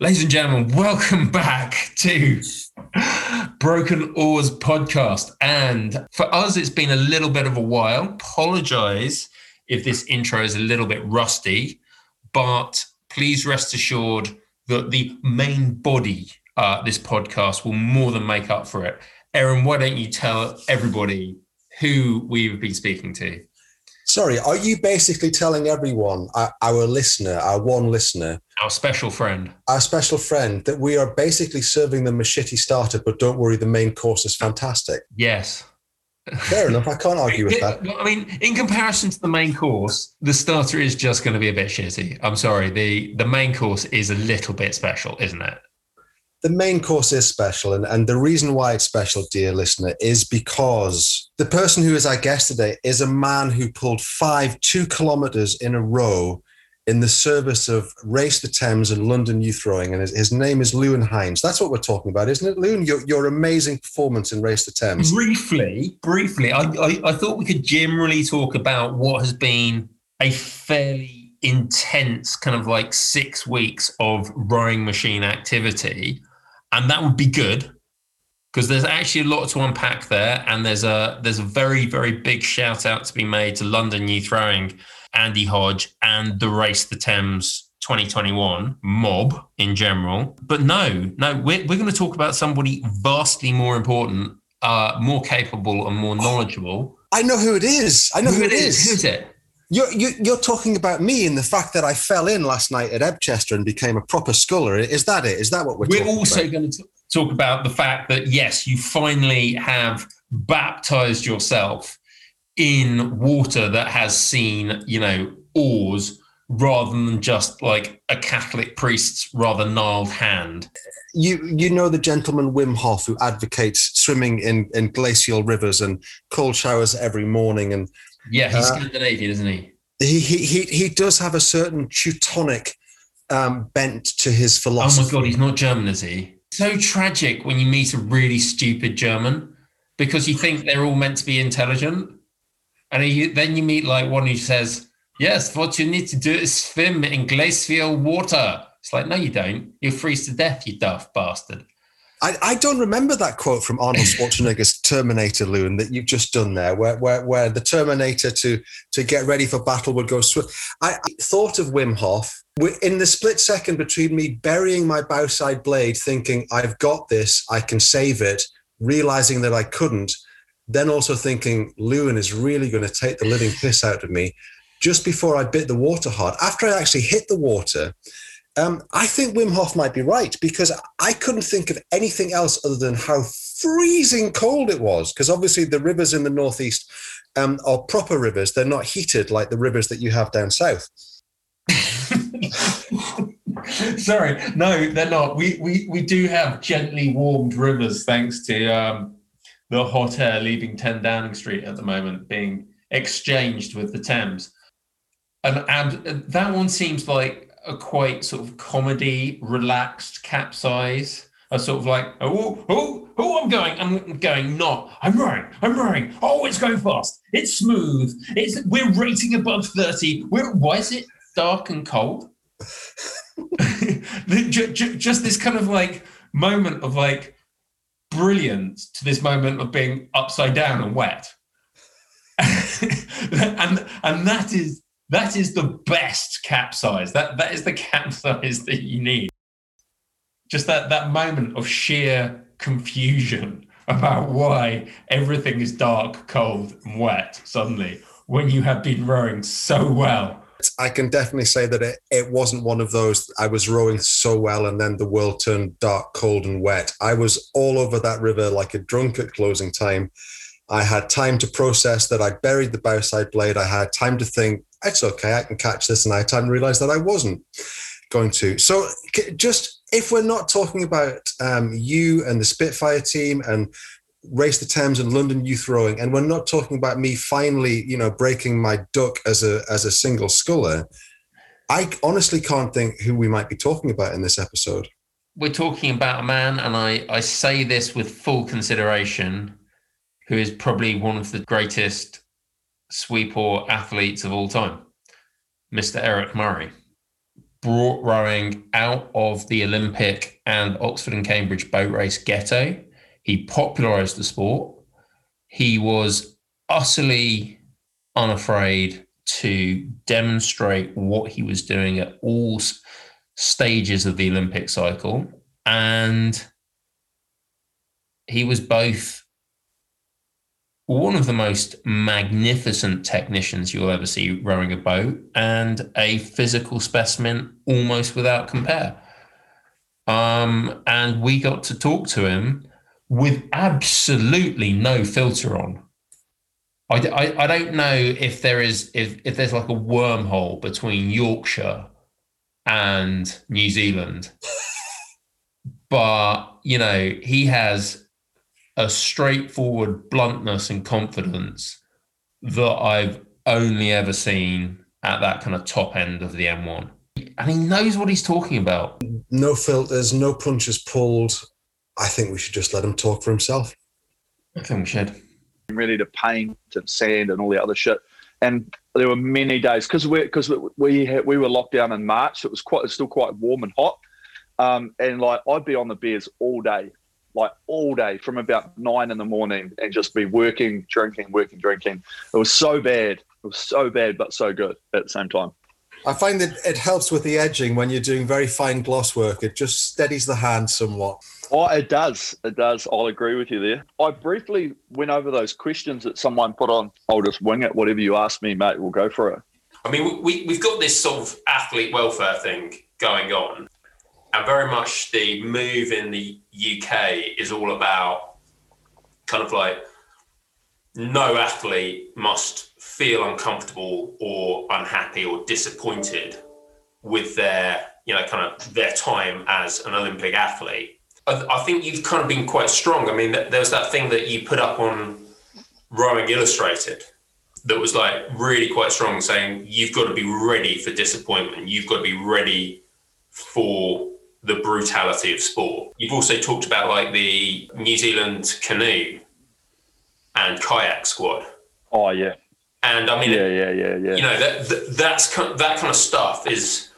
Ladies and gentlemen, welcome back to Broken Oars podcast. And for us, it's been a little bit of a while. Apologize if this intro is a little bit rusty, but please rest assured that the main body uh, this podcast will more than make up for it. Aaron, why don't you tell everybody who we've been speaking to? Sorry, are you basically telling everyone, our, our, listener, our one listener, our special friend, our special friend, that we are basically serving them a shitty starter, but don't worry, the main course is fantastic? Yes. Fair enough. I can't argue with that. I mean, in comparison to the main course, the starter is just going to be a bit shitty. I'm sorry. The the main course is a little bit special, isn't it? The main course is special. And, and the reason why it's special, dear listener, is because the person who is our guest today is a man who pulled five two kilometers in a row in the service of Race the Thames and London Youth Rowing. And his, his name is Lewin Hines. That's what we're talking about, isn't it, Lewin? Your, your amazing performance in Race the Thames. Briefly, briefly, I, I, I thought we could generally talk about what has been a fairly intense kind of like six weeks of rowing machine activity and that would be good because there's actually a lot to unpack there, and there's a there's a very very big shout out to be made to London Youth Rowing, Andy Hodge, and the Race the Thames 2021 mob in general. But no, no, we're we're going to talk about somebody vastly more important, uh, more capable, and more knowledgeable. I know who it is. I know who, who it is. is. Who's it? You're, you, are you are talking about me and the fact that I fell in last night at Ebchester and became a proper sculler. Is that it? Is that what we're We're also about? going to talk about the fact that, yes, you finally have baptized yourself in water that has seen, you know, oars rather than just like a Catholic priest's rather gnarled hand. You you know the gentleman Wim Hof who advocates swimming in, in glacial rivers and cold showers every morning and yeah, he's uh, Scandinavian, isn't he? He, he he he does have a certain Teutonic um, bent to his philosophy. Oh my god, he's not German, is he? So tragic when you meet a really stupid German because you think they're all meant to be intelligent, and he, then you meet like one who says, "Yes, what you need to do is swim in glacial water." It's like, no, you don't. You'll freeze to death, you daft bastard. I, I don't remember that quote from Arnold Schwarzenegger's Terminator, Lewin, that you've just done there, where, where, where the Terminator to, to get ready for battle would go swim. I, I thought of Wim Hof in the split second between me burying my bowside blade, thinking, I've got this, I can save it, realizing that I couldn't, then also thinking, Lewin is really going to take the living piss out of me just before I bit the water hard. After I actually hit the water, um, I think Wim Hof might be right because I couldn't think of anything else other than how freezing cold it was. Because obviously, the rivers in the Northeast um, are proper rivers, they're not heated like the rivers that you have down south. Sorry, no, they're not. We, we, we do have gently warmed rivers thanks to um, the hot air leaving 10 Downing Street at the moment being exchanged with the Thames. And, and that one seems like a quite sort of comedy, relaxed capsize. A sort of like, oh, oh, oh, oh I'm going, I'm going, not, I'm rowing, I'm rowing. Oh, it's going fast. It's smooth. It's we're rating above 30. We're why is it dark and cold? just this kind of like moment of like brilliance to this moment of being upside down and wet. and and that is that is the best capsize. That that is the capsize that you need. Just that that moment of sheer confusion about why everything is dark, cold, and wet suddenly when you have been rowing so well. I can definitely say that it, it wasn't one of those. I was rowing so well and then the world turned dark, cold, and wet. I was all over that river like a drunk at closing time. I had time to process that I buried the bowside blade. I had time to think, it's okay, I can catch this. And I had time to realize that I wasn't going to. So just if we're not talking about um, you and the Spitfire team and Race the Thames and London Youth Rowing, and we're not talking about me finally, you know, breaking my duck as a as a single sculler, I honestly can't think who we might be talking about in this episode. We're talking about a man, and I, I say this with full consideration, who is probably one of the greatest sweep oar athletes of all time, Mr. Eric Murray. brought rowing out of the Olympic and Oxford and Cambridge boat race ghetto. He popularized the sport. He was utterly unafraid to demonstrate what he was doing at all stages of the Olympic cycle. And he was both one of the most magnificent technicians you'll ever see rowing a boat and a physical specimen almost without compare. Um, and we got to talk to him with absolutely no filter on. I, I, I, don't know if there is if, if there's like a wormhole between Yorkshire and New Zealand, but you know he has a straightforward bluntness and confidence that I've only ever seen at that kind of top end of the M1. And he knows what he's talking about. No filters, no punches pulled. I think we should just let him talk for himself. I think we should. Ready to paint and sand and all the other shit. And there were many days because we because we had, we were locked down in March. It was quite it's still quite warm and hot. Um, and like I'd be on the beers all day, like all day from about nine in the morning and just be working, drinking, working, drinking. It was so bad. It was so bad, but so good at the same time. I find that it helps with the edging when you're doing very fine gloss work. It just steadies the hand somewhat. Oh, it does. It does. I'll agree with you there. I briefly went over those questions that someone put on. I'll just wing it. Whatever you ask me, mate, we'll go for it. I mean, we, we've got this sort of athlete welfare thing going on and very much the move in the UK is all about kind of like no athlete must feel uncomfortable or unhappy or disappointed with their you know kind of their time as an Olympic athlete. I, think you've kind of been quite strong. I mean, there was that thing that you put up on Rowing Illustrated that was like really quite strong, saying you've got to be ready for disappointment. You've got to be ready for the brutality of sport. You've also talked about like the New Zealand canoe and kayak squad. Oh yeah. And I mean, yeah, yeah, yeah, yeah. You know that, that that's that kind of stuff is,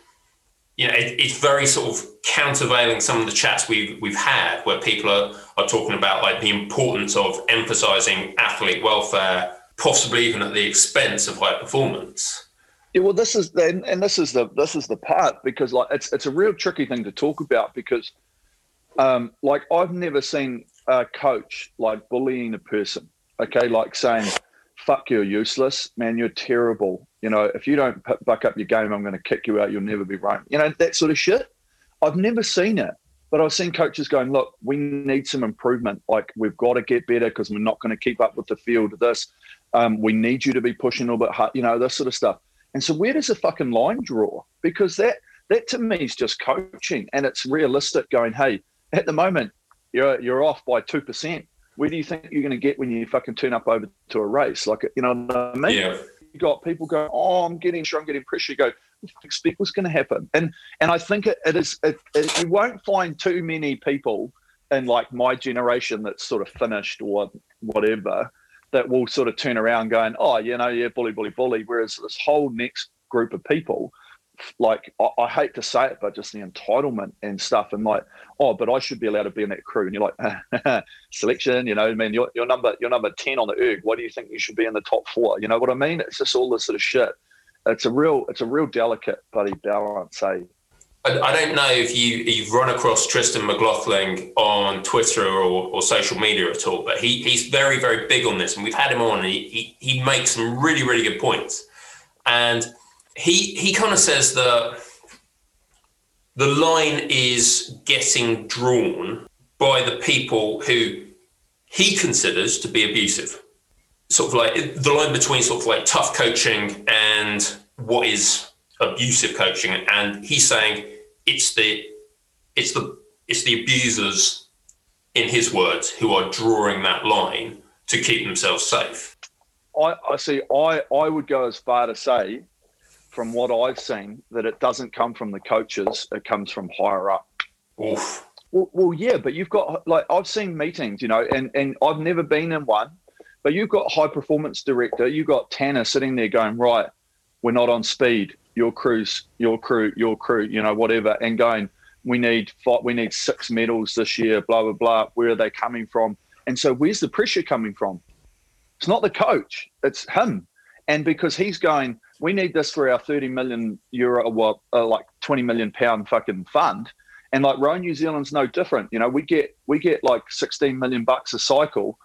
you know, it, it's very sort of countervailing some of the chats we've we've had where people are are talking about like the importance of emphasising athlete welfare, possibly even at the expense of high performance. Yeah, well, this is the, and this is the this is the part because like it's it's a real tricky thing to talk about because, um, like I've never seen a coach like bullying a person. Okay, like saying, "Fuck, you're useless, man. You're terrible. You know, if you don't p- buck up your game, I'm going to kick you out. You'll never be right. You know that sort of shit. I've never seen it, but I've seen coaches going, "Look, we need some improvement. Like we've got to get better because we're not going to keep up with the field. This, um, we need you to be pushing a little bit hard. You know, this sort of stuff." And so where does the fucking line draw? Because that that to me is just coaching and it's realistic going, hey, at the moment you're you're off by two percent. Where do you think you're gonna get when you fucking turn up over to a race? Like you know what I mean? Yeah. You got people going, Oh, I'm getting sure I'm getting pressure. You go, expect what's gonna happen. And and I think it, it is it, it, you won't find too many people in like my generation that's sort of finished or whatever that will sort of turn around going, oh, you know, yeah, bully, bully, bully. Whereas this whole next group of people, like I, I, hate to say it, but just the entitlement and stuff, and like, oh, but I should be allowed to be in that crew. And you're like, selection, you know, I mean, you're, you're number you're number ten on the erg. Why do you think you should be in the top four? You know what I mean? It's just all this sort of shit. It's a real it's a real delicate buddy balance, eh? I, don't know if you you've run across Tristan McLaughlin on Twitter or, or social media at all, but he he's very very big on this, and we've had him on. he, he he makes some really really good points, and he he kind of says that the line is getting drawn by the people who he considers to be abusive. Sort of like the line between sort of like tough coaching and what is abusive coaching, and he's saying it's the it's the it's the abusers, in his words, who are drawing that line to keep themselves safe. I, I see. I I would go as far to say, from what I've seen, that it doesn't come from the coaches; it comes from higher up. Oof. Well, well, yeah, but you've got like I've seen meetings, you know, and and I've never been in one, but you've got high performance director, you've got Tanner sitting there going, right, we're not on speed your crew's your crew, your crew, you know, whatever, and going, we need five, we need six medals this year, blah blah blah. Where are they coming from? And so, where's the pressure coming from? It's not the coach; it's him. And because he's going, we need this for our 30 million euro, well, uh, like 20 million pound fucking fund. And like Row New Zealand's no different. You know, we get we get like 16 million bucks a cycle,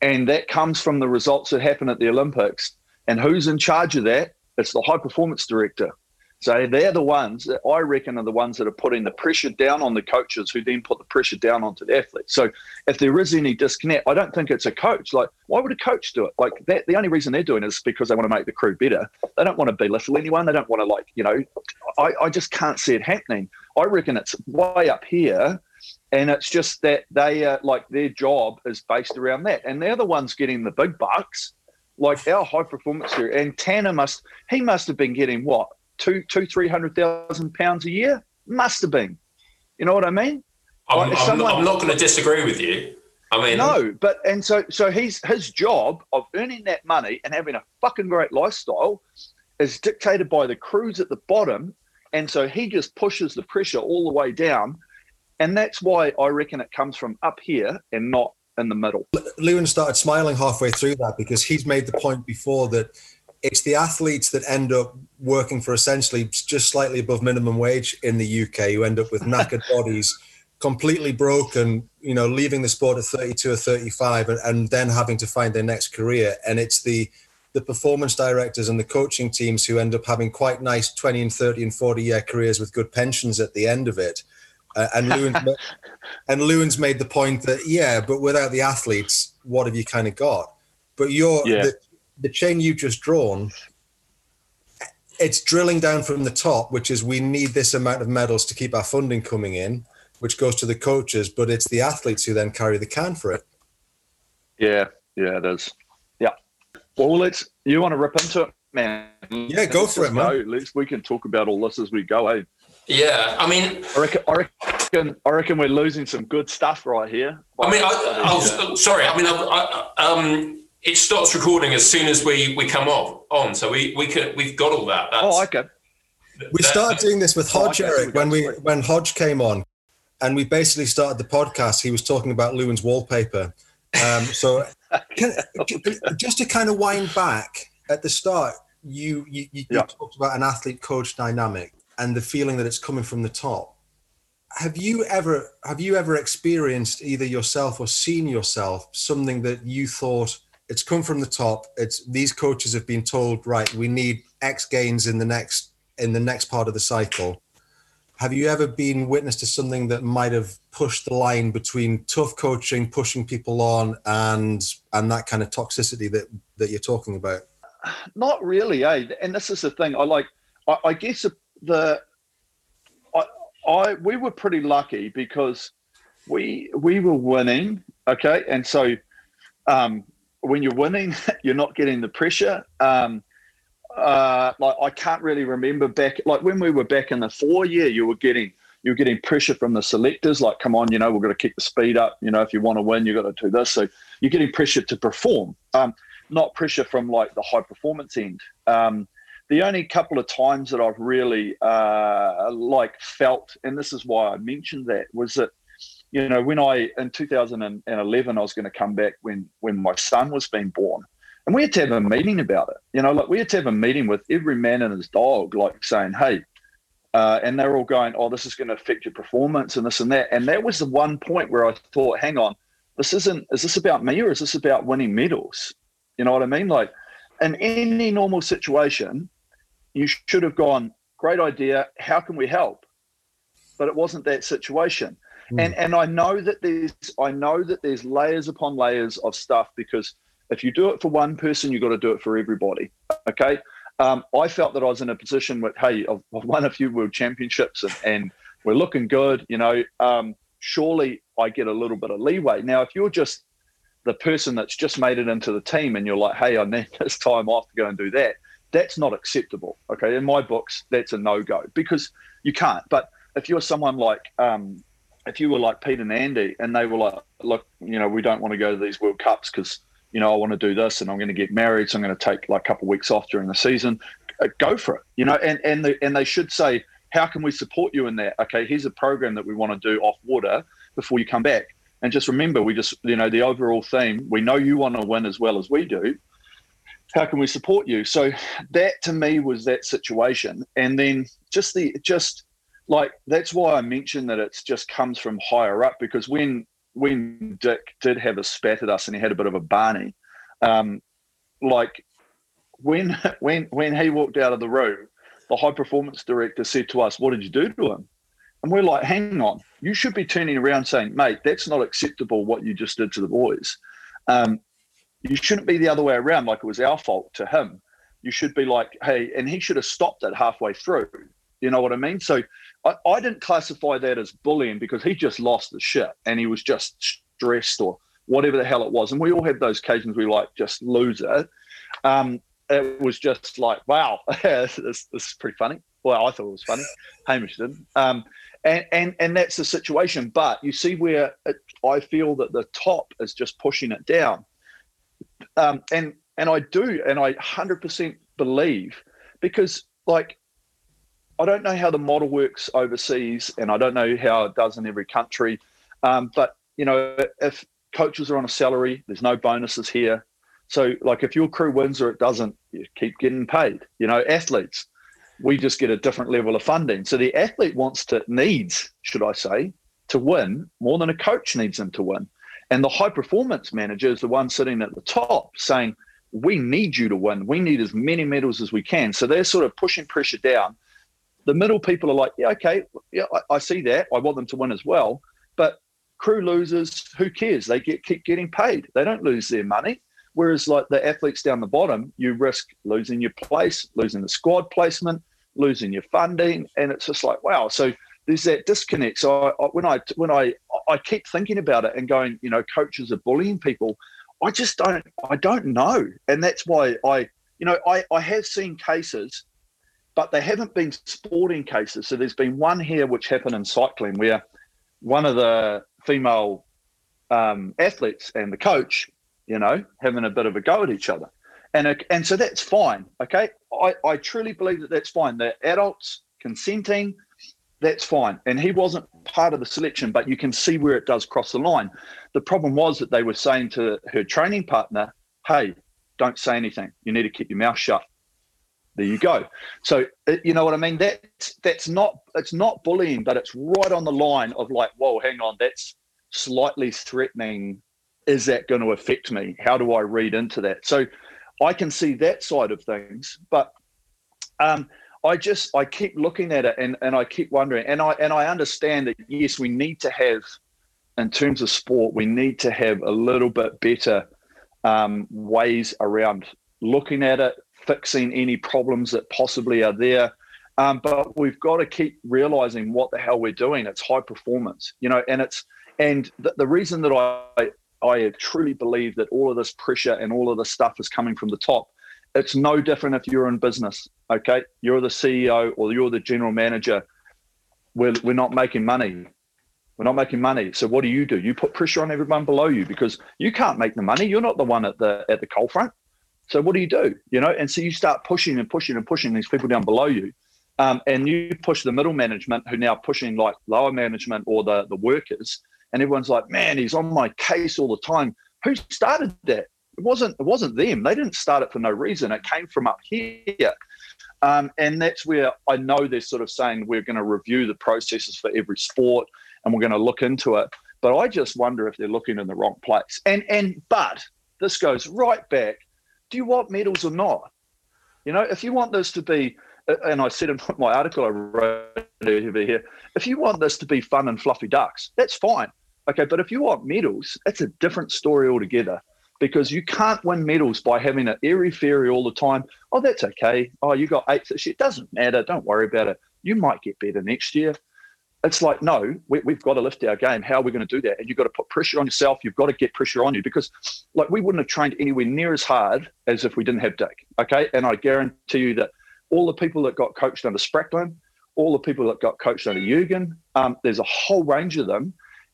and that comes from the results that happen at the Olympics. And who's in charge of that? It's the high performance director. So they're the ones that I reckon are the ones that are putting the pressure down on the coaches who then put the pressure down onto the athletes. So if there is any disconnect, I don't think it's a coach. Like, why would a coach do it? Like that the only reason they're doing it is because they want to make the crew better. They don't want to belittle anyone. They don't want to like, you know, I, I just can't see it happening. I reckon it's way up here. And it's just that they uh, like their job is based around that. And they're the ones getting the big bucks like our high performance here. And Tanner must he must have been getting what two, two, three hundred thousand pounds a year. Must have been. You know what I mean? I'm, like, I'm, someone, I'm not going to disagree with you. I mean, no, but and so so he's his job of earning that money and having a fucking great lifestyle is dictated by the crews at the bottom, and so he just pushes the pressure all the way down, and that's why I reckon it comes from up here and not in the middle. Lewin started smiling halfway through that because he's made the point before that it's the athletes that end up working for essentially just slightly above minimum wage in the UK who end up with knackered bodies, completely broken, you know, leaving the sport at 32 or 35 and, and then having to find their next career. And it's the the performance directors and the coaching teams who end up having quite nice 20 and 30 and 40 year careers with good pensions at the end of it. Uh, and Lewin's, and Lewin's made the point that yeah, but without the athletes, what have you kind of got? But you're yeah. the, the chain you've just drawn, it's drilling down from the top, which is we need this amount of medals to keep our funding coming in, which goes to the coaches, but it's the athletes who then carry the can for it. Yeah, yeah, it is. Yeah. Well, let's. You want to rip into it, man? Yeah, go let's for it, man. Go. Let's. We can talk about all this as we go. Eh? Yeah, I mean, I reckon, I reckon, I reckon we're losing some good stuff right here. I mean, I, I was, sorry. I mean, I, um, it stops recording as soon as we we come off on. So we we can we've got all that. That's, oh, okay. We started doing this with Hodge, oh, Eric, when we when Hodge came on, and we basically started the podcast. He was talking about Lewin's wallpaper. Um, so, can, just to kind of wind back at the start, you you, you, yeah. you talked about an athlete coach dynamic and the feeling that it's coming from the top. Have you ever have you ever experienced either yourself or seen yourself something that you thought? it's come from the top. It's these coaches have been told, right, we need X gains in the next in the next part of the cycle. Have you ever been witness to something that might have pushed the line between tough coaching, pushing people on, and and that kind of toxicity that that you're talking about? Not really, eh? And this is the thing. I like. I, I guess the I, I we were pretty lucky because we we were winning. Okay, and so um, when you're winning, you're not getting the pressure. Um, uh, like I can't really remember back, like when we were back in the four year, you were getting you're getting pressure from the selectors, like, come on, you know, we've got to keep the speed up. You know, if you want to win, you've got to do this. So you're getting pressure to perform, um, not pressure from like the high performance end. Um, the only couple of times that I've really uh, like felt, and this is why I mentioned that, was that you know, when I in 2011, I was going to come back when when my son was being born, and we had to have a meeting about it. You know, like we had to have a meeting with every man and his dog, like saying, "Hey," uh, and they're all going, "Oh, this is going to affect your performance and this and that." And that was the one point where I thought, "Hang on, this isn't. Is this about me or is this about winning medals?" You know what I mean? Like, in any normal situation, you should have gone, "Great idea. How can we help?" But it wasn't that situation. Mm. And and I know that there's I know that there's layers upon layers of stuff because if you do it for one person, you've got to do it for everybody. Okay. Um, I felt that I was in a position with, hey, I've, I've won a few world championships and, and we're looking good. You know, um, surely I get a little bit of leeway. Now, if you're just the person that's just made it into the team and you're like, hey, I need this time off to go and do that, that's not acceptable. Okay. In my books, that's a no go because you can't. But if you're someone like um, if you were like Pete and Andy and they were like, look, you know, we don't want to go to these World Cups because, you know, I want to do this and I'm going to get married. So I'm going to take like a couple of weeks off during the season. uh, go for it. You know, and and the, and they should say, how can we support you in that? Okay, here's a program that we want to do off water before you come back. And just remember, we just you know the overall theme. We know you want to win as well as we do. How can we support you? So that to me was that situation, and then just the just like that's why I mentioned that it's just comes from higher up because when when Dick did have a spat at us and he had a bit of a Barney, um, like when when when he walked out of the room, the high performance director said to us, "What did you do to him?" And we're like, "Hang on, you should be turning around saying, mate, that's not acceptable what you just did to the boys. Um, you shouldn't be the other way around, like it was our fault to him. You should be like, hey, and he should have stopped it halfway through. You know what I mean? So I, I didn't classify that as bullying because he just lost the shit and he was just stressed or whatever the hell it was. And we all have those occasions we like just lose it. Um, it was just like, wow, this, this, is pretty funny. Well, I thought it was funny. Hamish didn't. Um, and, and, and that's the situation. But you see where it, I feel that the top is just pushing it down. Um, and, and I do, and I 100% believe because, like, I don't know how the model works overseas, and I don't know how it does in every country. Um, but you know, if coaches are on a salary, there's no bonuses here. So, like, if your crew wins or it doesn't, you keep getting paid. You know, athletes, we just get a different level of funding. So the athlete wants to needs, should I say, to win more than a coach needs them to win. And the high performance manager is the one sitting at the top saying, "We need you to win. We need as many medals as we can." So they're sort of pushing pressure down the middle people are like, yeah, okay, yeah, I, I, see that. I want them to win as well. But crew losers, who cares? They get keep getting paid. They don't lose their money. Whereas like the athletes down the bottom, you risk losing your place, losing the squad placement, losing your funding, and it's just like wow. So there's that disconnect. So I, when I when I I keep thinking about it and going, you know, coaches are bullying people. I just don't I don't know, and that's why I you know I I have seen cases but they haven't been sporting cases. So there's been one here which happened in cycling where one of the female um, athletes and the coach, you know, having a bit of a go at each other. And, and so that's fine. Okay. I, I truly believe that that's fine. The adults consenting, that's fine. And he wasn't part of the selection, but you can see where it does cross the line. The problem was that they were saying to her training partner, hey, don't say anything. You need to keep your mouth shut there you go. So uh, you know what I mean. That's that's not it's not bullying, but it's right on the line of like, whoa, hang on, that's slightly threatening. Is that going to affect me? How do I read into that? So I can see that side of things, but um, I just I keep looking at it and, and I keep wondering, and I and I understand that yes, we need to have, in terms of sport, we need to have a little bit better um, ways around looking at it, fixing any problems that possibly are there. Um, but we've got to keep realizing what the hell we're doing. It's high performance, you know, and it's and the, the reason that I I truly believe that all of this pressure and all of this stuff is coming from the top. It's no different if you're in business. Okay, you're the CEO or you're the general manager. We're we're not making money. We're not making money. So what do you do? You put pressure on everyone below you because you can't make the money. You're not the one at the at the coal front. So what do you do? You know, and so you start pushing and pushing and pushing these people down below you. Um, and you push the middle management who now pushing like lower management or the, the workers. And everyone's like, man, he's on my case all the time. Who started that? It wasn't it wasn't them. They didn't start it for no reason. It came from up here. Um, and that's where I know they're sort of saying we're going to review the processes for every sport and we're going to look into it. But I just wonder if they're looking in the wrong place. And and but this goes right back do you want medals or not? You know, if you want this to be, and I said in my article I wrote over here, if you want this to be fun and fluffy ducks, that's fine. Okay, but if you want medals, that's a different story altogether because you can't win medals by having an airy fairy all the time. Oh, that's okay. Oh, you got eighth. It doesn't matter. Don't worry about it. You might get better next year it's like no we, have got to lift our game how are we going to do that and you've got to put pressure on yourself you've got to get pressure on you because like we wouldn't have trained anywhere near as hard as if we didn't have dick okay and i guarantee you that all the people that got coached under Spracklen, all the people that got coached under Jurgen, um, there's a whole range of them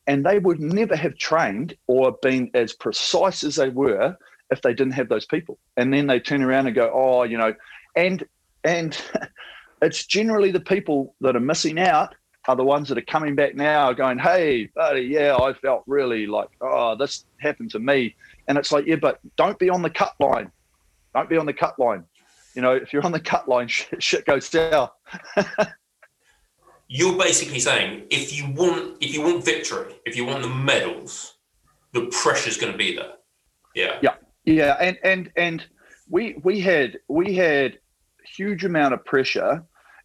and they would never have trained or been as precise as they were if they didn't have those people and then they turn around and go oh you know and and it's generally the people that are missing out are the ones that are coming back now going, hey, buddy, yeah, I felt really like, oh, this happened to me. And it's like, yeah, but don't be on the cut line. Don't be on the cut line. You know, if you're on the cut line, shit, shit goes south. you're basically saying if you want if you want victory, if you want the medals, the pressure's going to be there. Yeah. Yeah. Yeah. And and and we we had we had huge amount of pressure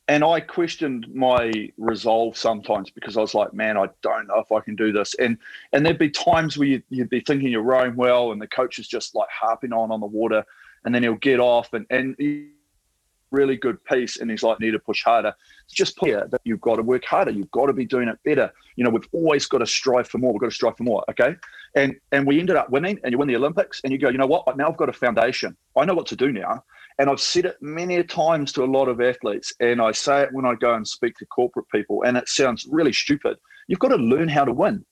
and I questioned my resolve sometimes because I was like, man, I don't know if I can do this. And and there'd be times where you'd, you'd be thinking you're rowing well, and the coach is just like harping on on the water, and then he'll get off and and really good piece, and he's like, need to push harder. It's just clear that you've got to work harder. You've got to be doing it better. You know, we've always got to strive for more. We've got to strive for more. Okay, and and we ended up winning, and you win the Olympics, and you go, you know what? Now I've got a foundation. I know what to do now and I've said it many times to a lot of athletes, and I say it when I go and speak to corporate people, and it sounds really stupid. You've got to learn how to win.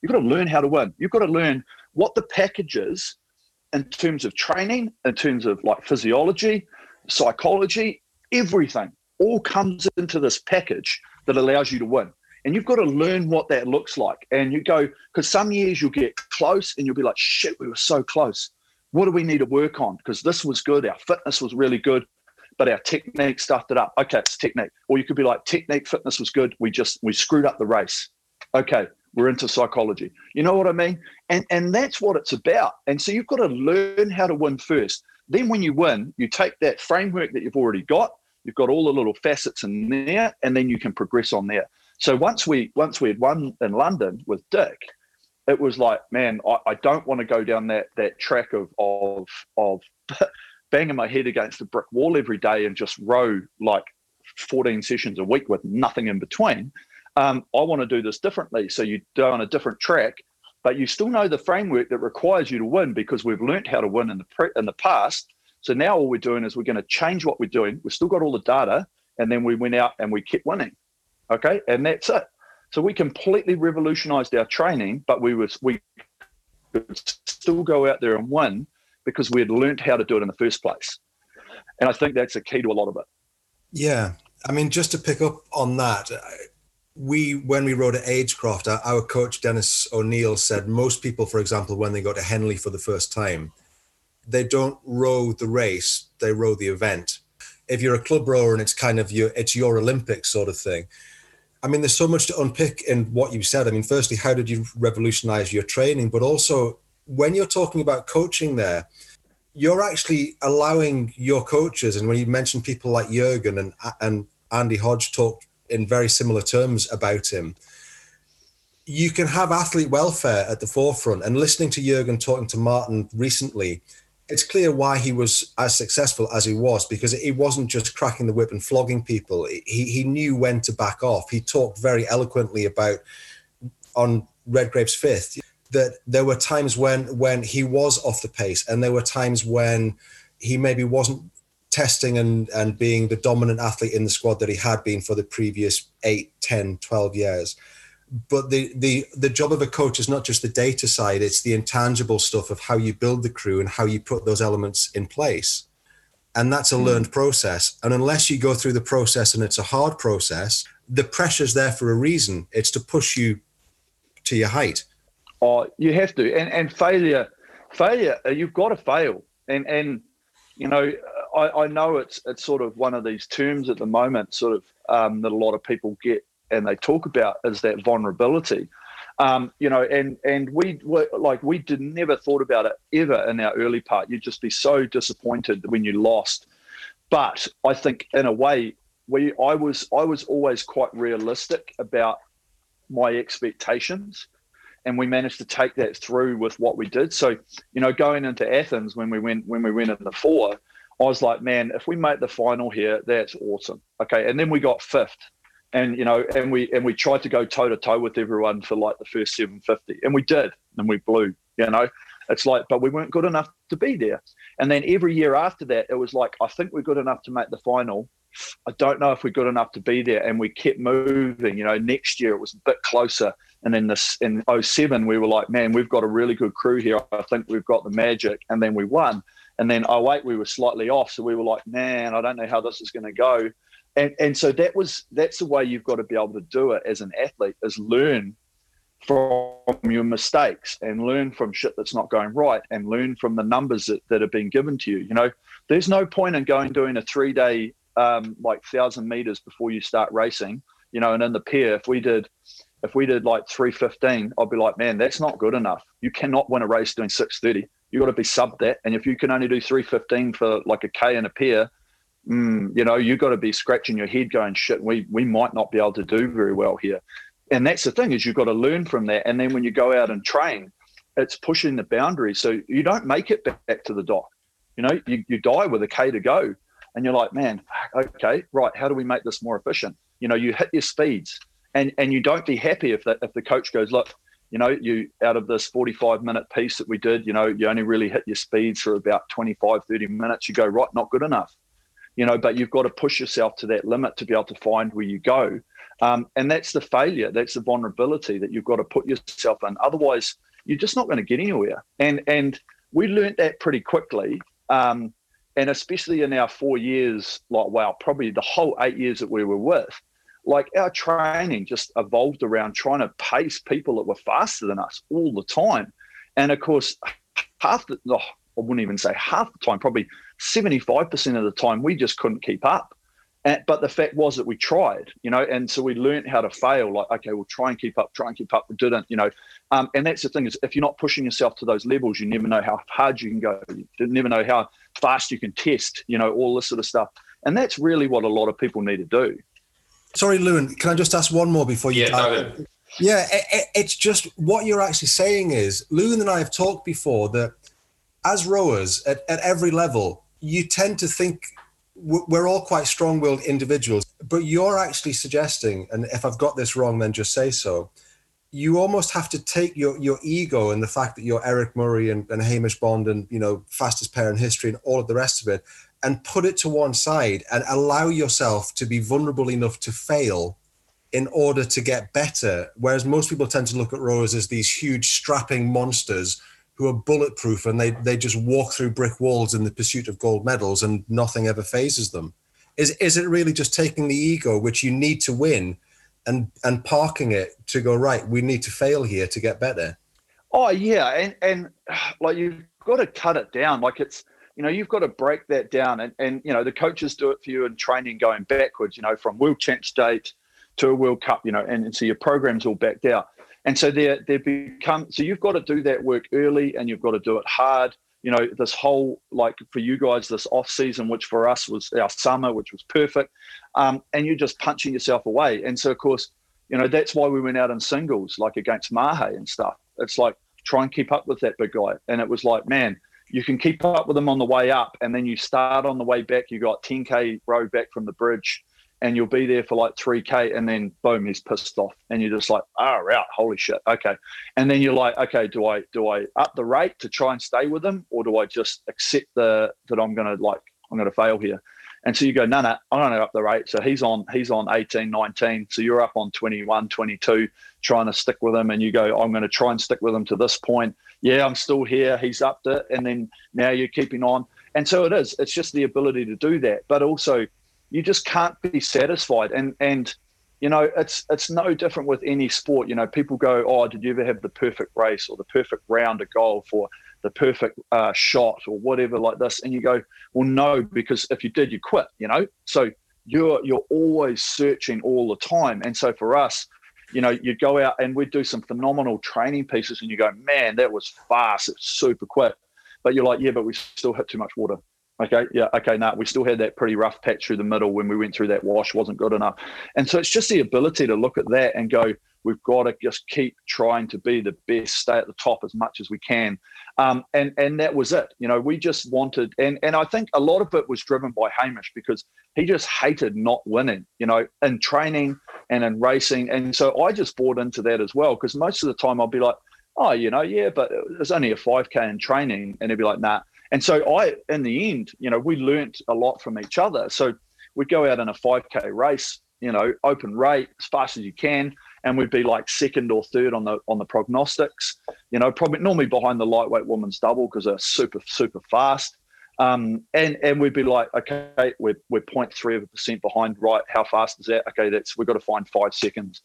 You've got to learn how to win. You've got to learn what the package is in terms of training, in terms of like physiology, psychology, everything all comes into this package that allows you to win. And you've got to learn what that looks like. And you go, because some years you'll get close and you'll be like, shit, we were so close what do we need to work on? Because this was good, our fitness was really good, but our technique stuffed it up. Okay, it's technique. Or you could be like, technique, fitness was good. We just we screwed up the race. Okay, we're into psychology. You know what I mean? And and that's what it's about. And so you've got to learn how to win first. Then when you win, you take that framework that you've already got, you've got all the little facets in there, and then you can progress on there. So once we once we had won in London with Dick, it was like, man, I, I don't want to go down that that track of of of banging my head against the brick wall every day and just row like 14 sessions a week with nothing in between. Um, I want to do this differently. So you go on a different track, but you still know the framework that requires you to win because we've learned how to win in the pre- in the past. So now all we're doing is we're going to change what we're doing. We've still got all the data, and then we went out and we kept winning. Okay, and that's it. So we completely revolutionized our training, but we was we could still go out there and win because we had learned how to do it in the first place. And I think that's a key to a lot of it. Yeah. I mean, just to pick up on that, we when we rode at Agecroft, our coach Dennis O'Neill said most people, for example, when they go to Henley for the first time, they don't row the race; they row the event. If you're a club rower and it's kind of your it's your Olympics sort of thing, I mean, there's so much to unpick in what you said. I mean, firstly, how did you revolutionize your training? But also, when you're talking about coaching there, you're actually allowing your coaches, and when you mention people like Jurgen and, and Andy Hodge talked in very similar terms about him, you can have athlete welfare at the forefront. And listening to Jurgen talking to Martin recently, it's clear why he was as successful as he was because he wasn't just cracking the whip and flogging people. He, he knew when to back off. He talked very eloquently about on Red Redgrave's fifth that there were times when when he was off the pace and there were times when he maybe wasn't testing and, and being the dominant athlete in the squad that he had been for the previous 8, 10, 12 years. But the the the job of a coach is not just the data side it's the intangible stuff of how you build the crew and how you put those elements in place. And that's a hmm. learned process. And unless you go through the process and it's a hard process the pressure's there for a reason. It's to push you to your height. Oh you have to. And and failure failure you've got to fail. And and you know I, I know it's it's sort of one of these terms at the moment sort of um, that a lot of people get and they talk about is that vulnerability. Um, you know, and and we were like we did never thought about it ever in our early part. You'd just be so disappointed when you lost. But I think in a way, we I was I was always quite realistic about my expectations and we managed to take that through with what we did. So, you know, going into Athens when we went when we went in the four, I was like, man, if we make the final here, that's awesome. Okay, and then we got fifth, and you know, and we and we tried to go toe to toe with everyone for like the first 750, and we did, and we blew. You know, it's like, but we weren't good enough to be there. And then every year after that, it was like, I think we're good enough to make the final. I don't know if we're good enough to be there. And we kept moving. You know, next year it was a bit closer. And then this in 07, we were like, man, we've got a really good crew here. I think we've got the magic. And then we won. And then 08, we were slightly off. So we were like, man, I don't know how this is going to go. And, and so that was that's the way you've got to be able to do it as an athlete is learn from your mistakes and learn from shit that's not going right and learn from the numbers that, that have been given to you. You know, there's no point in going doing a three day um, like thousand meters before you start racing. You know, and in the pair, if we did if we did like 315, I'd be like, man, that's not good enough. You cannot win a race doing 630. You got to be sub that. And if you can only do 315 for like a K and a pair, mm, you know, you've got to be scratching your head going, shit, we, we might not be able to do very well here. And that's the thing is you've got to learn from that. And then when you go out and train, it's pushing the boundaries. So you don't make it back to the dock. You know, you, you die with a K to go. And you're like, man, okay, right. How do we make this more efficient? You know, you hit your speeds and and you don't be happy if the if the coach goes, look, you know, you out of this 45 minute piece that we did, you know, you only really hit your speeds for about 25, 30 minutes. You go, right, not good enough. You know, but you've got to push yourself to that limit to be able to find where you go. Um, and that's the failure, that's the vulnerability that you've got to put yourself in. Otherwise, you're just not going to get anywhere. And and we learned that pretty quickly. Um, and especially in our four years, like wow, probably the whole eight years that we were with, like our training just evolved around trying to pace people that were faster than us all the time. And of course, half the, oh, I wouldn't even say half the time, probably 75% of the time, we just couldn't keep up. And, but the fact was that we tried, you know, and so we learned how to fail. Like, okay, we'll try and keep up, try and keep up. We didn't, you know. Um, and that's the thing is, if you're not pushing yourself to those levels, you never know how hard you can go. You never know how fast you can test, you know, all this sort of stuff. And that's really what a lot of people need to do. Sorry, Lewin, can I just ask one more before you? Yeah, no, yeah, it, it, it's just what you're actually saying is Lewin and I have talked before that as rowers at, at every level, you tend to think we're all quite strong-willed individuals, but you're actually suggesting, and if I've got this wrong, then just say so. You almost have to take your your ego and the fact that you're Eric Murray and, and Hamish Bond and you know fastest pair in history and all of the rest of it, and put it to one side and allow yourself to be vulnerable enough to fail in order to get better. Whereas most people tend to look at rowers as these huge strapping monsters who are bulletproof and they, they just walk through brick walls in the pursuit of gold medals and nothing ever fazes them. Is, is it really just taking the ego, which you need to win, and, and parking it to go, right, we need to fail here to get better? Oh, yeah. And, and like you've got to cut it down. Like it's, you know, you've got to break that down. And, and you know, the coaches do it for you in training going backwards, you know, from World Champ state to a World Cup, you know, and, and so your program's all backed out. And so they they become so you've got to do that work early and you've got to do it hard. You know, this whole like for you guys, this off season, which for us was our summer, which was perfect. Um, and you're just punching yourself away. And so of course, you know, that's why we went out in singles, like against Mahe and stuff. It's like try and keep up with that big guy. And it was like, man, you can keep up with them on the way up, and then you start on the way back. You got 10k row back from the bridge, and you'll be there for like 3k, and then boom, he's pissed off, and you're just like, oh, out, holy shit, okay. And then you're like, okay, do I do I up the rate to try and stay with him, or do I just accept the that I'm gonna like I'm gonna fail here? And so you go, no, no, I'm going to up the rate. So he's on, he's on 18, 19. So you're up on 21, 22, trying to stick with him. And you go, I'm going to try and stick with him to this point. Yeah, I'm still here. He's upped it. And then now you're keeping on. And so it is. It's just the ability to do that. But also, you just can't be satisfied. And, and, you know, it's it's no different with any sport. You know, people go, "Oh, did you ever have the perfect race or the perfect round of golf or the perfect uh, shot or whatever like this and you go well no because if you did you quit you know so you're you're always searching all the time and so for us you know you'd go out and we'd do some phenomenal training pieces and you go man that was fast. It's super quick. But you're like yeah but we still hit too much water okay yeah okay now nah, we still had that pretty rough patch through the middle when we went through that wash wasn't good enough and so it's just the ability to look at that and go we've got to just keep trying to be the best stay at the top as much as we can um, and and that was it. You know, we just wanted, and and I think a lot of it was driven by Hamish because he just hated not winning. You know, in training and in racing, and so I just bought into that as well because most of the time I'll be like, oh, you know, yeah, but it's only a five k in training, and he'd be like, nah. And so I, in the end, you know, we learnt a lot from each other. So we'd go out in a five k race, you know, open rate as fast as you can and we'd be like second or third on the on the prognostics. You know, probably normally behind the lightweight women's double because they're super super fast. Um, and and we'd be like, okay, we're we're 0.3 of a percent behind. Right, how fast is that? Okay, that's we've got to find five seconds.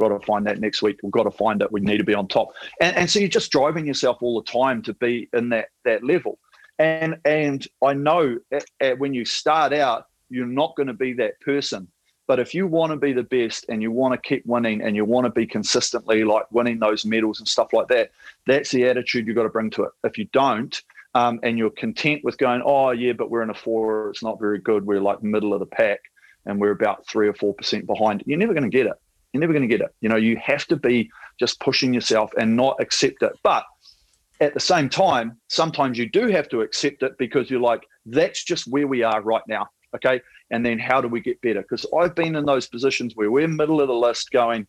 Got to find that next week. We've got to find it. We need to be on top. And and so you're just driving yourself all the time to be in that that level. And and I know at, at when you start out, you're not going to be that person. But if you want to be the best and you want to keep winning and you want to be consistently like winning those medals and stuff like that, that's the attitude you've got to bring to it. If you don't, um, and you're content with going, oh yeah, but we're in a four, it's not very good. We're like middle of the pack, and we're about three or four percent behind. You're never going to get it. You're never going to get it. You know, you have to be just pushing yourself and not accept it. But at the same time, sometimes you do have to accept it because you're like, that's just where we are right now. Okay. And then how do we get better? Because I've been in those positions where we're middle of the list going,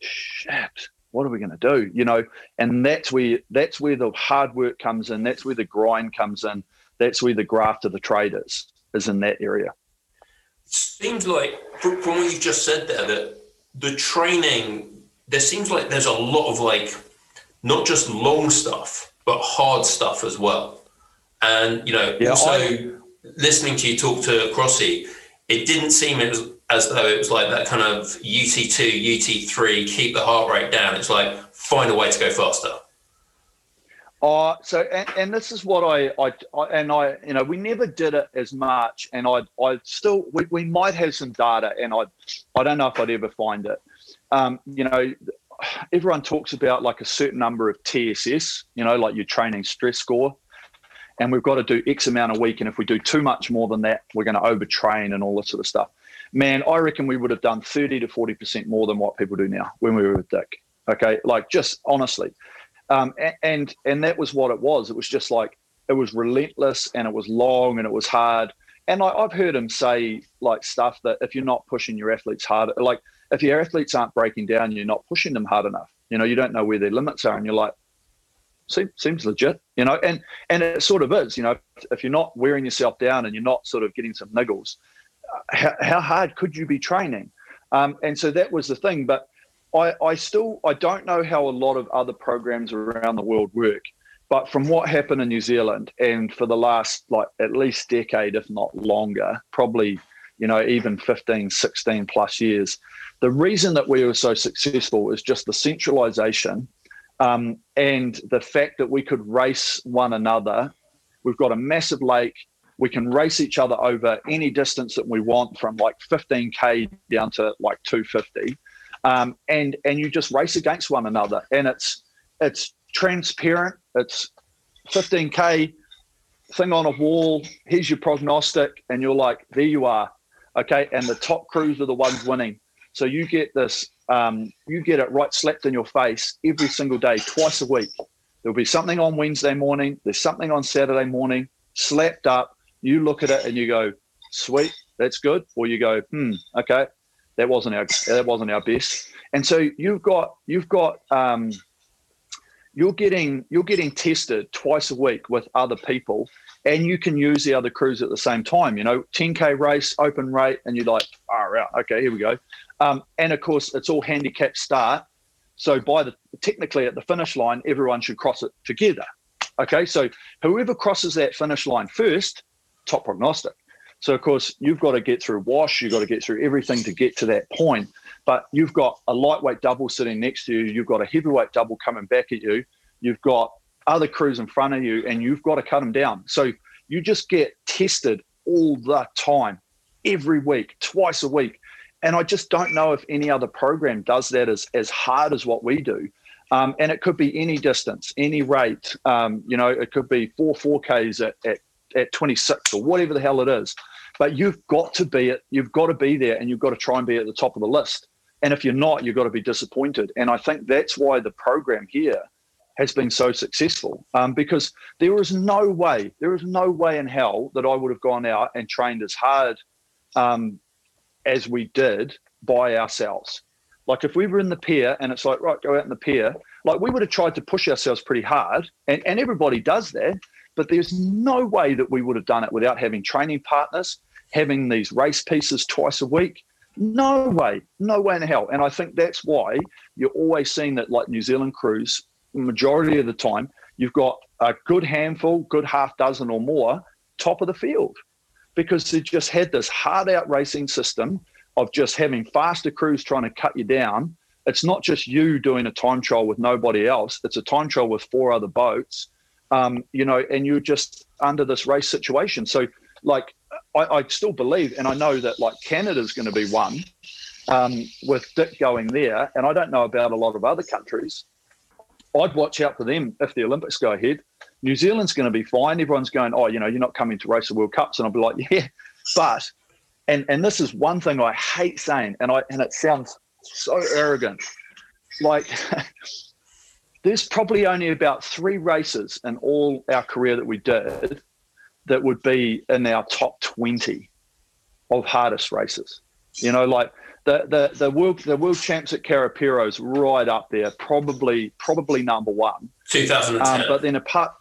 shit, what are we going to do? You know, and that's where that's where the hard work comes in. That's where the grind comes in. That's where the graft of the traders is is in that area. It Seems like from what you've just said there that the training there seems like there's a lot of like not just long stuff but hard stuff as well. And you know, yeah, also I, listening to you talk to Crossy, it didn't seem as as though it was like that kind of UT2, UT3, keep the heart rate down. It's like find a way to go faster. Uh, so and, and this is what I, I, I and I you know we never did it as much and I I still we, we might have some data and I I don't know if I'd ever find it. Um, you know, everyone talks about like a certain number of TSS, you know, like your training stress score. And we've got to do X amount a week. And if we do too much more than that, we're going to overtrain and all this sort of stuff man, I reckon we would have done 30 to 40% more than what people do now when we were with Dick. Okay. Like just honestly. Um, and, and that was what it was. It was just like, it was relentless and it was long and it was hard. And I, I've heard him say like stuff that if you're not pushing your athletes hard, like if your athletes aren't breaking down, you're not pushing them hard enough. You know, you don't know where their limits are, and you're like, seems, legit. You know, and and it sort of is. You know, if you're not wearing yourself down and you're not sort of getting some niggles, how, how hard could you be training? Um, and so that was the thing. But I, I still I don't know how a lot of other programs around the world work. But from what happened in New Zealand, and for the last like at least decade, if not longer, probably you know even 15, 16 plus years, the reason that we were so successful is just the centralization um, and the fact that we could race one another. We've got a massive lake. We can race each other over any distance that we want from like 15k down to like 250 um, and and you just race against one another and it's it's transparent. It's 15k thing on a wall here's your prognostic and you're like there you are okay and the top crews are the ones winning so you get this um, you get it right slapped in your face every single day twice a week there'll be something on wednesday morning there's something on saturday morning slapped up you look at it and you go, sweet, that's good, or you go, hmm, okay, that wasn't our that wasn't our best. And so you've got you've got um, you're getting you're getting tested twice a week with other people, and you can use the other crews at the same time. You know, 10k race, open rate, and you're like, oh, right, okay, here we go. Um, and of course, it's all handicap start. So by the technically at the finish line, everyone should cross it together. Okay, so whoever crosses that finish line first top prognostic. So of course you've got to get through wash, you've got to get through everything to get to that point. But you've got a lightweight double sitting next to you, you've got a heavyweight double coming back at you, you've got other crews in front of you, and you've got to cut them down. So you just get tested all the time, every week, twice a week. And I just don't know if any other program does that as, as hard as what we do. Um, and it could be any distance, any rate. Um, you know, it could be four 4Ks at, at at 26 or whatever the hell it is. But you've got to be it. You've got to be there, and you've got to try and be at the top of the list. And if you're not, you've got to be disappointed. And I think that's why the program here has been so successful um, because there is no way, there is no way in hell that I would have gone out and trained as hard um, as we did by ourselves. Like if we were in the pier and it's like, right, go out in the pier, like we would have tried to push ourselves pretty hard. And, and everybody does that. But there's no way that we would have done it without having training partners, having these race pieces twice a week. No way, no way in hell. And I think that's why you're always seeing that, like New Zealand crews, majority of the time, you've got a good handful, good half dozen or more top of the field because they just had this hard out racing system of just having faster crews trying to cut you down. It's not just you doing a time trial with nobody else. It's a time trial with four other boats, um, you know, and you're just under this race situation. So, like, I, I still believe, and I know that like Canada's going to be one um, with Dick going there, and I don't know about a lot of other countries. I'd watch out for them if the Olympics go ahead. New Zealand's going to be fine. Everyone's going, oh, you know, you're not coming to race the World Cups, and I'll be like, yeah, but, and and this is one thing I hate saying, and I and it sounds so arrogant, like. there's probably only about three races in all our career that we did that would be in our top 20 of hardest races. You know, like the the the world the world champs at Karapiro's right up there, probably probably number one. 2010. Um, but then apart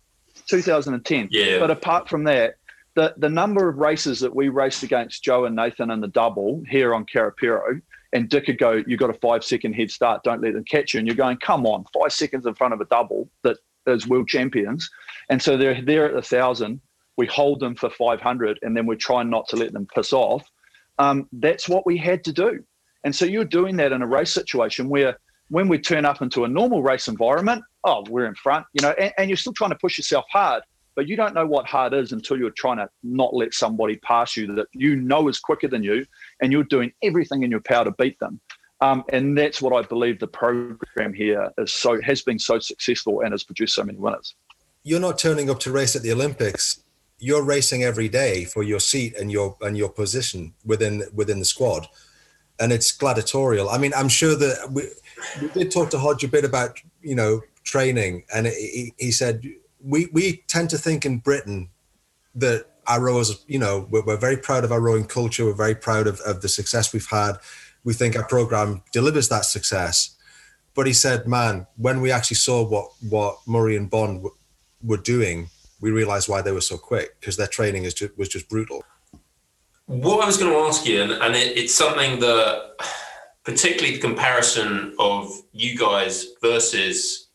2010. Yeah. But apart from that, the the number of races that we raced against Joe and Nathan in the double here on Karapiro, and Dick would go, you got a five second head start, don't let them catch you. And you're going, come on, five seconds in front of a double that is world champions. And so they're there at the thousand. We hold them for 500 and then we try not to let them piss off. Um, that's what we had to do. And so you're doing that in a race situation where when we turn up into a normal race environment, oh, we're in front, you know, and, and, you're still trying to push yourself hard, but you don't know what hard is until you're trying to not let somebody pass you that you know is quicker than you, and you're doing everything in your power to beat them. Um, and that's what I believe the program here is so has been so successful and has produced so many winners. You're not turning up to race at the Olympics. You're racing every day for your seat and your and your position within within the squad and it's gladiatorial. I mean, I'm sure that we, we did talk to Hodge a bit about you know training, and he, he said we we tend to think in Britain that our rowers, you know, we're, we're, very proud of our rowing culture. We're very proud of, of the success we've had. We think our program delivers that success. But he said, man, when we actually saw what what Murray and Bond w- were doing, we realized why they were so quick because their training is just, was just brutal. What I was going to ask you, and, and it, it's something that, particularly the comparison of you guys versus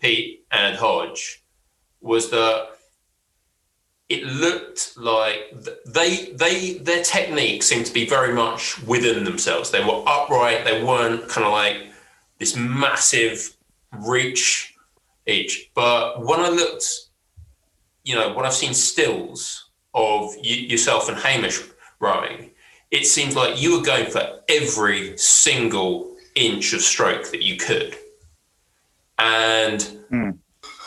Pete and Hodge, was that it looked like they they their technique seemed to be very much within themselves. They were upright. They weren't kind of like this massive reach each. But when I looked, you know, when I've seen stills of you, yourself and Hamish rowing, it seems like you were going for every single inch of stroke that you could. And mm.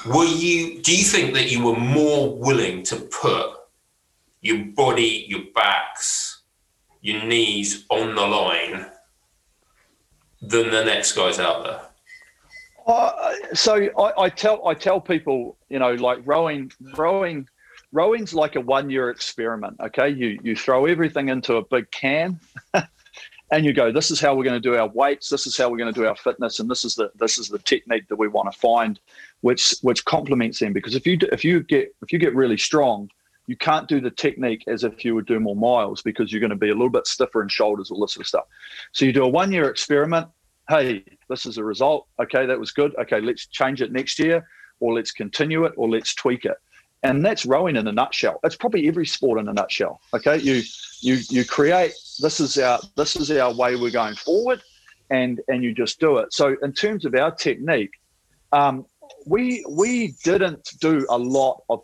were you, do you think that you were more willing to put your body, your backs, your knees on the line than the next guys out there? Uh, so I, I, tell I tell people, you know, like rowing, rowing rowing's like a one year experiment. Okay, you you throw everything into a big can. and you go, this is how we're going to do our weights. This is how we're going to do our fitness, and this is the this is the technique that we want to find, which which complements them. Because if you if you get if you get really strong, you can't do the technique as if you would do more miles because you're going to be a little bit stiffer in shoulders, all this sort of stuff. So you do a one year experiment. Hey, this is a result. Okay, that was good. Okay, let's change it next year, or let's continue it, or let's tweak it and that's rowing in a nutshell. It's probably every sport in a nutshell. Okay, you you you create this is our this is our way we're going forward, and and you just do it. So in terms of our technique, um, we we didn't do a lot of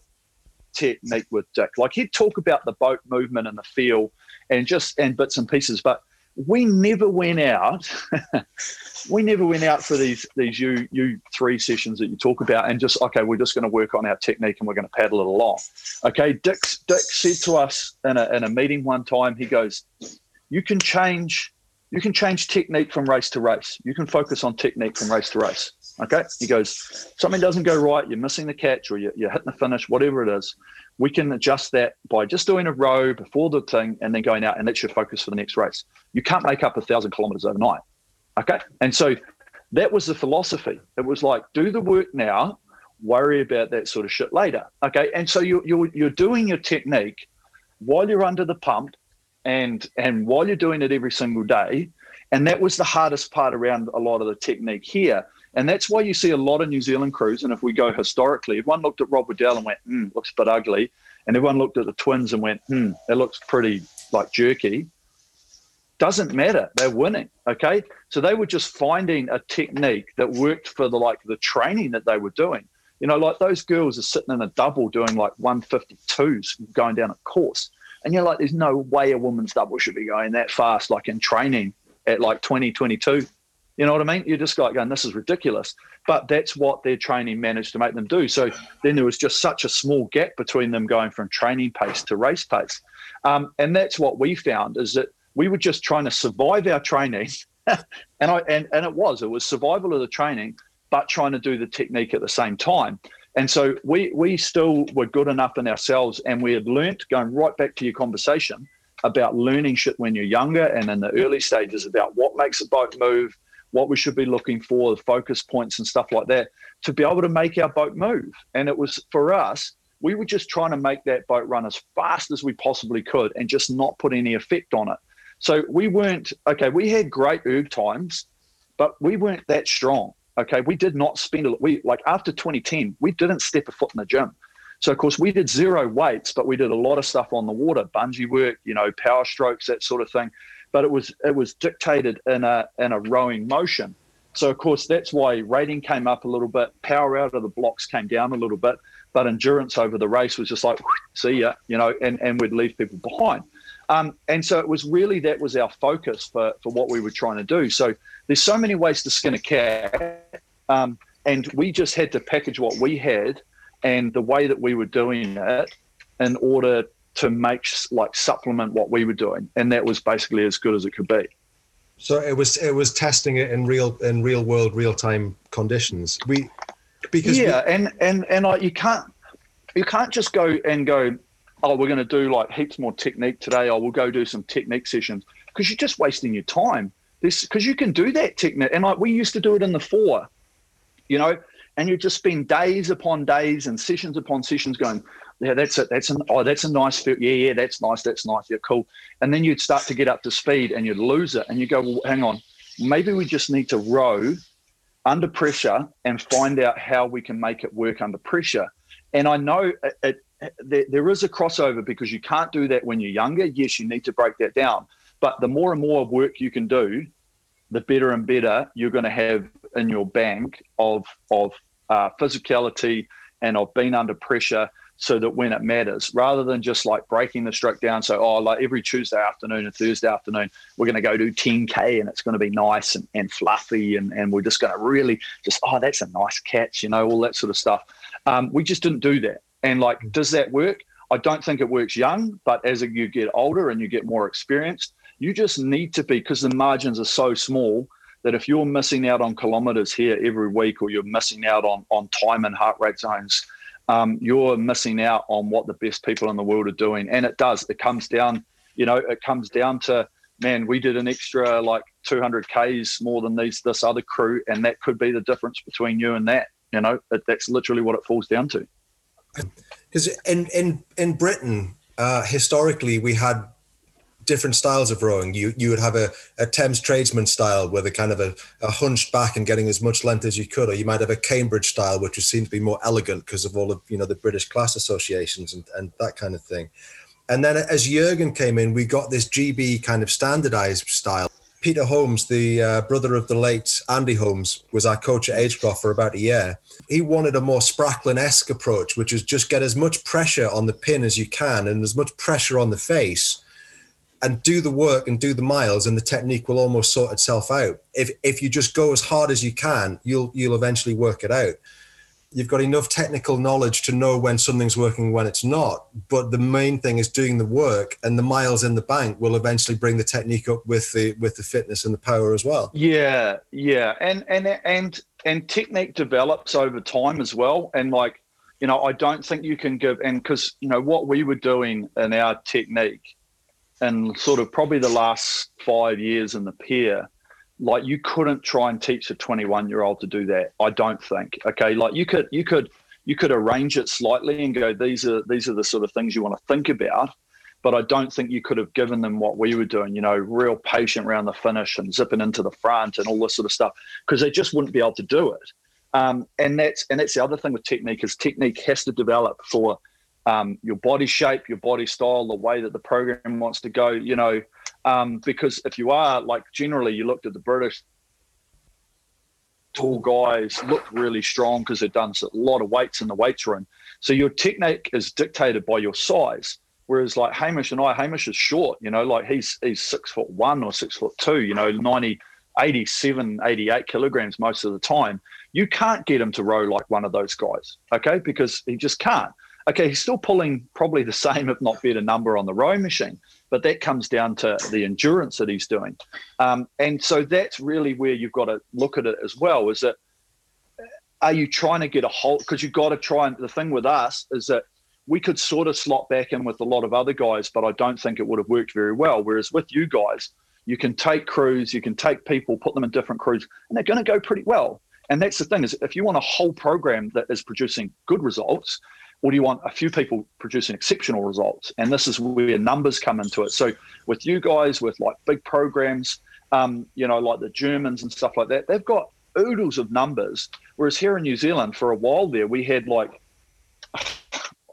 technique with Dick. Like he'd talk about the boat movement and the feel, and just and bits and pieces, but we never went out. we never went out for these these U U three sessions that you talk about and just okay, we're just going to work on our technique and we're going to paddle it along. Okay, Dick Dick said to us in a in a meeting one time, he goes, "You can change." You can change technique from race to race. You can focus on technique from race to race. Okay. He goes, something doesn't go right, you're missing the catch or you're, you're hitting the finish, whatever it is we can adjust that by just doing a row before the thing and then going out and that's your focus for the next race. You can't make up a thousand kilometers overnight. Okay. And so that was the philosophy. It was like, do the work now, worry about that sort of shit later. Okay. And so you, you're, you're doing your technique while you're under the pump and, and while you're doing it every single day. And that was the hardest part around a lot of the technique here and that's why you see a lot of New Zealand crews. And if we go historically, if one looked at Rob Waddell and went, mm, looks a bit ugly, and everyone looked at the twins and went, "Hmm, it looks pretty like jerky." Doesn't matter. They're winning. Okay, so they were just finding a technique that worked for the like the training that they were doing. You know, like those girls are sitting in a double doing like 152s going down a course. And you're like, there's no way a woman's double should be going that fast, like in training at like 2022. You know what I mean? You're just like going, this is ridiculous. But that's what their training managed to make them do. So then there was just such a small gap between them going from training pace to race pace. Um, and that's what we found is that we were just trying to survive our training. and I and, and it was, it was survival of the training, but trying to do the technique at the same time. And so we we still were good enough in ourselves, and we had learnt going right back to your conversation about learning shit when you're younger and in the early stages about what makes a boat move, what we should be looking for, the focus points and stuff like that, to be able to make our boat move. And it was for us, we were just trying to make that boat run as fast as we possibly could and just not put any effect on it. So we weren't okay. We had great erg times, but we weren't that strong. Okay, we did not spend a we like after 2010, we didn't step a foot in the gym. So of course we did zero weights, but we did a lot of stuff on the water, bungee work, you know, power strokes, that sort of thing. But it was it was dictated in a in a rowing motion. So of course that's why rating came up a little bit, power out of the blocks came down a little bit, but endurance over the race was just like see ya, you know, and and we'd leave people behind. Um, and so it was really that was our focus for, for what we were trying to do. So there's so many ways to skin a cat. Um, and we just had to package what we had and the way that we were doing it in order to make like supplement what we were doing. And that was basically as good as it could be. So it was it was testing it in real in real world real time conditions. We because yeah, we, and and and like you can't you can't just go and go oh, we're going to do like heaps more technique today. Oh, we'll go do some technique sessions because you're just wasting your time. This because you can do that technique, and like we used to do it in the four, you know, and you just spend days upon days and sessions upon sessions going, yeah, that's it. That's an oh, that's a nice fit. Yeah, yeah, that's nice. That's nice. Yeah, cool. And then you'd start to get up to speed, and you'd lose it, and you go, well, hang on, maybe we just need to row under pressure and find out how we can make it work under pressure. And I know it, it there, there is a crossover because you can't do that when you're younger. Yes, you need to break that down. But the more and more work you can do, the better and better you're going to have in your bank of of uh, physicality and of being under pressure so that when it matters, rather than just like breaking the stroke down. So, oh, like every Tuesday afternoon and Thursday afternoon, we're going to go do 10K and it's going to be nice and, and fluffy. And, and we're just going to really just, oh, that's a nice catch, you know, all that sort of stuff. Um, we just didn't do that. And like, does that work? I don't think it works young, but as you get older and you get more experienced, you just need to be because the margins are so small that if you're missing out on kilometers here every week or you're missing out on, on time and heart rate zones, um, you're missing out on what the best people in the world are doing. And it does. It comes down, you know, it comes down to, man, we did an extra like 200 Ks more than these this other crew, and that could be the difference between you and that. You know, it, that's literally what it falls down to because in in in Britain, uh, historically, we had different styles of rowing. You you would have a, a Thames tradesman style with a kind of a, a hunched back and getting as much length as you could, or you might have a Cambridge style, which would seem to be more elegant because of all of you know the British class associations and, and that kind of thing. And then as Jurgen came in, we got this GB kind of standardized style. Peter Holmes, the uh, brother of the late Andy Holmes, was our coach at Agecroft for about a year. He wanted a more Spracklen-esque approach, which is just get as much pressure on the pin as you can and as much pressure on the face and do the work and do the miles and the technique will almost sort itself out. If if you just go as hard as you can, you'll you'll eventually work it out. You've got enough technical knowledge to know when something's working when it's not. But the main thing is doing the work and the miles in the bank will eventually bring the technique up with the with the fitness and the power as well. Yeah yeah. And and and and technique develops over time as well. And like you know i don't think you can give and because you know what we were doing in our technique and sort of probably the last five years in the pier like you couldn't try and teach a 21 year old to do that i don't think okay? Like you could you could you could arrange it slightly and go these are these are the sort of things you want to think about but i don't think you could have given them what we were doing you know real patient around the finish and zipping into the front and all this sort of stuff because they just wouldn't be able to do it. Um, and that's and that's the other thing with technique is technique has to develop for um, your body shape, your body style, the way that the program wants to go. You know, um, because if you are like generally, you looked at the British tall guys look really strong because they've done a lot of weights in the weights room. So your technique is dictated by your size. Whereas like Hamish and I, Hamish is short, you know, like he's he's six foot one or six foot two, you know, 90, 87, 88 kilograms most of the time. You can't get him to row like one of those guys, okay? Because he just can't. Okay, he's still pulling probably the same, if not better, number on the rowing machine, but that comes down to the endurance that he's doing. Um, and so that's really where you've got to look at it as well is that are you trying to get a hold? Because you've got to try and the thing with us is that we could sort of slot back in with a lot of other guys, but I don't think it would have worked very well. Whereas with you guys, you can take crews, you can take people, put them in different crews, and they're going to go pretty well. And that's the thing is, if you want a whole program that is producing good results, or do you want a few people producing exceptional results? And this is where numbers come into it. So with you guys, with like big programs, um, you know, like the Germans and stuff like that, they've got oodles of numbers. Whereas here in New Zealand, for a while there, we had like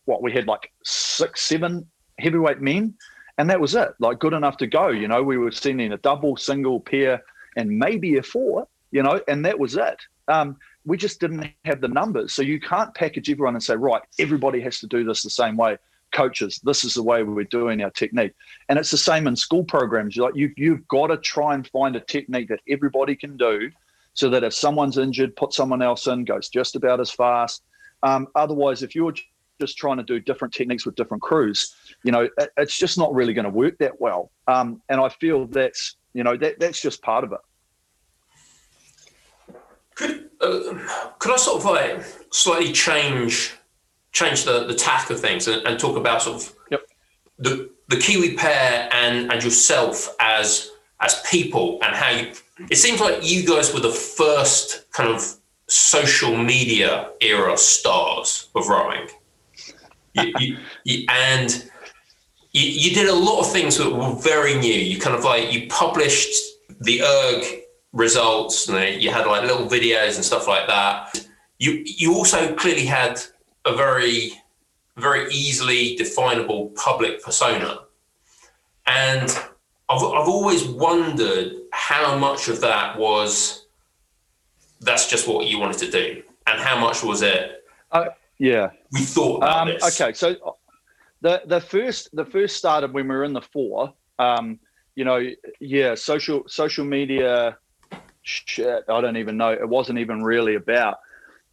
what we had like six, seven heavyweight men, and that was it. Like good enough to go. You know, we were sending a double, single, pair, and maybe a four. You know, and that was it. Um, we just didn't have the numbers, so you can't package everyone and say, right, everybody has to do this the same way. Coaches, this is the way we're doing our technique, and it's the same in school programs. You're like you, you've got to try and find a technique that everybody can do, so that if someone's injured, put someone else in, goes just about as fast. Um, otherwise, if you're just trying to do different techniques with different crews, you know, it, it's just not really going to work that well. Um, and I feel that's, you know, that that's just part of it. Could uh, could I sort of like slightly change change the, the tack of things and, and talk about sort of yep. the the Kiwi pair and and yourself as as people and how you it seems like you guys were the first kind of social media era stars of rowing you, you, and you, did a lot of things that were very new. You kind of like you published the erg results, and you had like little videos and stuff like that. You you also clearly had a very very easily definable public persona, and I've I've always wondered how much of that was that's just what you wanted to do, and how much was it. Uh, yeah. We thought about um, this. Okay, so the the first the first started when we were in the four. Um, you know, yeah, social social media shit. I don't even know. It wasn't even really about.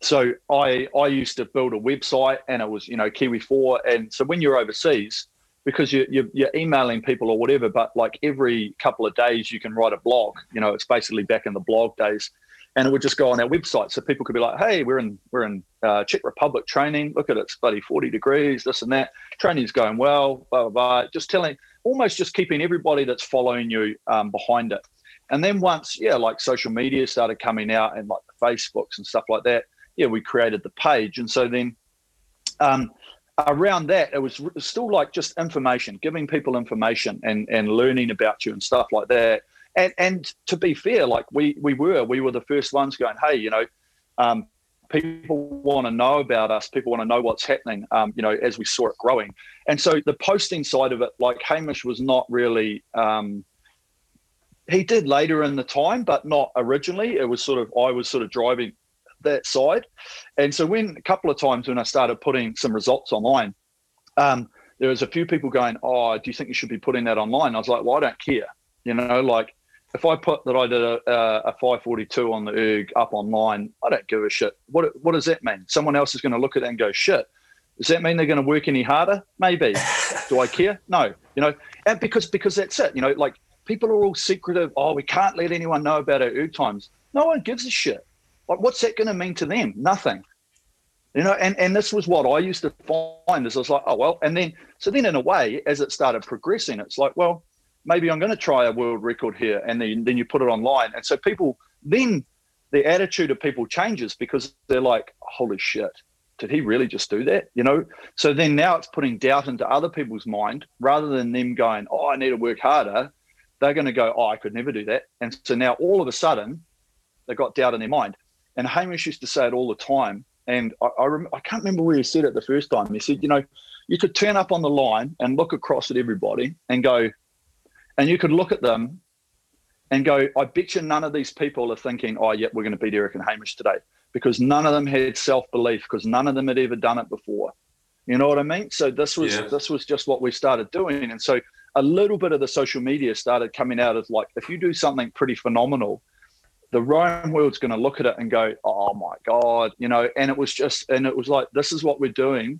So I I used to build a website, and it was you know Kiwi Four, and so when you're overseas, because you, you're, you're emailing people or whatever, but like every couple of days you can write a blog. You know, it's basically back in the blog days and it would just go on our website so people could be like hey we're in we're in uh, czech republic training look at it it's bloody 40 degrees this and that training's going well blah blah blah just telling almost just keeping everybody that's following you um, behind it and then once yeah like social media started coming out and like the facebooks and stuff like that yeah we created the page and so then um, around that it was still like just information giving people information and and learning about you and stuff like that and and to be fair, like we we were we were the first ones going, hey, you know, um, people want to know about us. People want to know what's happening. Um, you know, as we saw it growing, and so the posting side of it, like Hamish was not really. Um, he did later in the time, but not originally. It was sort of I was sort of driving that side, and so when a couple of times when I started putting some results online, um, there was a few people going, "Oh, do you think you should be putting that online?" I was like, "Well, I don't care." You know, like if I put that I did a, a 542 on the erg up online, I don't give a shit. What what does that mean? Someone else is going to look at it and go, shit. Does that mean they're going to work any harder? Maybe. Do I care? No. You know, and because because that's it. You know, like people are all secretive. Oh, we can't let anyone know about our erg times. No one gives a shit. Like, what's that going to mean to them? Nothing. You know, and, and this was what I used to find is I was like, oh well, and then so then in a way, as it started progressing, it's like, well, maybe I'm going to try a world record here, and then then you put it online, and so people then the attitude of people changes because they're like, holy shit, did he really just do that? You know. So then now it's putting doubt into other people's mind rather than them going, oh, I need to work harder. They're going to go, oh, I could never do that, and so now all of a sudden they got doubt in their mind. And Hamish used to say it all the time, and I I, rem- I can't remember where he said it the first time. He said, you know you could turn up on the line and look across at everybody and go, and you could look at them and go, I bet you none of these people are thinking, oh, yeah, we're going to beat Eric and Hamish today because none of them had self belief because none of them had ever done it before. You know what I mean? So this was yeah. this was just what we started doing, and so a little bit of the social media started coming out as like, if you do something pretty phenomenal, the rowing world's going to look at it and go, "Oh my god," you know. And it was just, and it was like, this is what we're doing,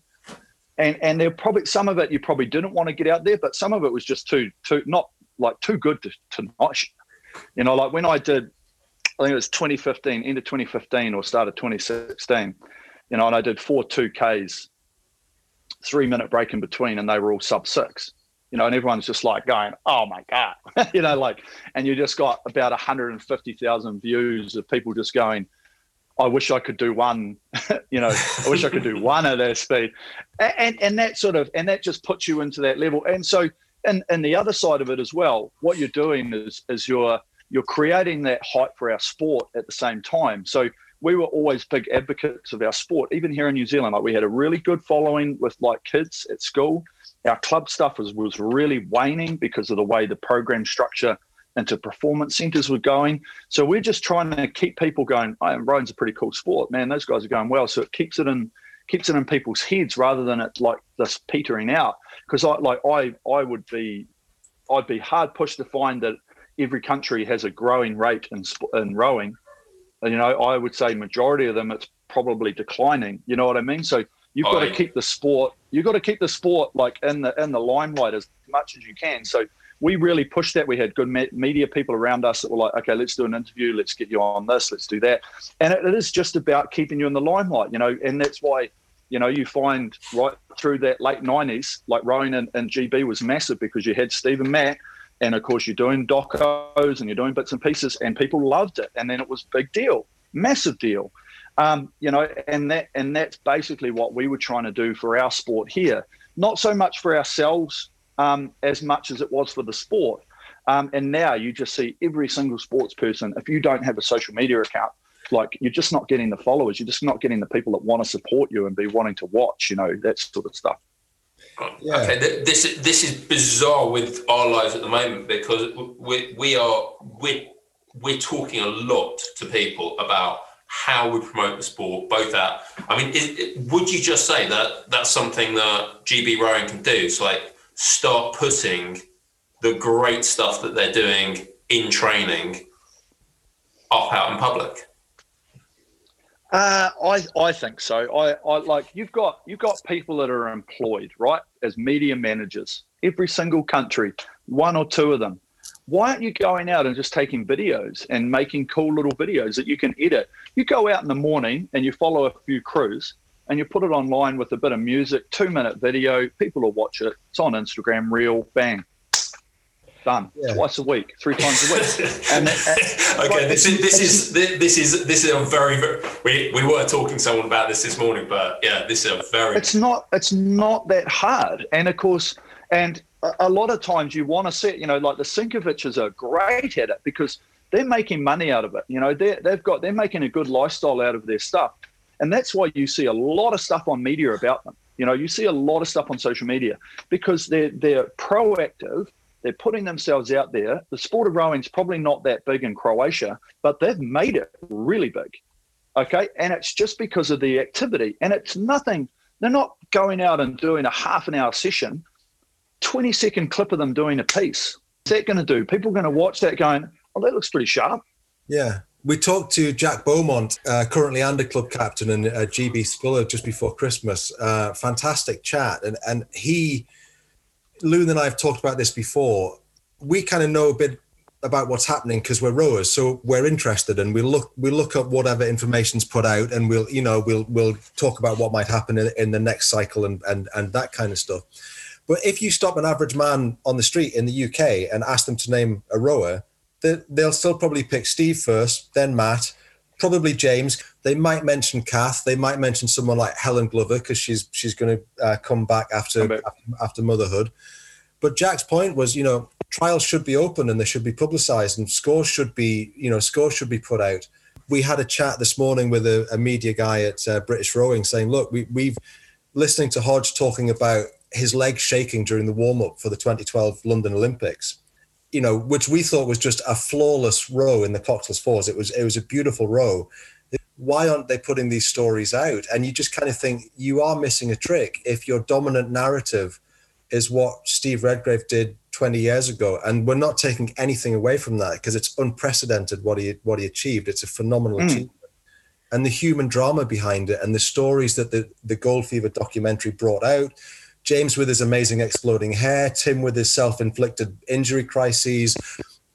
and and there probably some of it you probably didn't want to get out there, but some of it was just too too not like too good to, to not, you know. Like when I did, I think it was 2015, end of 2015 or start of 2016, you know, and I did four two Ks, three minute break in between, and they were all sub six you know, and everyone's just like going, "Oh my god," you know, like, and you just got about 150,000 views of people just going, "I wish I could do one," you know, "I wish I could do one at their speed," and and that sort of and that just puts you into that level. And so, and and the other side of it as well, what you're doing is is you're you're creating that hype for our sport at the same time. So we were always big advocates of our sport, even here in New Zealand. Like we had a really good following with like kids at school our club stuff was, was really waning because of the way the program structure into performance centers were going. So we're just trying to keep people going, oh, rowing's a pretty cool sport. Man, those guys are going well. So it keeps it in keeps it in people's heads rather than it like this petering out. Because I like I I would be I'd be hard pushed to find that every country has a growing rate in in rowing. And, you know, I would say majority of them it's probably declining. You know what I mean? So You've oh, got to keep the sport. You've got to keep the sport like in the in the limelight as much as you can. So we really pushed that. We had good media people around us that were like, okay, let's do an interview. Let's get you on this. Let's do that. And it, it is just about keeping you in the limelight, you know. And that's why, you know, you find right through that late '90s, like rowing and, in GB was massive because you had Stephen Matt, and of course you're doing docos and you're doing bits and pieces, and people loved it. And then it was big deal, massive deal. Um, you know, and that and that's basically what we were trying to do for our sport here. Not so much for ourselves um, as much as it was for the sport. Um, and now you just see every single sports person. If you don't have a social media account, like you're just not getting the followers. You're just not getting the people that want to support you and be wanting to watch. You know that sort of stuff. Yeah. Okay, this this is bizarre with our lives at the moment because we we are we we're talking a lot to people about how we promote the sport, both at, I mean, is, would you just say that that's something that GB Rowing can do? So, like, start putting the great stuff that they're doing in training up out in public? Uh, I I think so. I, I like you've got you've got people that are employed right as media managers. Every single country, one or two of them why aren't you going out and just taking videos and making cool little videos that you can edit? You go out in the morning and you follow a few crews and you put it online with a bit of music, two minute video. People will watch it. It's on Instagram, reel, bang, done. Yeah. Twice a week, three times a week. and, and okay, this is this is this is this is a very, very we we were talking to someone about this this morning, but yeah, this is a very. It's not it's not that hard, and of course, and a lot of times you want to see, you know, like the Sinkovics are great at it because they're making money out of it. You know, they they've got they're making a good lifestyle out of their stuff, and that's why you see a lot of stuff on media about them. You know, you see a lot of stuff on social media because they're they're proactive. They're putting themselves out there. The sport of rowing is probably not that big in Croatia, but they've made it really big. Okay, and it's just because of the activity, and it's nothing. They're not going out and doing a half an hour session 20 second clip of them doing a piece. What's that going to do? People are going to watch that going, oh, that looks pretty sharp. Yeah. We talked to Jack Beaumont, uh, currently Leander Club captain and uh, GB sculler just before Christmas. Uh, fantastic chat. And, and he, Loon and I have talked about this before. We kind of know a bit about what's happening because we're rowers, so we're interested and we look we look at whatever information's put out, and we'll you know we'll we'll talk about what might happen in, in the next cycle and and and that kind of stuff. But if you stop an average man on the street in the UK and ask them to name a rower, they'll still probably pick Steve first, then Matt, probably James. They might mention Kath. They might mention someone like Helen Glover because she's she's going to uh, come back after, after after motherhood. But Jack's point was, you know, trials should be open and they should be publicised, and scores should be, you know, scores should be put out. We had a chat this morning with a, a media guy at uh, British Rowing saying, look, we, we've listening to Hodge talking about his legs shaking during the warm up for the 2012 London Olympics, you know, which we thought was just a flawless row in the Coxless Fours. It was it was a beautiful row. Why aren't they putting these stories out? And you just kind of think you are missing a trick if your dominant narrative is what Steve Redgrave did 20 years ago. And we're not taking anything away from that because it's unprecedented what he what he achieved. It's a phenomenal mm. achievement. And the human drama behind it and the stories that the, the Gold Fever documentary brought out. James with his amazing exploding hair, Tim with his self-inflicted injury crises,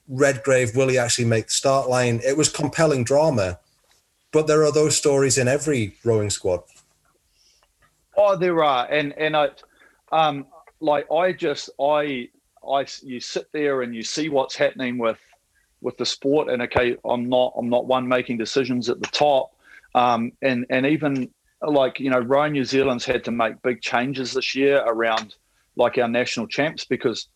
Redgrave, will he actually make the start line? It was compelling drama. But there are those stories in every rowing squad. Oh, there are. And and I um like I just I I you sit there and you see what's happening with with the sport, and okay, I'm not I'm not one making decisions at the top, um, and and even like you know, Rowing New Zealand's had to make big changes this year around like our national champs because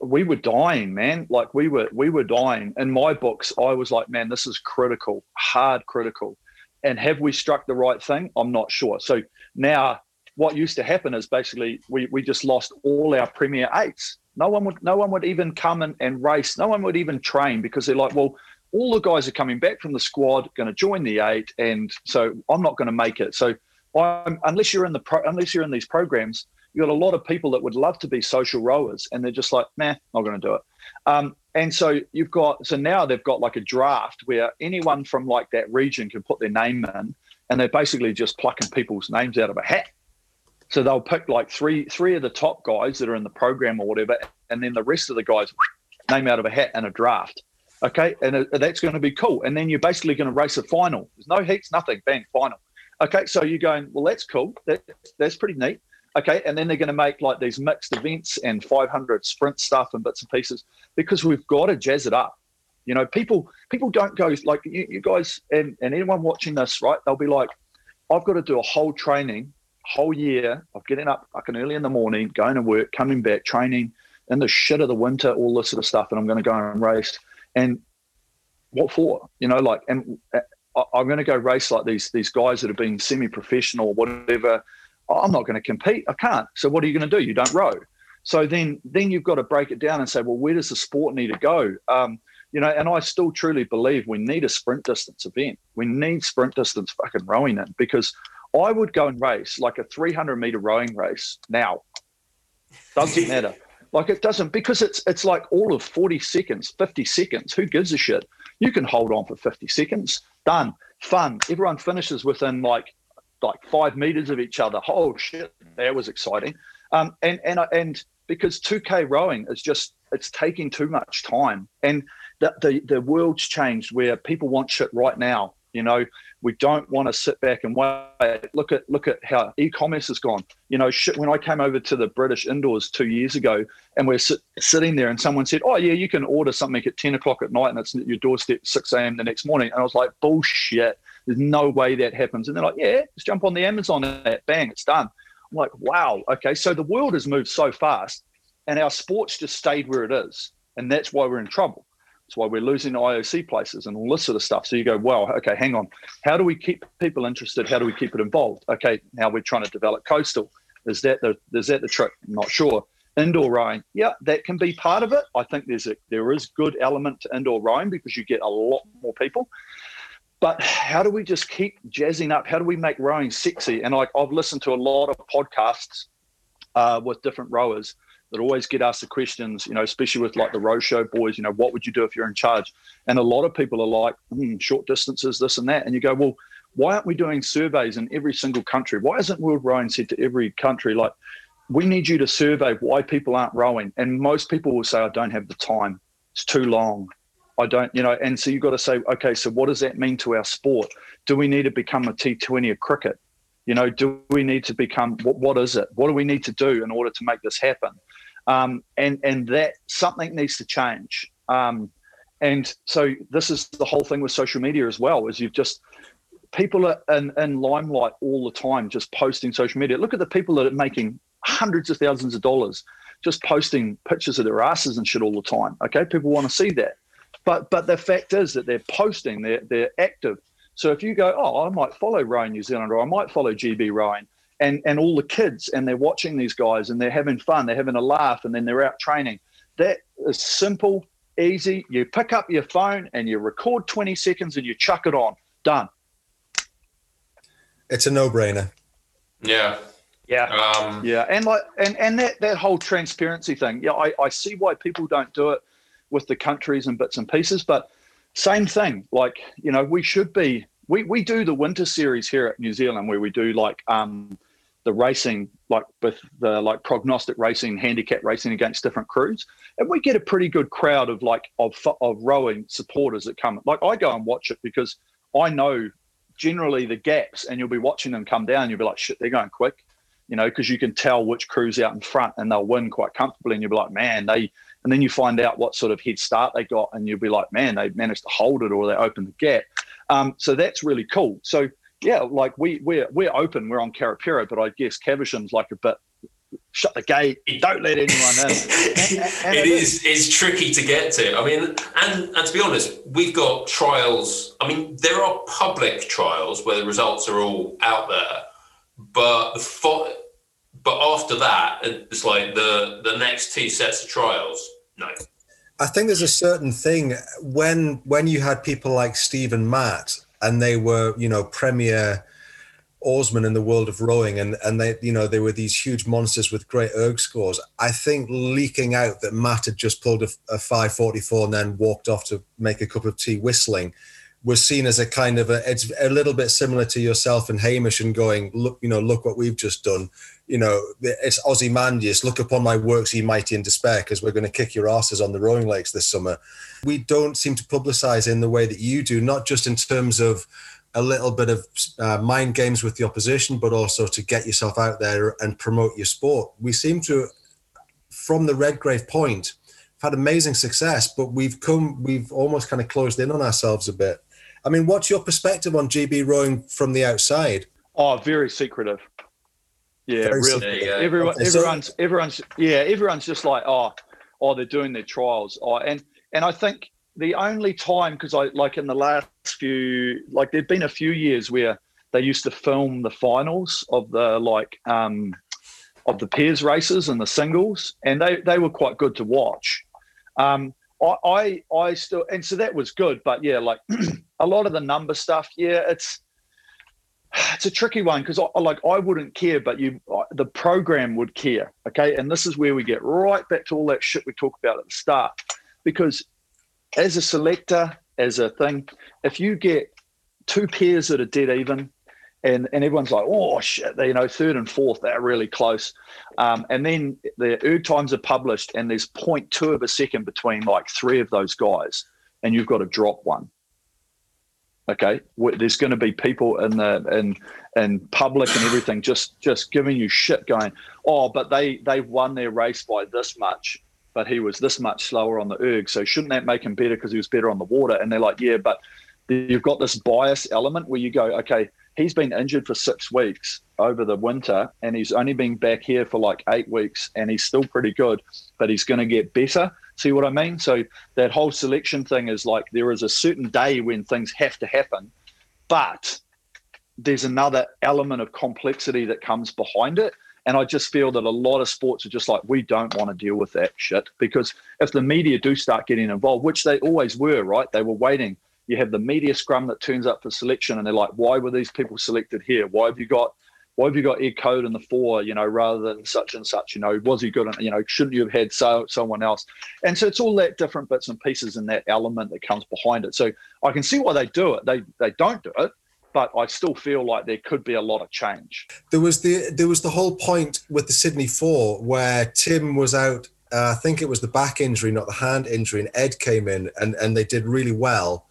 we were dying, man. Like we were we were dying. In my books, I was like, man, this is critical, hard critical. And have we struck the right thing? I'm not sure. So now what used to happen is basically we, we just lost all our premier eights. No one would no one would even come and, and race. No one would even train because they're like, well, all the guys are coming back from the squad, going to join the eight, and so I'm not going to make it. So I'm, unless you're in the pro, unless you're in these programs, you've got a lot of people that would love to be social rowers, and they're just like, nah, not going to do it. Um, and so you've got so now they've got like a draft where anyone from like that region can put their name in, and they're basically just plucking people's names out of a hat. So they'll pick like three three of the top guys that are in the program or whatever, and then the rest of the guys name out of a hat in a draft. Okay, and uh, that's going to be cool. And then you're basically going to race a final. There's no heats, nothing. Bang, final. Okay, so you're going. Well, that's cool. That, that's pretty neat. Okay, and then they're going to make like these mixed events and 500 sprint stuff and bits and pieces because we've got to jazz it up. You know, people people don't go like you, you guys and, and anyone watching this, right? They'll be like, I've got to do a whole training whole year of getting up fucking early in the morning, going to work, coming back, training in the shit of the winter, all this sort of stuff, and I'm going to go and race. And what for? You know, like, and uh, I'm going to go race like these these guys that have been semi-professional or whatever. I'm not going to compete. I can't. So what are you going to do? You don't row. So then then you've got to break it down and say, well, where does the sport need to go? Um, you know, and I still truly believe we need a sprint distance event. We need sprint distance fucking rowing in because I would go and race like a 300 meter rowing race now. Doesn't matter. Like it doesn't because it's it's like all of 40 seconds, 50 seconds. Who gives a shit? You can hold on for 50 seconds. Done. Fun. Everyone finishes within like like five meters of each other. Oh shit, that was exciting. Um, and and and because 2K rowing is just it's taking too much time. And the, the the world's changed where people want shit right now. You know, we don't want to sit back and wait. Look at look at how e-commerce has gone. You know, shit, when I came over to the British indoors two years ago, and we're sit, sitting there, and someone said, "Oh yeah, you can order something at ten o'clock at night, and it's at your doorstep six a.m. the next morning." And I was like, "Bullshit! There's no way that happens." And they're like, "Yeah, just jump on the Amazon app, bang, it's done." I'm like, "Wow, okay." So the world has moved so fast, and our sports just stayed where it is, and that's why we're in trouble. That's why we're losing IOC places and all this sort of stuff. So you go, well, okay, hang on. How do we keep people interested? How do we keep it involved? Okay, now we're trying to develop coastal. Is that the is that the trick? I'm not sure. Indoor rowing, yeah, that can be part of it. I think there's a there is good element to indoor rowing because you get a lot more people. But how do we just keep jazzing up? How do we make rowing sexy? And like I've listened to a lot of podcasts uh, with different rowers, that always get asked the questions, you know, especially with like the row show boys, you know, what would you do if you're in charge? And a lot of people are like, hmm, short distances, this and that. And you go, well, why aren't we doing surveys in every single country? Why isn't World Rowing said to every country, like, we need you to survey why people aren't rowing? And most people will say, I don't have the time. It's too long. I don't, you know, and so you've got to say, okay, so what does that mean to our sport? Do we need to become a T20 of cricket? You know, do we need to become what, what is it? What do we need to do in order to make this happen? Um, and and that something needs to change. Um, and so this is the whole thing with social media as well. Is you've just people are in, in limelight all the time, just posting social media. Look at the people that are making hundreds of thousands of dollars just posting pictures of their asses and shit all the time. Okay, people want to see that, but but the fact is that they're posting, they're they're active. So if you go, oh, I might follow Rowing New Zealand or I might follow GB Rowing, and and all the kids and they're watching these guys and they're having fun they're having a laugh and then they're out training. That is simple easy. You pick up your phone and you record 20 seconds and you chuck it on. Done. It's a no-brainer. Yeah. Yeah. Um, yeah and like and and that that whole transparency thing. Yeah I, I see why people don't do it with the countries and bits and pieces but same thing. Like you know we should be we we do the winter series here at new zealand where we do like um the racing, like with the like prognostic racing, handicap racing against different crews, and we get a pretty good crowd of like of of rowing supporters that come. Like I go and watch it because I know generally the gaps, and you'll be watching them come down. You'll be like, shit, they're going quick, you know, because you can tell which crew's out in front, and they'll win quite comfortably. And you'll be like, man, they. And then you find out what sort of head start they got, and you'll be like, man, they managed to hold it or they opened the gap. Um, so that's really cool. So yeah, like we we're we're open, we're on Karapiro, but I guess Caversham's like a bit shut the gate, don't let anyone in. and, and it, it is, is it's tricky to get to. I mean, and and to be honest, we've got trials. I mean, there are public trials where the results are all out there, but the fo- but after that, it's like the the next two sets of trials. No. I think there's a certain thing when when you had people like Steve and Matt and they were you know premier oarsmen in the world of rowing and and they you know they were these huge monsters with great erg scores. I think leaking out that matt had just pulled a, a 544 and then walked off to make a cup of tea whistling was seen as a kind of a it's a little bit similar to yourself and hamish and going look you know look what we've just done you know it's ozymandias look upon my works ye mighty in despair because we're going to kick your asses on the rowing lakes this summer we don't seem to publicize in the way that you do, not just in terms of a little bit of uh, mind games with the opposition, but also to get yourself out there and promote your sport. We seem to, from the Redgrave point, have had amazing success, but we've come, we've almost kind of closed in on ourselves a bit. I mean, what's your perspective on GB rowing from the outside? Oh, very secretive. Yeah, very really. Everyone, okay, everyone's, everyone's, yeah, everyone's just like, oh, oh, they're doing their trials. Oh, and and I think the only time, because I like in the last few, like there've been a few years where they used to film the finals of the like um, of the pairs races and the singles, and they they were quite good to watch. Um, I, I I still and so that was good, but yeah, like a lot of the number stuff, yeah, it's it's a tricky one because I, like I wouldn't care, but you the program would care. Okay, and this is where we get right back to all that shit we talked about at the start because as a selector, as a thing, if you get two pairs that are dead even, and, and everyone's like, oh shit, they, you know, third and fourth, they're really close. Um, and then the erg times are published, and there's 0.2 of a second between like three of those guys, and you've got to drop one. Okay, there's going to be people in the in in public and everything just just giving you shit, going, oh, but they they won their race by this much but he was this much slower on the erg. So shouldn't that make him better because he was better on the water? And they're like, yeah, but you've got this bias element where you go, okay, he's been injured for six weeks over the winter and he's only been back here for like eight weeks and he's still pretty good, but he's going to get better. See what I mean? So that whole selection thing is like there is a certain day when things have to happen, but there's another element of complexity that comes behind it and I just feel that a lot of sports are just like, we don't want to deal with that shit. Because if the media do start getting involved, which they always were, right? They were waiting. You have the media scrum that turns up for selection and they're like, why were these people selected here? Why have you got why have you got Ed Coode in the four, you know, rather than such and such? You know, was he good? You know, shouldn't you have had so, someone else? And so it's all that different bits and pieces and that element that comes behind it. So I can see why they do it. They they don't do it but I still feel like there could be a lot of change. There was the there was the whole point with the Sydney Four where Tim was out. Uh, I think it was the back injury, not the hand injury, and Ed came in and and they did really well.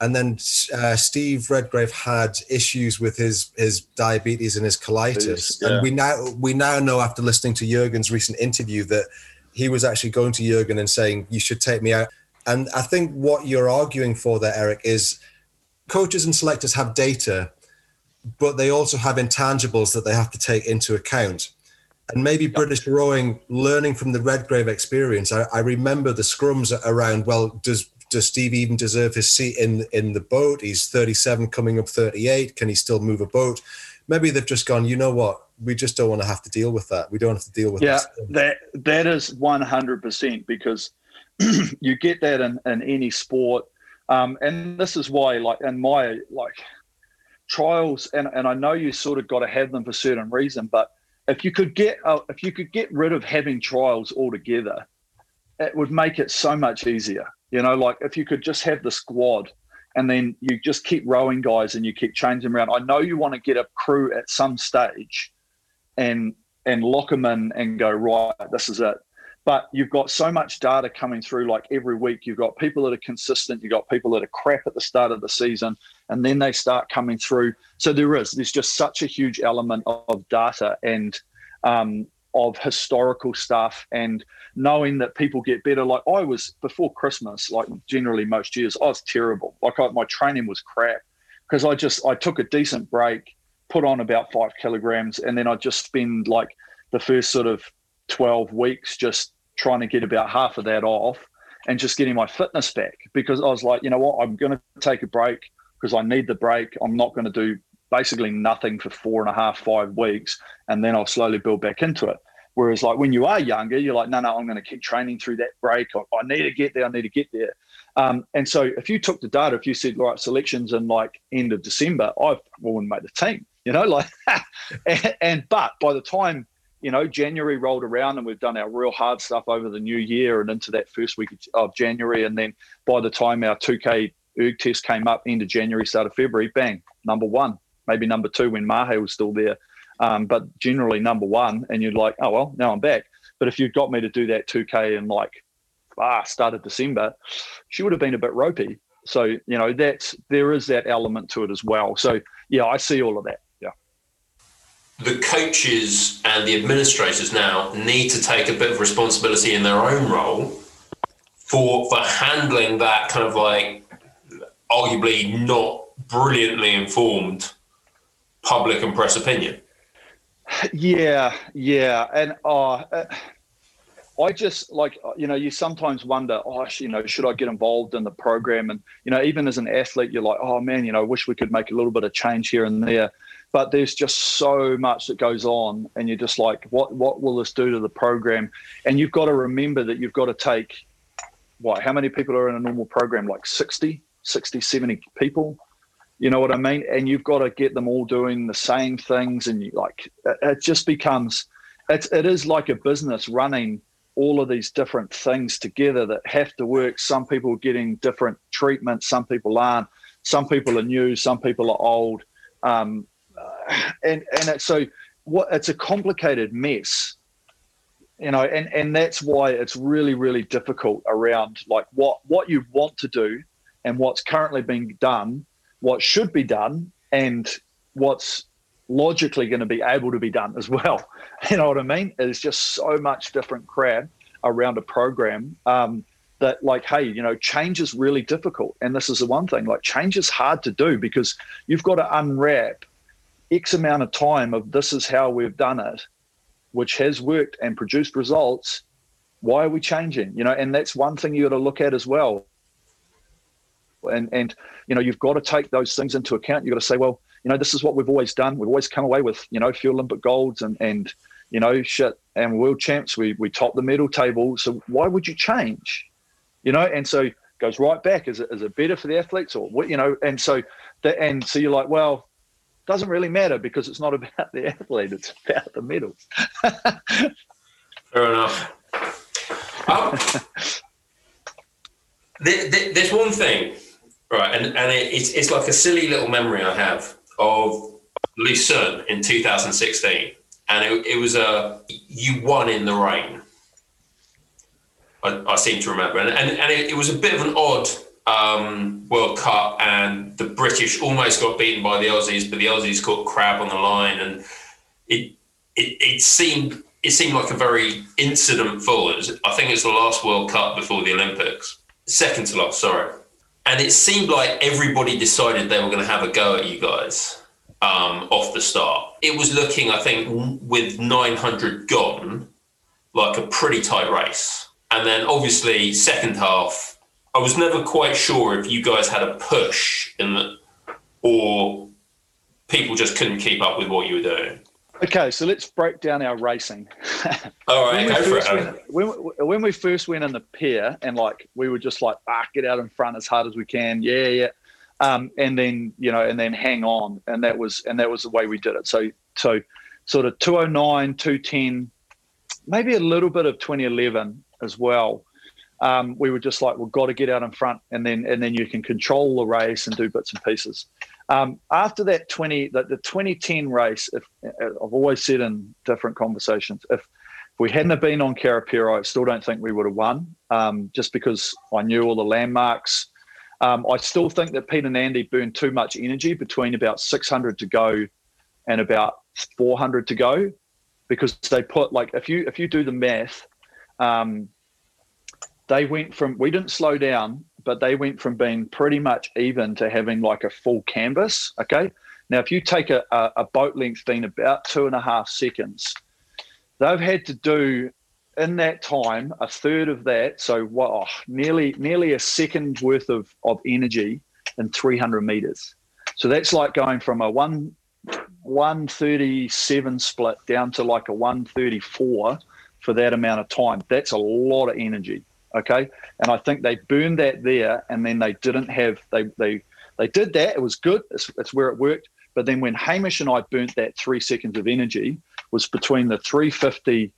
And then uh, Steve Redgrave had issues with his his diabetes and his colitis, yeah. and we now we now know after listening to Jurgen's recent interview that he was actually going to Jurgen and saying you should take me out. And I think what you're arguing for there, Eric, is coaches and selectors have data, but they also have intangibles that they have to take into account. And maybe yep. British rowing, learning from the Redgrave experience, I, I, remember the scrums around. Well, does does Steve even deserve his seat in in the boat? He's 37, coming up 38. Can he still move a boat? Maybe they've just gone. You know what? We just don't want to have to deal with that. We don't have to deal with. Yeah, that that is 100 percent because you get that in, in any sport, um, and this is why, like in my like trials, and and I know you sort of got to have them for certain reason, but if you could get uh, if you could get rid of having trials altogether, it would make it so much easier. You know, like if you could just have the squad and then you just keep rowing guys and you keep changing around. I know you want to get a crew at some stage and and lock them in and go right. This is it. But you've got so much data coming through like every week. You've got people that are consistent. You've got people that are crap at the start of the season, and then they start coming through. So there is. There's just such a huge element of data and um, of historical stuff and knowing that people get better. Like I was before Christmas, like generally most years, I was terrible. Like I, my training was crap because I just I took a decent break, put on about five kilograms, and then I just spend like the first sort of twelve weeks just trying to get about half of that off and just getting my fitness back because I was like, you know what, I'm going to take a break because I need the break. I'm not going to do basically nothing for four and a half, five weeks, and then I'll slowly build back into it. Whereas, like when you are younger, you're like, no, no, I'm going to keep training through that break. I, I need to get there. I need to get there. Um, and so, if you took the data, if you said, right, selections in like end of December, I wouldn't make the team. You know, like, and, and but by the time you know January rolled around and we've done our real hard stuff over the new year and into that first week of January, and then by the time our 2K erg test came up end of January, start of February, bang, number one, maybe number two when Mahe was still there um, but generally number one, and you're like, oh well, now I'm back. But if you'd got me to do that 2K in like ah start of December, she would have been a bit ropey. So you know that's there is that element to it as well. So yeah, I see all of that. Yeah. The coaches and the administrators now need to take a bit of responsibility in their own role for for handling that kind of like arguably not brilliantly informed public and press opinion. Yeah, yeah, and uh, I just like you know you sometimes wonder, oh, you know, should I get involved in the program? And you know, even as an athlete, you're like, oh man, you know, I wish we could make a little bit of change here and there. But there's just so much that goes on, and you're just like, what what will this do to the program? And you've got to remember that you've got to take what? How many people are in a normal program? Like 60, 60, 70 people you know what I mean? And you've got to get them all doing the same things, and you like it just becomes it's it is like a business running all of these different things together that have to work. Some people are getting different treatment, some people aren't. Some people are new, some people are old, um, and and so what it's a complicated mess you know and and that's why it's really really difficult around like what what you want to do and what's currently being done what should be done and what's logically going to be able to be done as well. You know what I mean? There's just so much different crap around a program um, that, like, hey, you know, change is really difficult. And this is the one thing like, change is hard to do because you've got to unwrap X amount of time of this is how we've done it, which has worked and produced results. Why are we changing? You know, and that's one thing you got to look at as well and and you know you've got to take those things into account. You've got to say well you know this is what we've always done. We've always come away with you know a few olympic golds and and you know shit and world champs. We we top the medal table. So why would you change? You know and so goes right back. Is it, is it better for the athletes or what you know and so the, and so you're like well doesn't really matter because it's not about the athlete it's about the medals fair enough. Um, there's one thing Right, and, and it, it's, it's like a silly little memory I have of Lucerne in 2016. And it, it was a, you won in the rain. I, I seem to remember. And, and, and it, it, was a bit of an odd um, World Cup, and the British almost got beaten by the Aussies, but the Aussies caught crab on the line. And it, it, it seemed it seemed like a very incident full. I think it's the last World Cup before the Olympics. Second to last, sorry and it seemed like everybody decided they were going to have a go at you guys um, off the start. It was looking, I think, with 900 gone, like a pretty tight race. And then obviously, second half, I was never quite sure if you guys had a push in the, or people just couldn't keep up with what you were doing. Okay, so let's break down our racing. All right, when, we go for first it. went, when, when we first went in the pair, and like we were just like, ah, get out in front as hard as we can, yeah, yeah, um, and then you know, and then hang on, and that was and that was the way we did it. So so sort of 209, 210, maybe a little bit of 2011 as well. Um, we were just like, we've got to get out in front, and then and then you can control the race and do bits and pieces. Um, after that 20, the, the 2010 race, if, I've always said in different conversations, if, if we hadn't have been on Karapiro, I still don't think we would have won, um, just because I knew all the landmarks. Um, I still think that Pete and Andy burned too much energy between about 600 to go and about 400 to go, because they put like if you if you do the math, um, they went from we didn't slow down but they went from being pretty much even to having like a full canvas. Okay. Now, if you take a, a, a boat length being about two and a half seconds, they've had to do in that time a third of that. So, what, oh, nearly nearly a second worth of, of energy in 300 meters. So that's like going from a one 137 split down to like a 134 for that amount of time. That's a lot of energy. Okay, and I think they burned that there, and then they didn't have they they they did that. It was good. It's, it's where it worked. But then when Hamish and I burnt that three seconds of energy was between the 350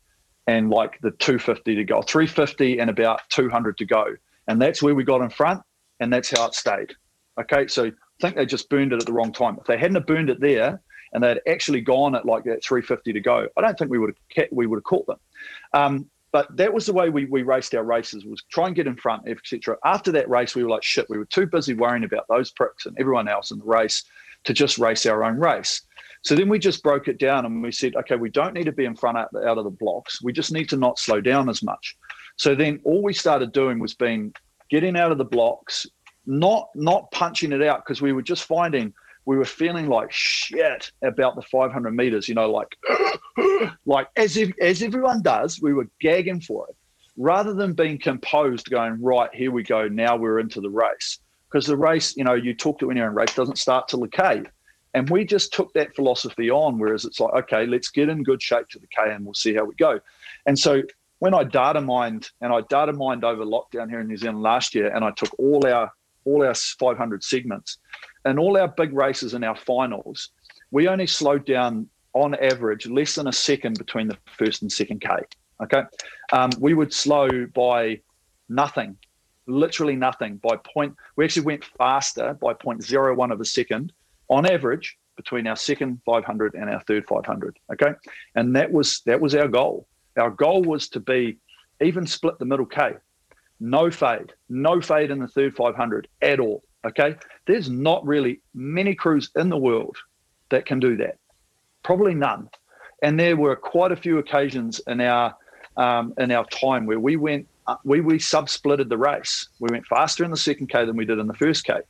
and like the 250 to go, 350 and about 200 to go, and that's where we got in front, and that's how it stayed. Okay, so I think they just burned it at the wrong time. If they hadn't burned it there, and they'd actually gone at like that 350 to go, I don't think we would have we would have caught them. Um, but that was the way we, we raced our races was try and get in front etc after that race we were like shit we were too busy worrying about those pricks and everyone else in the race to just race our own race. So then we just broke it down and we said okay we don't need to be in front out, out of the blocks. We just need to not slow down as much. So then all we started doing was being getting out of the blocks not not punching it out because we were just finding we were feeling like shit about the 500 meters, you know, like, like as if, as everyone does, we were gagging for it rather than being composed going, right, here we go. Now we're into the race. Because the race, you know, you talk to anyone race doesn't start till the K. And we just took that philosophy on, whereas it's like, okay, let's get in good shape to the K and we'll see how we go. And so when I data mined and I data mined over lockdown here in New Zealand last year, and I took all our all our 500 segments, in all our big races and our finals, we only slowed down on average less than a second between the first and second K. Okay. Um, we would slow by nothing, literally nothing by point. We actually went faster by 0.01 of a second on average between our second 500 and our third 500. Okay. And that was, that was our goal. Our goal was to be even split the middle K, no fade, no fade in the third 500 at all. Okay. There's not really many crews in the world that can do that. Probably none. And there were quite a few occasions in our um, in our time where we went uh, we we sub-splitted the race. We went faster in the second K than we did in the first K.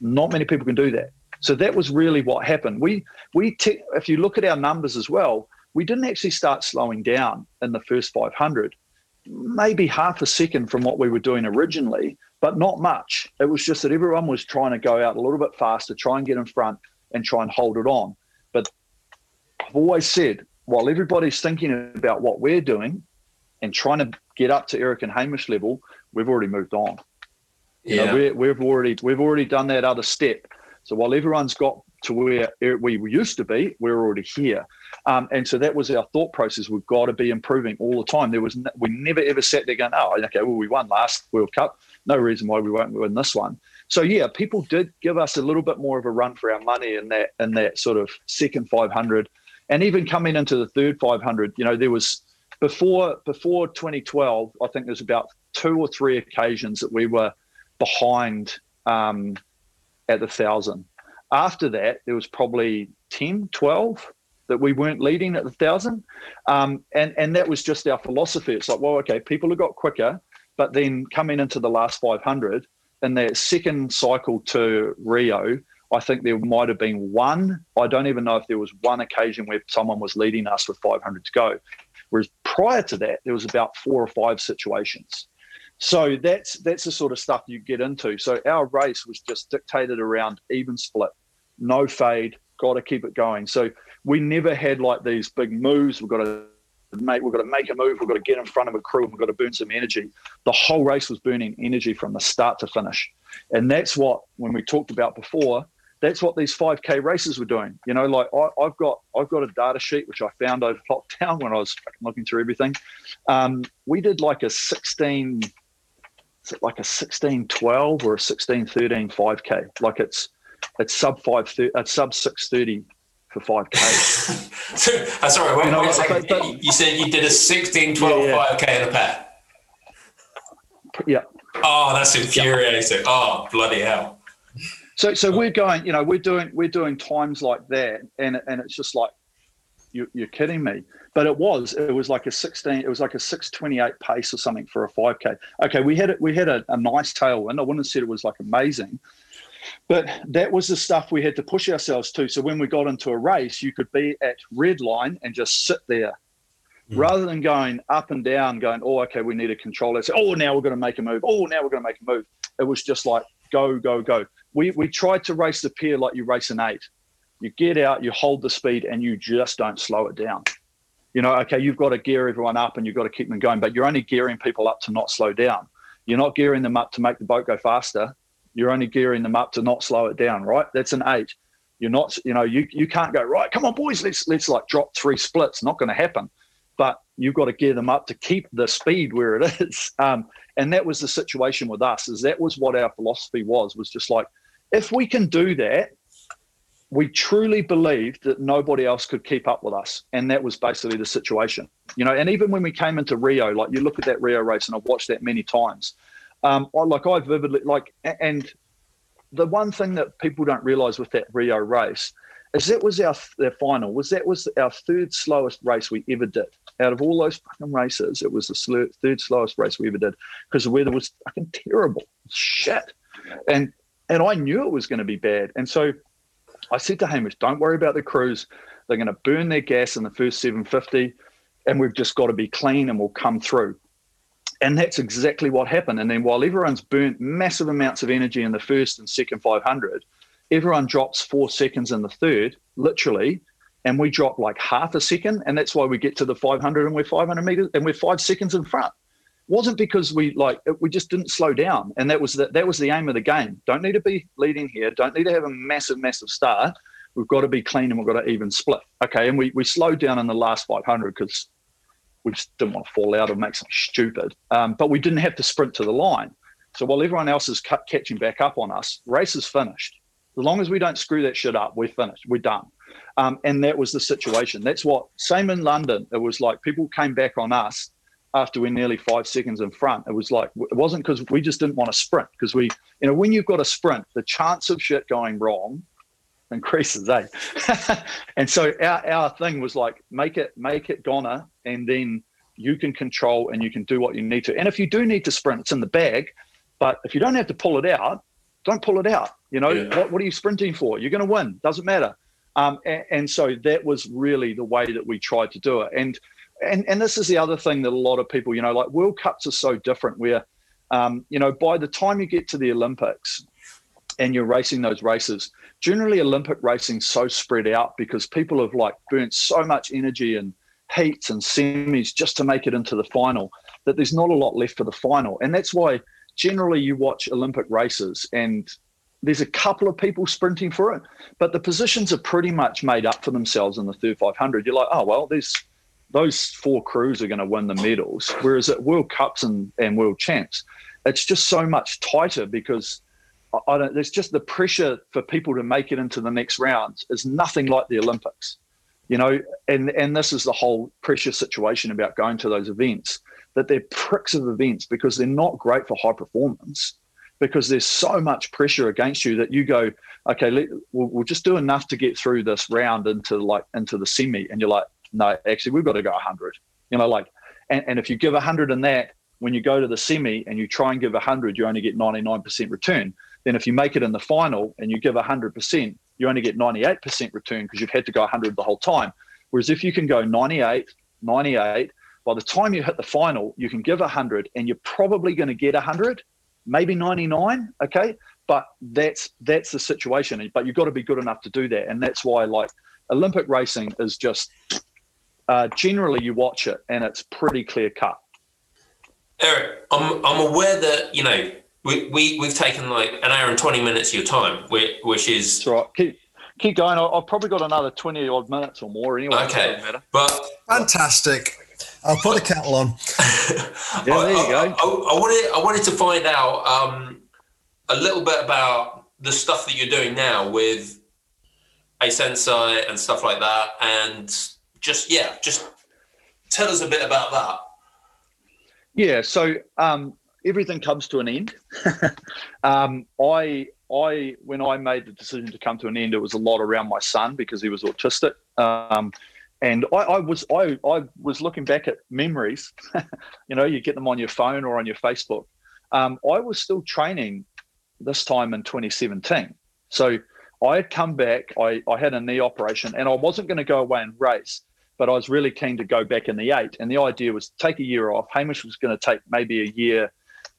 Not many people can do that. So that was really what happened. We we te- if you look at our numbers as well, we didn't actually start slowing down in the first 500 maybe half a second from what we were doing originally, but not much. It was just that everyone was trying to go out a little bit faster, try and get in front and try and hold it on. But I've always said, while everybody's thinking about what we're doing and trying to get up to Eric and Hamish level, we've already moved on. You yeah. know, we have already we've already done that other step. So while everyone's got to where we used to be, we're already here. Um, and so that was our thought process. We've got to be improving all the time. There was no, we never ever sat there going, oh, okay, well we won last World Cup. No reason why we won't win this one. So yeah, people did give us a little bit more of a run for our money in that in that sort of second 500, and even coming into the third 500. You know, there was before before 2012. I think there's about two or three occasions that we were behind um, at the thousand. After that, there was probably 10, 12 that we weren't leading at the thousand. Um, and, and that was just our philosophy. It's like, well, okay, people have got quicker, but then coming into the last 500, in that second cycle to Rio, I think there might have been one. I don't even know if there was one occasion where someone was leading us with 500 to go. Whereas prior to that, there was about four or five situations. So that's that's the sort of stuff you get into. So our race was just dictated around even split, no fade, got to keep it going. So we never had like these big moves. We've got to make we've got to make a move. We've got to get in front of a crew. We've got to burn some energy. The whole race was burning energy from the start to finish, and that's what when we talked about before. That's what these 5K races were doing. You know, like I, have got I've got a data sheet which I found over lockdown when I was looking through everything. Um, we did like a 16, like a 16 12 or a 16 13 5K. Like it's it's sub five it's sub six thirty for 5K. so, uh, sorry, wait, you, know, wait but, but, you said you did a 16, 12, yeah, yeah. 5K in a pair? Yeah. Oh, that's infuriating. Yeah. Oh, bloody hell. So, so we're going, you know, we're doing, we're doing times like that. And, and it's just like, you, you're kidding me. But it was, it was like a 16, it was like a 628 pace or something for a 5K. Okay. We had it, we had a, a nice tailwind. I wouldn't have said it was like amazing, but that was the stuff we had to push ourselves to. So when we got into a race, you could be at red line and just sit there mm. rather than going up and down, going, oh, okay, we need to control. So, oh, now we're going to make a move. Oh, now we're going to make a move. It was just like, go, go, go. We, we tried to race the pair like you race an eight. You get out, you hold the speed, and you just don't slow it down. You know, okay, you've got to gear everyone up and you've got to keep them going, but you're only gearing people up to not slow down. You're not gearing them up to make the boat go faster you're only gearing them up to not slow it down, right? That's an eight. You're not, you know, you you can't go right. Come on, boys, let's let's like drop three splits. Not going to happen. But you've got to gear them up to keep the speed where it is. Um, and that was the situation with us. Is that was what our philosophy was? Was just like, if we can do that, we truly believed that nobody else could keep up with us. And that was basically the situation. You know, and even when we came into Rio, like you look at that Rio race, and I've watched that many times. Um, I, like I vividly like, and the one thing that people don't realize with that Rio race is that was our, our final. Was that was our third slowest race we ever did. Out of all those fucking races, it was the third slowest race we ever did because the weather was fucking terrible, shit, and and I knew it was going to be bad. And so I said to Hamish, "Don't worry about the crews. They're going to burn their gas in the first 750, and we've just got to be clean, and we'll come through." And that's exactly what happened. And then while everyone's burnt massive amounts of energy in the first and second 500, everyone drops four seconds in the third, literally, and we drop like half a second. And that's why we get to the 500 and we're 500 meters and we're five seconds in front. Wasn't because we like we just didn't slow down, and that was the, that was the aim of the game. Don't need to be leading here. Don't need to have a massive, massive start. We've got to be clean and we've got to even split. Okay, and we we slowed down in the last 500 because we just didn't want to fall out or make something stupid. Um, but we didn't have to sprint to the line. So while everyone else is catching back up on us, race is finished. As long as we don't screw that shit up, we're finished. We're done. Um, and that was the situation. That's what, same in London, it was like people came back on us after we're nearly five seconds in front. It was like, it wasn't because we just didn't want to sprint. Because we, you know, when you've got a sprint, the chance of shit going wrong increases, eh? and so our, our thing was like, make it, make it goner, and then you can control and you can do what you need to. And if you do need to sprint, it's in the bag. But if you don't have to pull it out, don't pull it out. You know, yeah. what, what are you sprinting for? You're going to win. Doesn't matter. Um, and, and, so that was really the way that we tried to do it. And and and this is the other thing that a lot of people, you know, like World Cups are so different. Where, um, you know, by the time you get to the Olympics, and you're racing those races, generally Olympic racing so spread out because people have like burnt so much energy and heats and semis just to make it into the final that there's not a lot left for the final. And that's why generally you watch Olympic races and there's a couple of people sprinting for it, but the positions are pretty much made up for themselves in the third 500. You're like, oh, well, there's those four crews are going to win the medals. Whereas at World Cups and, and World Champs, it's just so much tighter because I don't, there's just the pressure for people to make it into the next round is nothing like the Olympics, you know. And and this is the whole pressure situation about going to those events that they're pricks of events because they're not great for high performance because there's so much pressure against you that you go, okay, let, we'll, we'll just do enough to get through this round into like into the semi, and you're like, no, actually we've got to go 100, you know, like, and, and if you give 100 in that when you go to the semi and you try and give 100, you only get 99% return then if you make it in the final and you give 100%, you only get 98% return because you've had to go 100 the whole time. Whereas if you can go 98, 98, by the time you hit the final, you can give 100 and you're probably going to get 100, maybe 99. Okay. But that's that's the situation. But you've got to be good enough to do that. And that's why, like, Olympic racing is just uh, generally you watch it and it's pretty clear cut. Eric, I'm, I'm aware that, you know, we, we, we've taken like an hour and 20 minutes of your time, which, which is. That's right. Keep, keep going. I've probably got another 20 odd minutes or more anyway. Okay. But fantastic. I'll put the kettle on. yeah, there you go. I, I, I, wanted, I wanted to find out um, a little bit about the stuff that you're doing now with a sensei and stuff like that. And just, yeah, just tell us a bit about that. Yeah. So um, everything comes to an end. um, I I when I made the decision to come to an end, it was a lot around my son because he was autistic. Um, and I, I, was I, I was looking back at memories. you know, you get them on your phone or on your Facebook. Um, I was still training this time in 2017. So I had come back. I, I had a knee operation, and I wasn't going to go away and race, but I was really keen to go back in the eight. And the idea was take a year off. Hamish was going to take maybe a year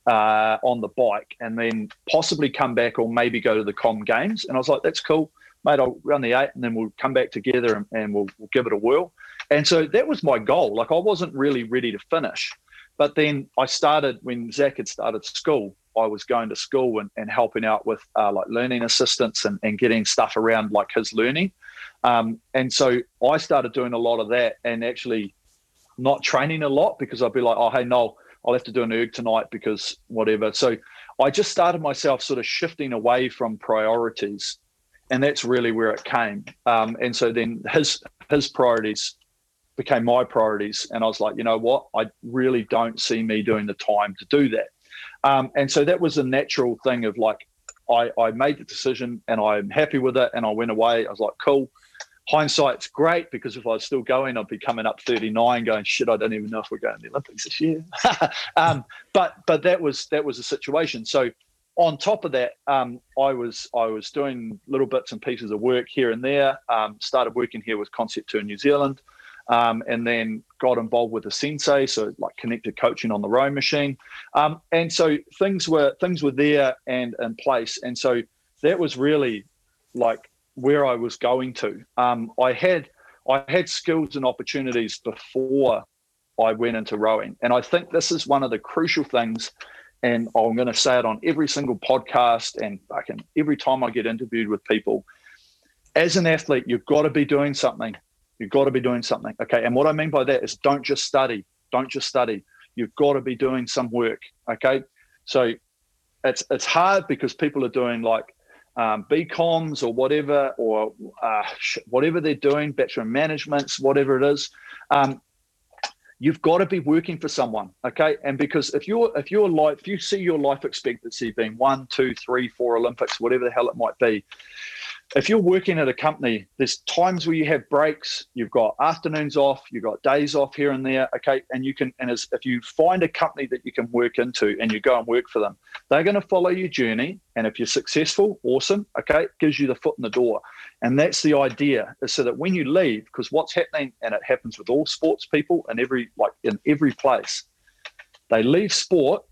uh, on the bike and then possibly come back or maybe go to the com games. And I was like, that's cool, mate. I'll run the eight and then we'll come back together and, and we'll, we'll give it a whirl. And so that was my goal. Like I wasn't really ready to finish. But then I started when Zach had started school. I was going to school and, and helping out with uh, like learning assistance and, and getting stuff around like his learning. Um, and so I started doing a lot of that and actually not training a lot because I'd be like, oh, hey, Noel, I'll have to do an erg tonight because whatever. So I just started myself sort of shifting away from priorities, and that's really where it came. Um, and so then his his priorities became my priorities, and I was like, you know what, I really don't see me doing the time to do that. Um, and so that was a natural thing of like, I, I made the decision and I'm happy with it, and I went away. I was like, cool hindsight's great because if I was still going, I'd be coming up 39, going shit. I don't even know if we're going to the Olympics this year. um, but but that was that was a situation. So on top of that, um, I was I was doing little bits and pieces of work here and there. Um, started working here with Concept2 New Zealand, um, and then got involved with the Sensei, so like connected coaching on the rowing machine. Um, and so things were things were there and in place, and so that was really like where I was going to. Um, I had I had skills and opportunities before I went into rowing, and I think this is one of the crucial things. And I'm going to say it on every single podcast, and I every time I get interviewed with people. As an athlete, you've got to be doing something. You've got to be doing something. Okay. And what I mean by that is don't just study. Don't just study. You've got to be doing some work. Okay. So it's it's hard because people are doing like um, BComs or whatever, or uh, whatever they're doing, in managements, whatever it is. Um, you've got to be working for someone, okay? And because if you're if your life if you see your life expectancy being one, two, three, four Olympics, whatever the hell it might be, if you're working at a company, there's times where you have breaks, you've got afternoons off, you've got days off here and there, okay, and you can, and as, if you find a company that you can work into and you go and work for them, they're going to follow your journey, and if you're successful, awesome, okay, gives you the foot in the door, and that's the idea, is so that when you leave, because what's happening, and it happens with all sports people and every like in every place, they leave sport,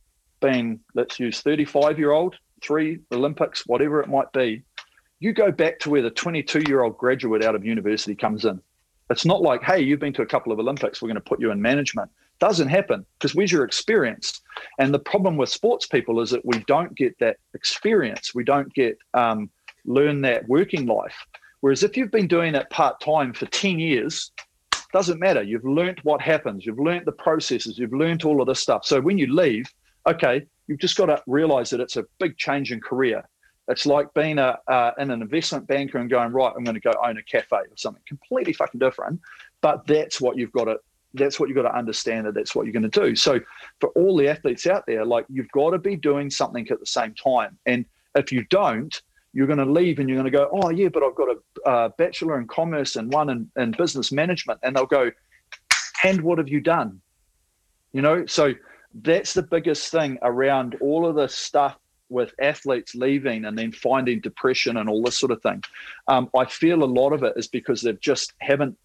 being let's use 35 year old, three Olympics, whatever it might be you go back to where the 22 year old graduate out of university comes in. It's not like, hey, you've been to a couple of Olympics, we're going to put you in management. Doesn't happen because where's your experience? And the problem with sports people is that we don't get that experience. We don't get um, learn that working life. Whereas if you've been doing it part time for 10 years, doesn't matter. You've learned what happens. You've learned the processes. You've learned all of this stuff. So when you leave, okay, you've just got to realize that it's a big change in career. It's like being a uh, in an investment banker and going right. I'm going to go own a cafe or something completely fucking different. But that's what you've got to. That's what you've got to understand that that's what you're going to do. So for all the athletes out there, like you've got to be doing something at the same time. And if you don't, you're going to leave and you're going to go, oh yeah, but I've got a uh, bachelor in commerce and one in, in business management, and they'll go, and what have you done? You know, so that's the biggest thing around all of this stuff with athletes leaving and then finding depression and all this sort of thing. Um, I feel a lot of it is because they've just haven't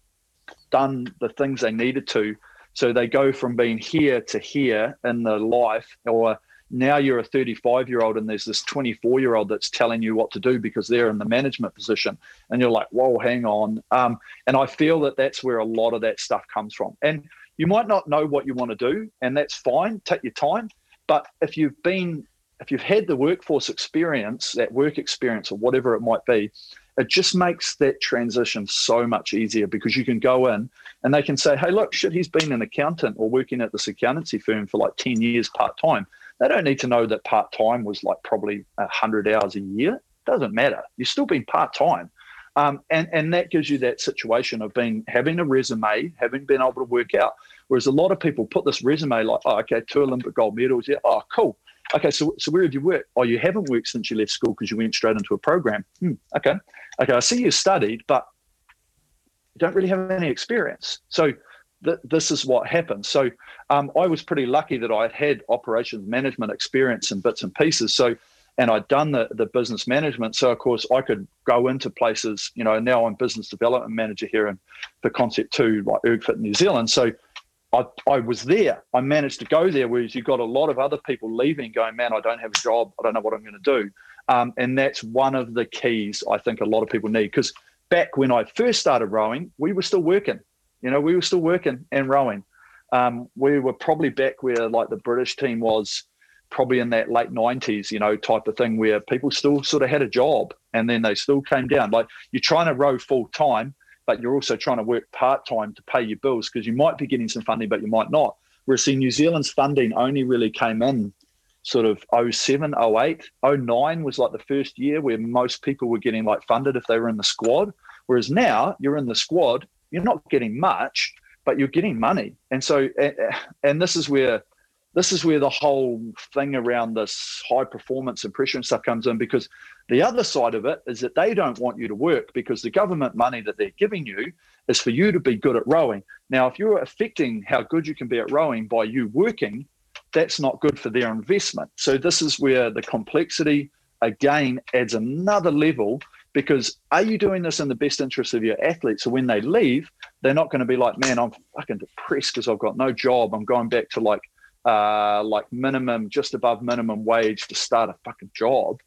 done the things they needed to So they go from being here to here in the life, or now you're a 35 year old and there's this 24 year old that's telling you what to do because they're in the management position. And you're like, whoa, hang on. Um, and I feel that that's where a lot of that stuff comes from. And you might not know what you want to do, and that's fine. Take your time. But if you've been, if you've had the workforce experience, that work experience, or whatever it might be, it just makes that transition so much easier because you can go in and they can say, hey, look, shit, he's been an accountant or working at this accountancy firm for like 10 years part time. They don't need to know that part time was like probably 100 hours a year. Doesn't matter. You've still been part time. Um, and, and that gives you that situation of being having a resume, having been able to work out. Whereas a lot of people put this resume like, oh, okay, two Olympic gold medals. Yeah, oh, cool. Okay, so, so where have you worked? Oh, you haven't worked since you left school because you went straight into a program. Hmm, okay. Okay, I see you studied, but you don't really have any experience. So th- this is what happens. So um, I was pretty lucky that I had operations management experience in bits and pieces. So and I'd done the, the business management. So of course I could go into places, you know, now I'm business development manager here in the concept two, like ErgFit New Zealand. So I, I was there. I managed to go there, whereas you've got a lot of other people leaving, going, man, I don't have a job. I don't know what I'm going to do. Um, and that's one of the keys I think a lot of people need. Because back when I first started rowing, we were still working. You know, we were still working and rowing. Um, we were probably back where like the British team was probably in that late 90s, you know, type of thing where people still sort of had a job and then they still came down. Like you're trying to row full time, but you're also trying to work part time to pay your bills because you might be getting some funding, but you might not. Whereas see, New Zealand's funding only really came in sort of 07, 08. 09 was like the first year where most people were getting like funded if they were in the squad. Whereas now you're in the squad, you're not getting much, but you're getting money. And so, and this is where this is where the whole thing around this high performance and pressure and stuff comes in because the other side of it is that they don't want you to work because the government money that they're giving you is for you to be good at rowing. Now, if you're affecting how good you can be at rowing by you working, that's not good for their investment. So, this is where the complexity again adds another level because are you doing this in the best interest of your athletes? So, when they leave, they're not going to be like, man, I'm fucking depressed because I've got no job. I'm going back to like uh, like minimum, just above minimum wage to start a fucking job.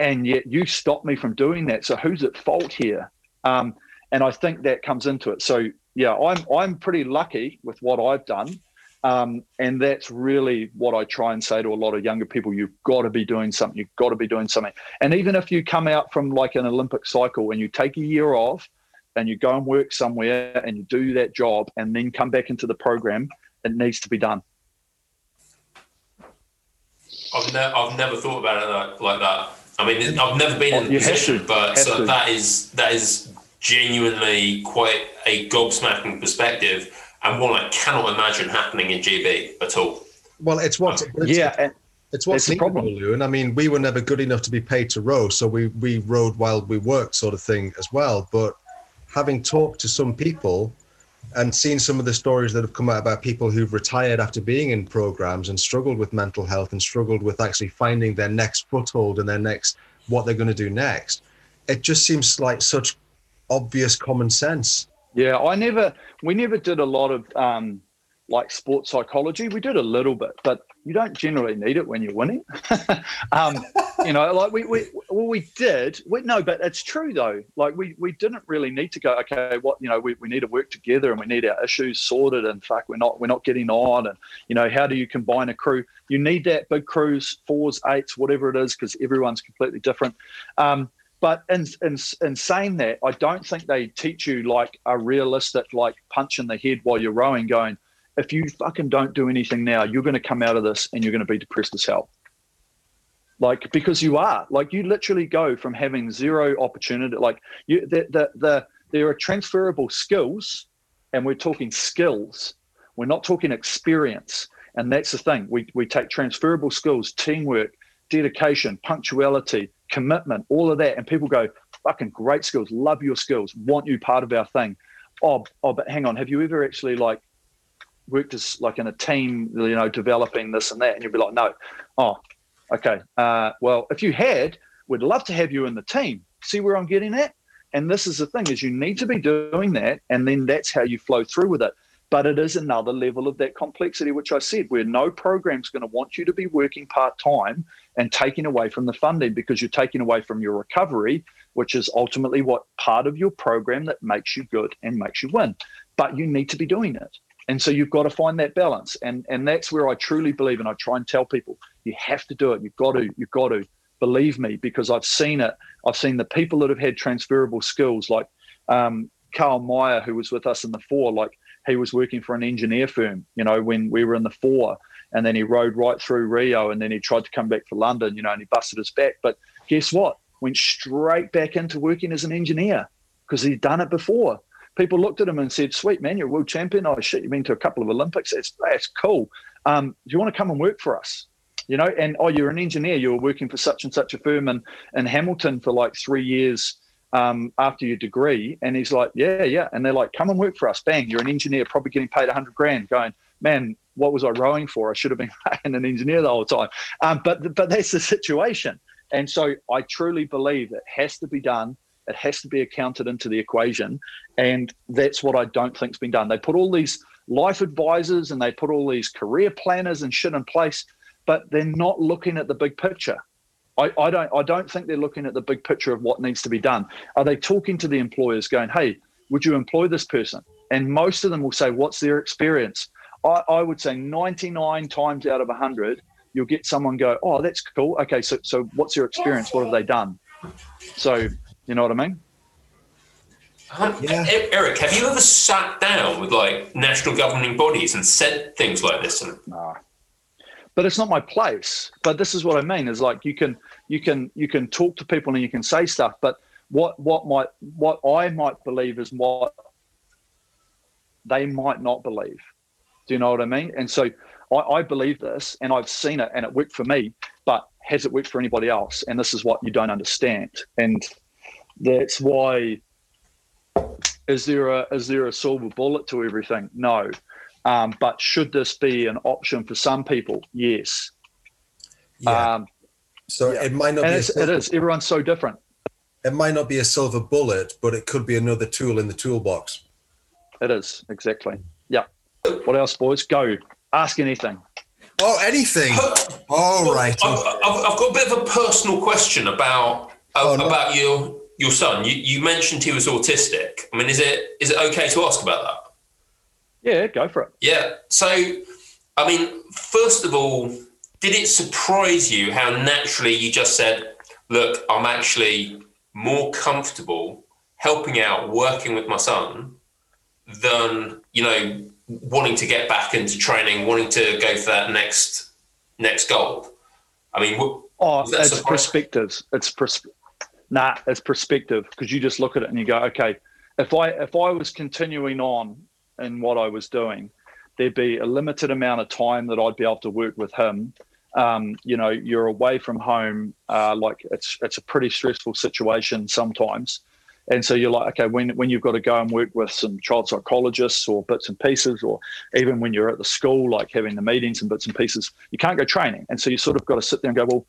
And yet you stop me from doing that. So who's at fault here? Um, and I think that comes into it. So yeah, I'm I'm pretty lucky with what I've done. Um, and that's really what I try and say to a lot of younger people. You've got to be doing something. You've got to be doing something. And even if you come out from like an Olympic cycle and you take a year off and you go and work somewhere and you do that job and then come back into the program, it needs to be done. I've, ne- I've never thought about it like, like that. I mean, I've never been in the position, but so that is that is genuinely quite a gobsmacking perspective and one I cannot imagine happening in GB at all. Well, it's what um, it's, yeah. It's what's the problem, Lou. I mean, we were never good enough to be paid to row, so we we rowed while we worked, sort of thing as well. But having talked to some people and seen some of the stories that have come out about people who've retired after being in programs and struggled with mental health and struggled with actually finding their next foothold and their next what they're going to do next. It just seems like such obvious common sense. Yeah i never we never did a lot of um like sports psychology we did a little bit but you don't generally need it when you're winning. um, you know, like we, we well, we did. We, no, but it's true though. Like we we didn't really need to go. Okay, what you know, we, we need to work together and we need our issues sorted. And fuck, we're not we're not getting on. And you know, how do you combine a crew? You need that big crews, fours, eights, whatever it is, because everyone's completely different. Um, but in, in in saying that, I don't think they teach you like a realistic like punch in the head while you're rowing, going if you fucking don't do anything now, you're going to come out of this and you're going to be depressed as hell. Like because you are like you literally go from having zero opportunity. Like you, the the, the there are transferable skills, and we're talking skills. We're not talking experience, and that's the thing. We we take transferable skills, teamwork, dedication, punctuality, commitment, all of that, and people go, "Fucking great skills, love your skills, want you part of our thing." Oh, oh, but hang on, have you ever actually like worked as like in a team, you know, developing this and that, and you'd be like, no, oh, okay. Uh, well, if you had, we'd love to have you in the team. See where I'm getting at? And this is the thing: is you need to be doing that, and then that's how you flow through with it. but it is another level of that complexity, which I said, where no program's going to want you to be working part time and taking away from the funding because you're taking away from your recovery, which is ultimately what part of your program that makes you good and makes you win. But you need to be doing it. And so you've got to find that balance. And and that's where I truly believe, and I try and tell people, you have to do it. You've got to, you've got to believe me, because I've seen it. I've seen the people that have had transferable skills, like um, Carl Meyer, who was with us in the four, like he was working for an engineer firm, you know, when we were in the four. And then he rowed right through Rio and then he tried to come back for London, you know, and he busted his back. But guess what? Went straight back into working as an engineer because he'd done it before. People looked at him and said, Sweet man, you're a world champion. Oh shit, you've been to a couple of Olympics. That's that's cool. Um, do you want to come and work for us? You know, and oh, you're an engineer, you were working for such and such a firm in, in Hamilton for like three years um, after your degree. And he's like, yeah, yeah. And they're like, come and work for us. Bang, you're an engineer, probably getting paid 100 grand. Going, man, what was I rowing for? I should have been an engineer the whole time. Um, but but that's the situation. And so I truly believe it has to be done. It has to be accounted into the equation. And that's what I don't think's been done. They put all these life advisors and they put all these career planners and shit in place, but they're not looking at the big picture. I, I don't I don't think they're looking at the big picture of what needs to be done. Are they talking to the employers going, hey, would you employ this person? And most of them will say, what's their experience? I, I would say 99 times out of 100, you'll get someone go, oh, that's cool. Okay, so so what's your experience? What have they done? So you know what I mean? Yeah. Eric, have you ever sat down with like national governing bodies and said things like this? And- nah. But it's not my place. But this is what I mean: is like you can you can you can talk to people and you can say stuff, but what what might what I might believe is what they might not believe. Do you know what I mean? And so I, I believe this, and I've seen it, and it worked for me. But has it worked for anybody else? And this is what you don't understand, and that's why. Is there a is there a silver bullet to everything? No. Um, but should this be an option for some people? Yes. Yeah. Um, so yeah. it might not and be. Silver, it is. Everyone's so different. It might not be a silver bullet, but it could be another tool in the toolbox. It is exactly. Yeah. What else, boys? Go. Ask anything. Oh, anything. All well, right. I've, I've, I've, got a bit of a personal question about uh, oh, no. about your your son. You, you mentioned he was autistic. I mean, is it is it okay to ask about that? Yeah, go for it. Yeah. So, I mean, first of all, did it surprise you how naturally you just said, look, I'm actually more comfortable helping out, working with my son than, you know, wanting to get back into training, wanting to go for that next next goal? I mean, oh, it's perspectives. It's pers- nah, it's perspective because you just look at it and you go, okay, if I if I was continuing on in what I was doing, there'd be a limited amount of time that I'd be able to work with him. Um, you know you're away from home uh, like it's it's a pretty stressful situation sometimes. And so you're like okay when when you've got to go and work with some child psychologists or bits and pieces or even when you're at the school like having the meetings and bits and pieces you can't go training. And so you sort of got to sit there and go well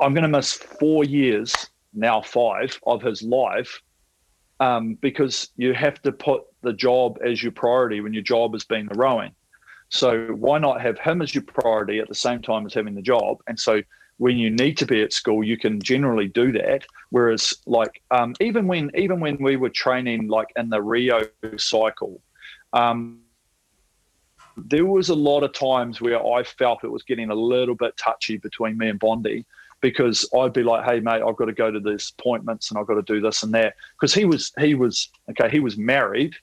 i'm going to miss four years now five of his life um, because you have to put the job as your priority when your job has been the rowing so why not have him as your priority at the same time as having the job? And so when you need to be at school, you can generally do that. Whereas, like um, even when even when we were training, like in the Rio cycle, um, there was a lot of times where I felt it was getting a little bit touchy between me and Bondi because I'd be like, "Hey, mate, I've got to go to these appointments and I've got to do this and that." Because he was he was okay. He was married.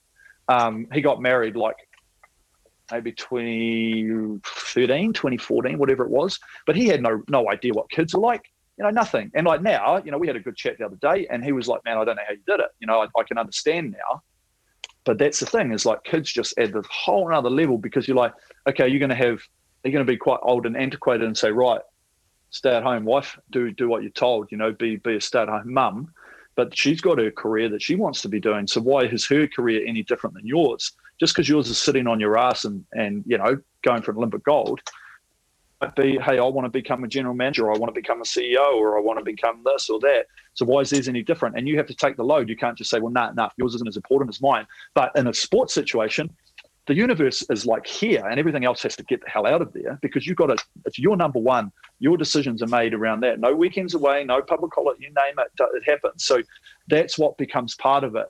Um, he got married like maybe 2013, 2014, whatever it was. But he had no no idea what kids are like, you know, nothing. And like now, you know, we had a good chat the other day, and he was like, "Man, I don't know how you did it. You know, I, I can understand now." But that's the thing is like kids just add this whole other level because you're like, okay, you're going to have, you're going to be quite old and antiquated and say, right, stay at home wife, do do what you're told, you know, be be a stay at home mum. But she's got her career that she wants to be doing. So why is her career any different than yours? just because yours is sitting on your ass and and you know going for an Olympic gold might be hey I want to become a general manager or I want to become a CEO or I want to become this or that so why is theirs any different and you have to take the load you can't just say well nah nah yours isn't as important as mine but in a sports situation the universe is like here and everything else has to get the hell out of there because you've got to it's your number one. Your decisions are made around that. No weekends away no public holiday you name it it happens. So that's what becomes part of it.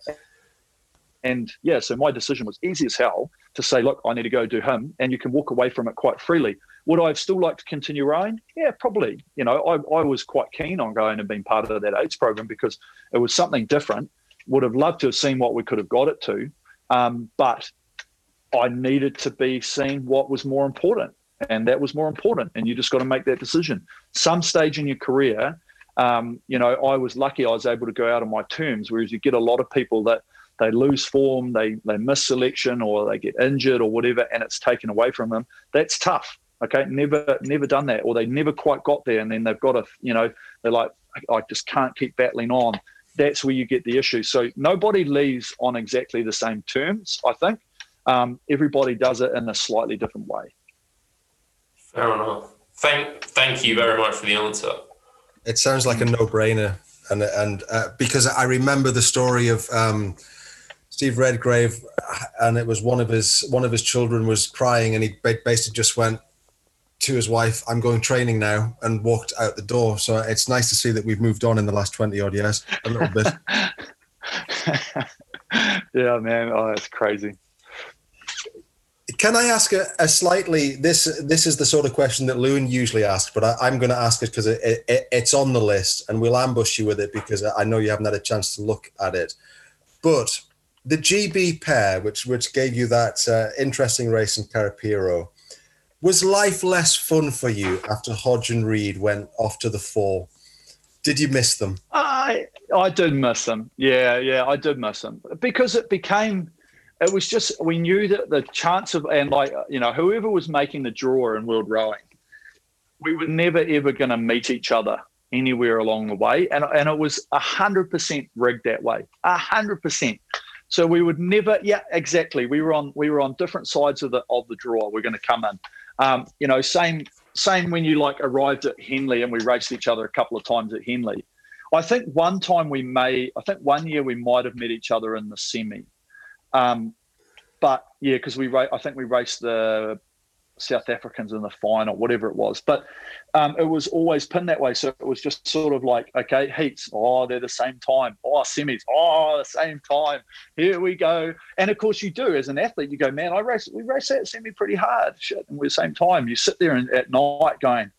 And yeah so my decision was easy as hell to say look i need to go do him and you can walk away from it quite freely. Would i have still like to continue rowing? Yeah probably. You know I, I was quite keen on going and being part of that eights program because it was something different. Would have loved to have seen what we could have got it to um, but I needed to be seen what was more important, and that was more important. And you just got to make that decision. Some stage in your career, um, you know, I was lucky I was able to go out on my terms, whereas you get a lot of people that they lose form, they they miss selection, or they get injured or whatever, and it's taken away from them. That's tough. Okay, never never done that, or they never quite got there, and then they've got to, you know, they're like, I just can't keep battling on. That's where you get the issue. So nobody leaves on exactly the same terms, I think. Um, everybody does it in a slightly different way. Fair enough. Thank, thank you very much for the answer. It sounds like a no-brainer, and and uh, because I remember the story of um, Steve Redgrave, and it was one of his one of his children was crying, and he basically just went to his wife, "I'm going training now," and walked out the door. So it's nice to see that we've moved on in the last twenty odd years a little bit. yeah, man. Oh, that's crazy. Can I ask a, a, slightly this this is the sort of question that Lewin usually asks, but I, am going to ask it because it, it, it's on the list, and we'll ambush you with it because I know you haven't had a chance to look at it. But the GB pair, which which gave you that uh, interesting race in Karapiro, was life less fun for you after Hodge and Reed went off to the four? Did you miss them? I I did miss them. Yeah, yeah, I did miss them because it became it was just we knew that the chance of and like you know whoever was making the draw in world rowing, we were never ever going to meet each other anywhere along the way, and and it was hundred percent rigged that way, hundred percent. So we would never, yeah, exactly. We were on we were on different sides of the of the draw. We're going to come in, um, you know, same same when you like arrived at Henley and we raced each other a couple of times at Henley. I think one time we may, I think one year we might have met each other in the semi. Um, but yeah, because we I think we raced the South Africans in the final, whatever it was. But um, it was always pinned that way. So it was just sort of like, okay, heats, oh, they're the same time. Oh, semis, oh, the same time. Here we go. And of course, you do as an athlete, you go, man, I race, we race that semi pretty hard. Shit, and we're the same time. You sit there and, at night going,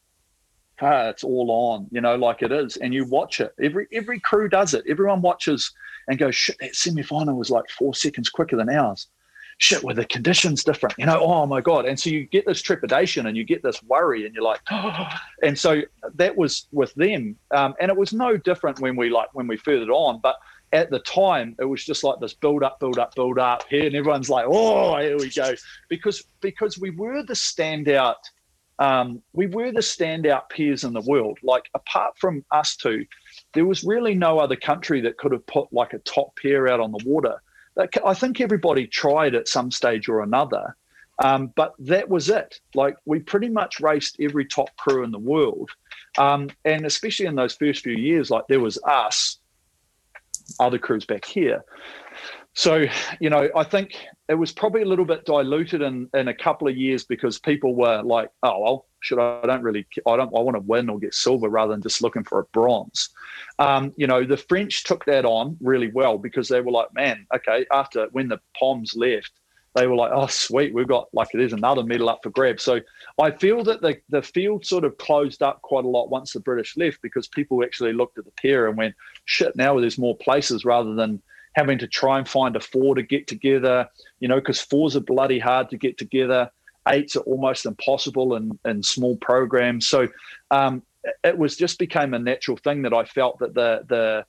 ah, it's all on, you know, like it is. And you watch it. Every every crew does it. Everyone watches and go, shit, that semi final was like four seconds quicker than ours shit, were the conditions different? You know, oh my God. And so you get this trepidation and you get this worry and you're like, oh. and so that was with them. Um, and it was no different when we like, when we furthered on, but at the time it was just like this build up, build up, build up here. And everyone's like, oh, here we go. Because, because we were the standout, um, we were the standout pairs in the world. Like apart from us two, there was really no other country that could have put like a top pair out on the water I think everybody tried at some stage or another, um, but that was it. Like we pretty much raced every top crew in the world, um, and especially in those first few years, like there was us, other crews back here. So, you know, I think it was probably a little bit diluted in, in a couple of years because people were like, oh, well, should I, don't really, I don't, I want to win or get silver rather than just looking for a bronze. Um, you know, the French took that on really well because they were like, man, okay, after when the Poms left, they were like, oh, sweet, we've got like there's another medal up for grabs. So I feel that the, the field sort of closed up quite a lot once the British left because people actually looked at the pair and went, shit, now there's more places rather than having to try and find a four to get together, you know, because fours are bloody hard to get together. Eights are almost impossible in, in small programs. So um, it was just became a natural thing that I felt that the the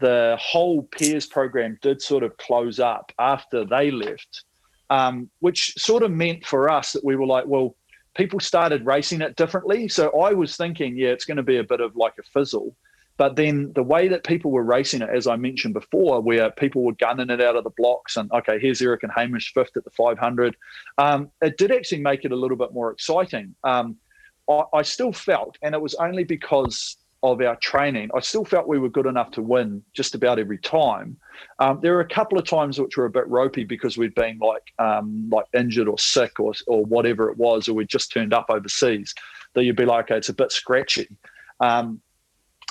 the whole pairs program did sort of close up after they left, um, which sort of meant for us that we were like, well, people started racing it differently. So I was thinking, yeah, it's going to be a bit of like a fizzle. But then the way that people were racing it, as I mentioned before, where people were gunning it out of the blocks and, okay, here's Eric and Hamish fifth at the 500, um, it did actually make it a little bit more exciting. Um, I, I still felt, and it was only because of our training, I still felt we were good enough to win just about every time. Um, there were a couple of times which were a bit ropey because we'd been like um, like injured or sick or or whatever it was, or we'd just turned up overseas. That you'd be like, okay, it's a bit scratchy. Um,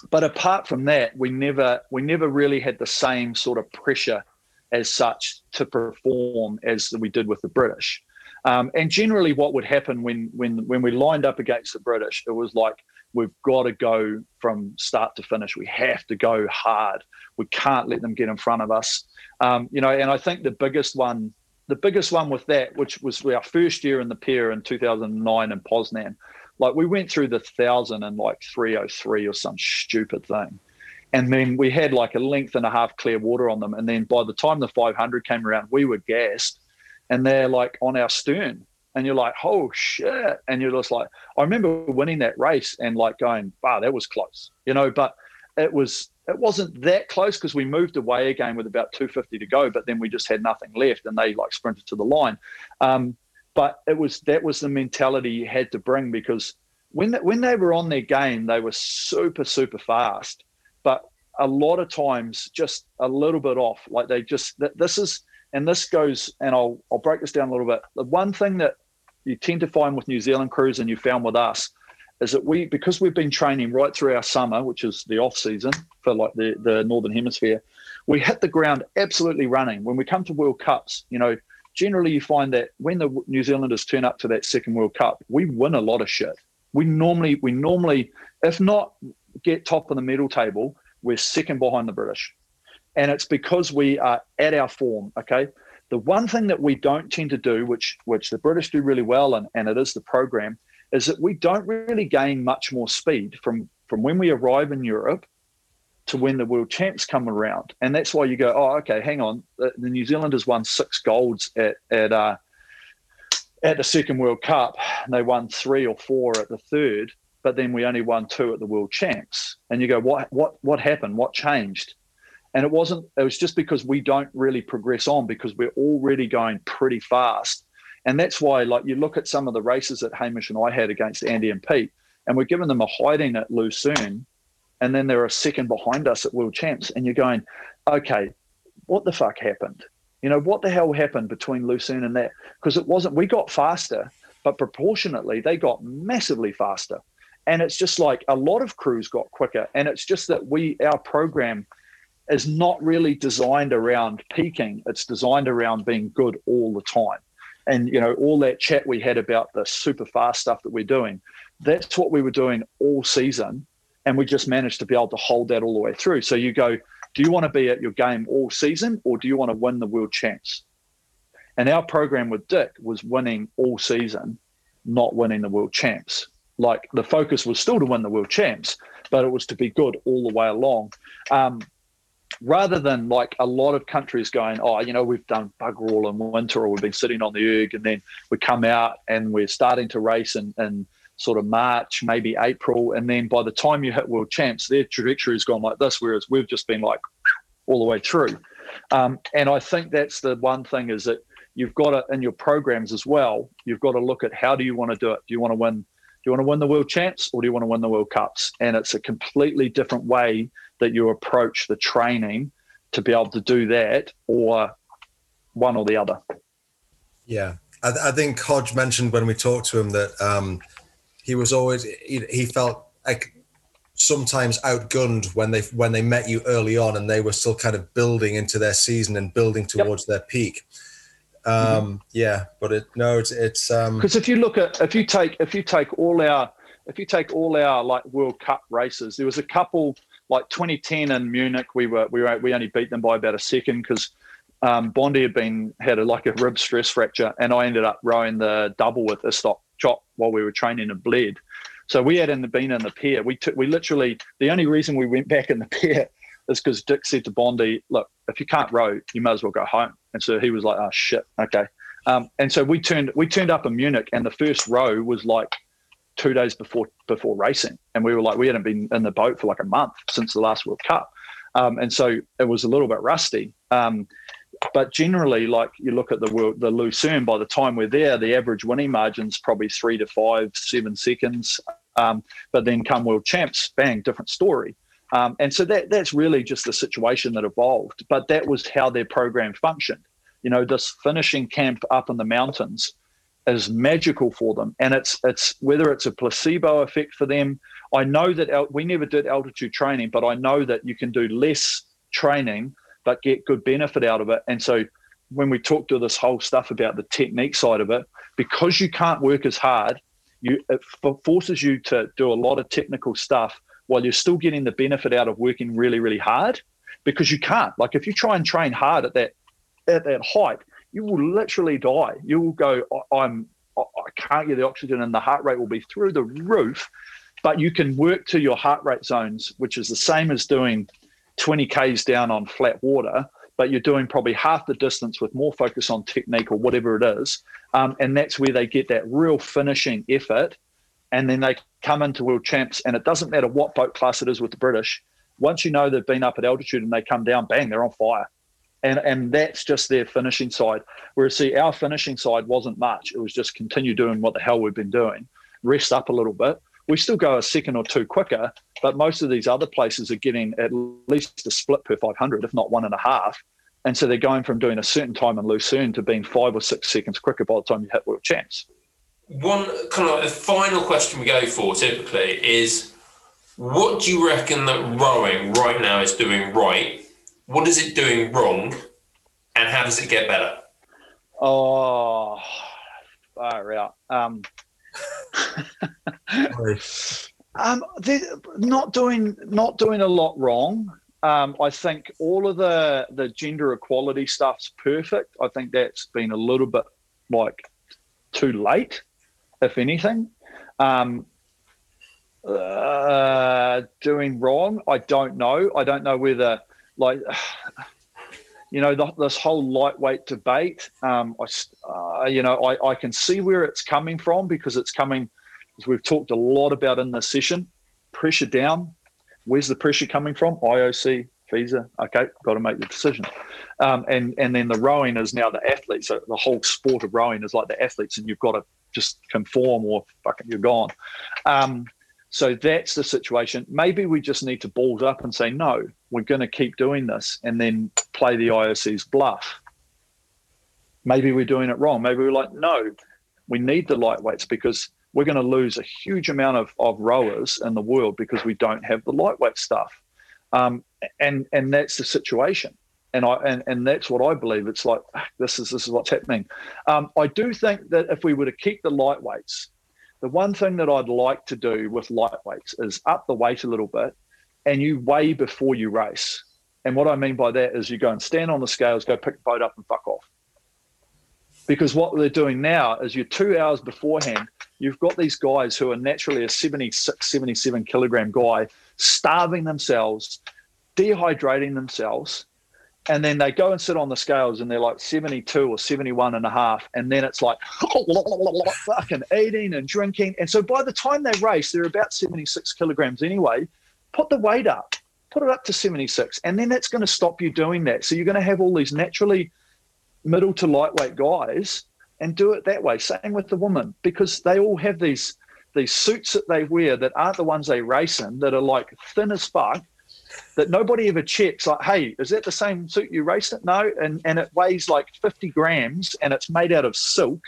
but apart from that, we never we never really had the same sort of pressure as such to perform as we did with the British. Um, and generally, what would happen when when when we lined up against the British, it was like we've got to go from start to finish. We have to go hard. We can't let them get in front of us. Um, you know, and I think the biggest one, the biggest one with that, which was our first year in the pair in 2009 in Poznan, like we went through the thousand and like 303 or some stupid thing. And then we had like a length and a half clear water on them. And then by the time the 500 came around, we were gassed and they're like on our stern. And you're like, oh shit. And you're just like, I remember winning that race and like going, wow, that was close, you know, but it was, it wasn't that close because we moved away again with about 250 to go, but then we just had nothing left and they like sprinted to the line. Um, but it was that was the mentality you had to bring because when they, when they were on their game, they were super super fast, but a lot of times just a little bit off. Like they just this is and this goes and I'll I'll break this down a little bit. The one thing that you tend to find with New Zealand crews and you found with us is that we because we've been training right through our summer, which is the off season for like the the northern hemisphere, we hit the ground absolutely running. When we come to World Cups, you know, generally you find that when the New Zealanders turn up to that second World Cup, we win a lot of shit. We normally, we normally, if not get top of the medal table, we're second behind the British. And it's because we are at our form. Okay. The one thing that we don't tend to do, which which the British do really well, and, and it is the program, is that we don't really gain much more speed from from when we arrive in Europe to when the world champs come around. And that's why you go, oh, okay, hang on. The, New Zealanders won six golds at at uh, at the second World Cup. And they won three or four at the third, but then we only won two at the world champs. And you go, what what what happened? What changed? And it wasn't. It was just because we don't really progress on because we're already going pretty fast. And that's why, like, you look at some of the races that Hamish and I had against Andy and Pete, and we're giving them a hiding at Lucerne and then they're a second behind us at world champs and you're going okay what the fuck happened? You know what the hell happened between lucerne and that? Because it wasn't we got faster but proportionately they got massively faster. And it's just like a lot of crews got quicker and it's just that we our program is not really designed around peaking. It's designed around being good all the time. And you know all that chat we had about the super fast stuff that we're doing that's what we were doing all season and we just managed to be able to hold that all the way through. So you go, do you want to be at your game all season or do you want to win the world champs? And our program with Dick was winning all season, not winning the world champs. Like the focus was still to win the world champs, but it was to be good all the way along. Um, rather than like a lot of countries going, oh, you know, we've done bugger all in winter or we've been sitting on the erg and then we come out and we're starting to race and, and sort of March, maybe April, and then by the time you hit world champs, their trajectory has gone like this, whereas we've just been like all the way through. Um, and I think that's the one thing is that you've got to in your programs as well. You've got to look at how do you want to do it? Do you want to win? Do you want to win the world champs or do you want to win the World Cups? And it's a completely different way that you approach the training to be able to do that, or one or the other. Yeah, I, I think Hodge mentioned when we talked to him that. Um, he was always he, he felt like sometimes outgunned when they when they met you early on and they were still kind of building into their season and building towards yep. their peak um mm-hmm. yeah but it no it's it's um because if you look at if you take if you take all our if you take all our like world cup races there was a couple like 2010 in munich we were we were we only beat them by about a second because um, Bondi had been had a, like a rib stress fracture, and I ended up rowing the double with a stop while we were training and Bled. So we hadn't been in the pair. We took we literally the only reason we went back in the pair is because Dick said to Bondi, "Look, if you can't row, you might as well go home." And so he was like, "Oh shit, okay." Um, and so we turned we turned up in Munich, and the first row was like two days before before racing, and we were like we hadn't been in the boat for like a month since the last World Cup, um, and so it was a little bit rusty. Um, but generally, like you look at the the Lucerne, by the time we're there, the average winning margin's probably three to five, seven seconds. Um, but then come world champs, bang, different story. Um, and so that that's really just the situation that evolved. But that was how their program functioned. You know, this finishing camp up in the mountains is magical for them, and it's it's whether it's a placebo effect for them. I know that we never did altitude training, but I know that you can do less training but get good benefit out of it. And so when we talk to this whole stuff about the technique side of it, because you can't work as hard, you it forces you to do a lot of technical stuff while you're still getting the benefit out of working really, really hard. Because you can't. Like if you try and train hard at that at that height, you will literally die. You will go, I'm I can't get the oxygen and the heart rate will be through the roof. But you can work to your heart rate zones, which is the same as doing 20 Ks down on flat water, but you're doing probably half the distance with more focus on technique or whatever it is. Um, and that's where they get that real finishing effort. And then they come into world champs, and it doesn't matter what boat class it is with the British. Once you know they've been up at altitude and they come down, bang, they're on fire and and that's just their finishing side. Whereas see, our finishing side wasn't much. It was just continue doing what the hell we've been doing, rest up a little bit. We still go a second or two quicker, but most of these other places are getting at least a split per 500, if not one and a half. And so they're going from doing a certain time in Lucerne to being five or six seconds quicker by the time you hit world champs. One kind of a final question we go for typically is what do you reckon that rowing right now is doing right what is it doing wrong, and how does it get better? Oh, far out. Um, um, not doing not doing a lot wrong. Um, I think all of the the gender equality stuff's perfect. I think that's been a little bit like too late, if anything. Um, uh, doing wrong, I don't know. I don't know whether like you know the, this whole lightweight debate um, I, uh, you know I, I can see where it's coming from because it's coming as we've talked a lot about in this session pressure down. Where's the pressure coming from? Ioc FISA okay got to make the decision. Um, and and then the rowing is now the athletes so the whole sport of rowing is like the athletes and you've got to just conform or fucking you're gone. Um, so that's the situation. Maybe we just need to balls up and say, no, we're going to keep doing this and then play the IOC's bluff. Maybe we're doing it wrong. Maybe we're like, no, we need the lightweights because we're going to lose a huge amount of, of rowers in the world because we don't have the lightweight stuff. Um, and and that's the situation. And I and, and that's what I believe. It's like ah, this is this is what's happening. Um, I do think that if we were to keep the lightweights, the one thing that I'd like to do with lightweights is up the weight a little bit and you weigh before you race. And what I mean by that is you go and stand on the scales, go pick the boat up and fuck off. Because what they're doing now is you're two hours beforehand, you've got these guys who are naturally a 76, 77 kilogram guy starving themselves, dehydrating themselves, and then they go and sit on the scales and they're like 72 or 71 and a half and then it's like fucking eating and drinking. And so by the time they race they're about 76 kilograms anyway. Put the weight up put it up to 76 and then that's going to stop you doing that. So you're going to have all these naturally middle to lightweight guys and do it that way. Same with the woman because they all have these these suits that they wear that aren't the ones they race in that are like thin as fuck that nobody ever checks like hey is that the same suit you raced it no and and it weighs like 50 grams and it's made out of silk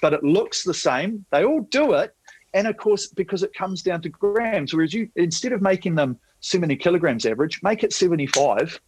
but it looks the same they all do it and of course because it comes down to grams whereas you instead of making them 70 kilograms average make it 75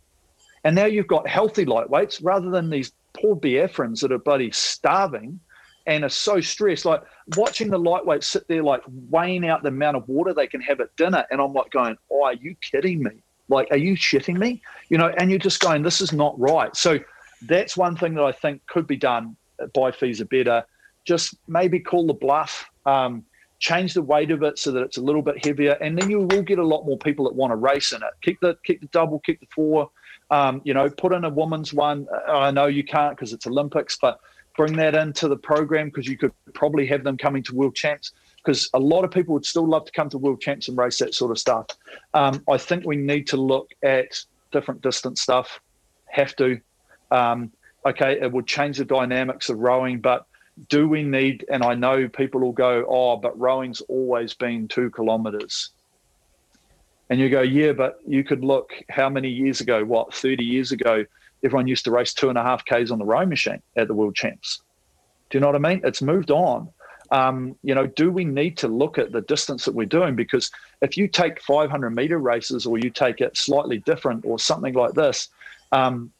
and now you've got healthy lightweights rather than these poor biafrans that are bloody starving and are so stressed. Like watching the lightweights sit there, like weighing out the amount of water they can have at dinner, and I'm like going, "Oh, are you kidding me? Like, are you shitting me? You know, and you're just going, this is not right. So that's one thing that I think could be done by are better. Just maybe call the bluff, um, change the weight of it so that it's a little bit heavier, and then you will get a lot more people that want to race in it. Kick the kick the double, kick the four. Um, you know, put in a woman's one. I know you can't because it's Olympics, but bring that into the program because you could probably have them coming to world champs because a lot of people would still love to come to world champs and race that sort of stuff. Um, I think we need to look at different distance stuff. Have to. Um, okay, it would change the dynamics of rowing, but do we need? And I know people will go, oh, but rowing's always been two kilometers. And you go, yeah, but you could look how many years ago, what, 30 years ago, everyone used to race two and a half Ks on the row machine at the world champs. Do you know what I mean? It's moved on. Um, you know, do we need to look at the distance that we're doing? Because if you take 500 meter races or you take it slightly different or something like this, um,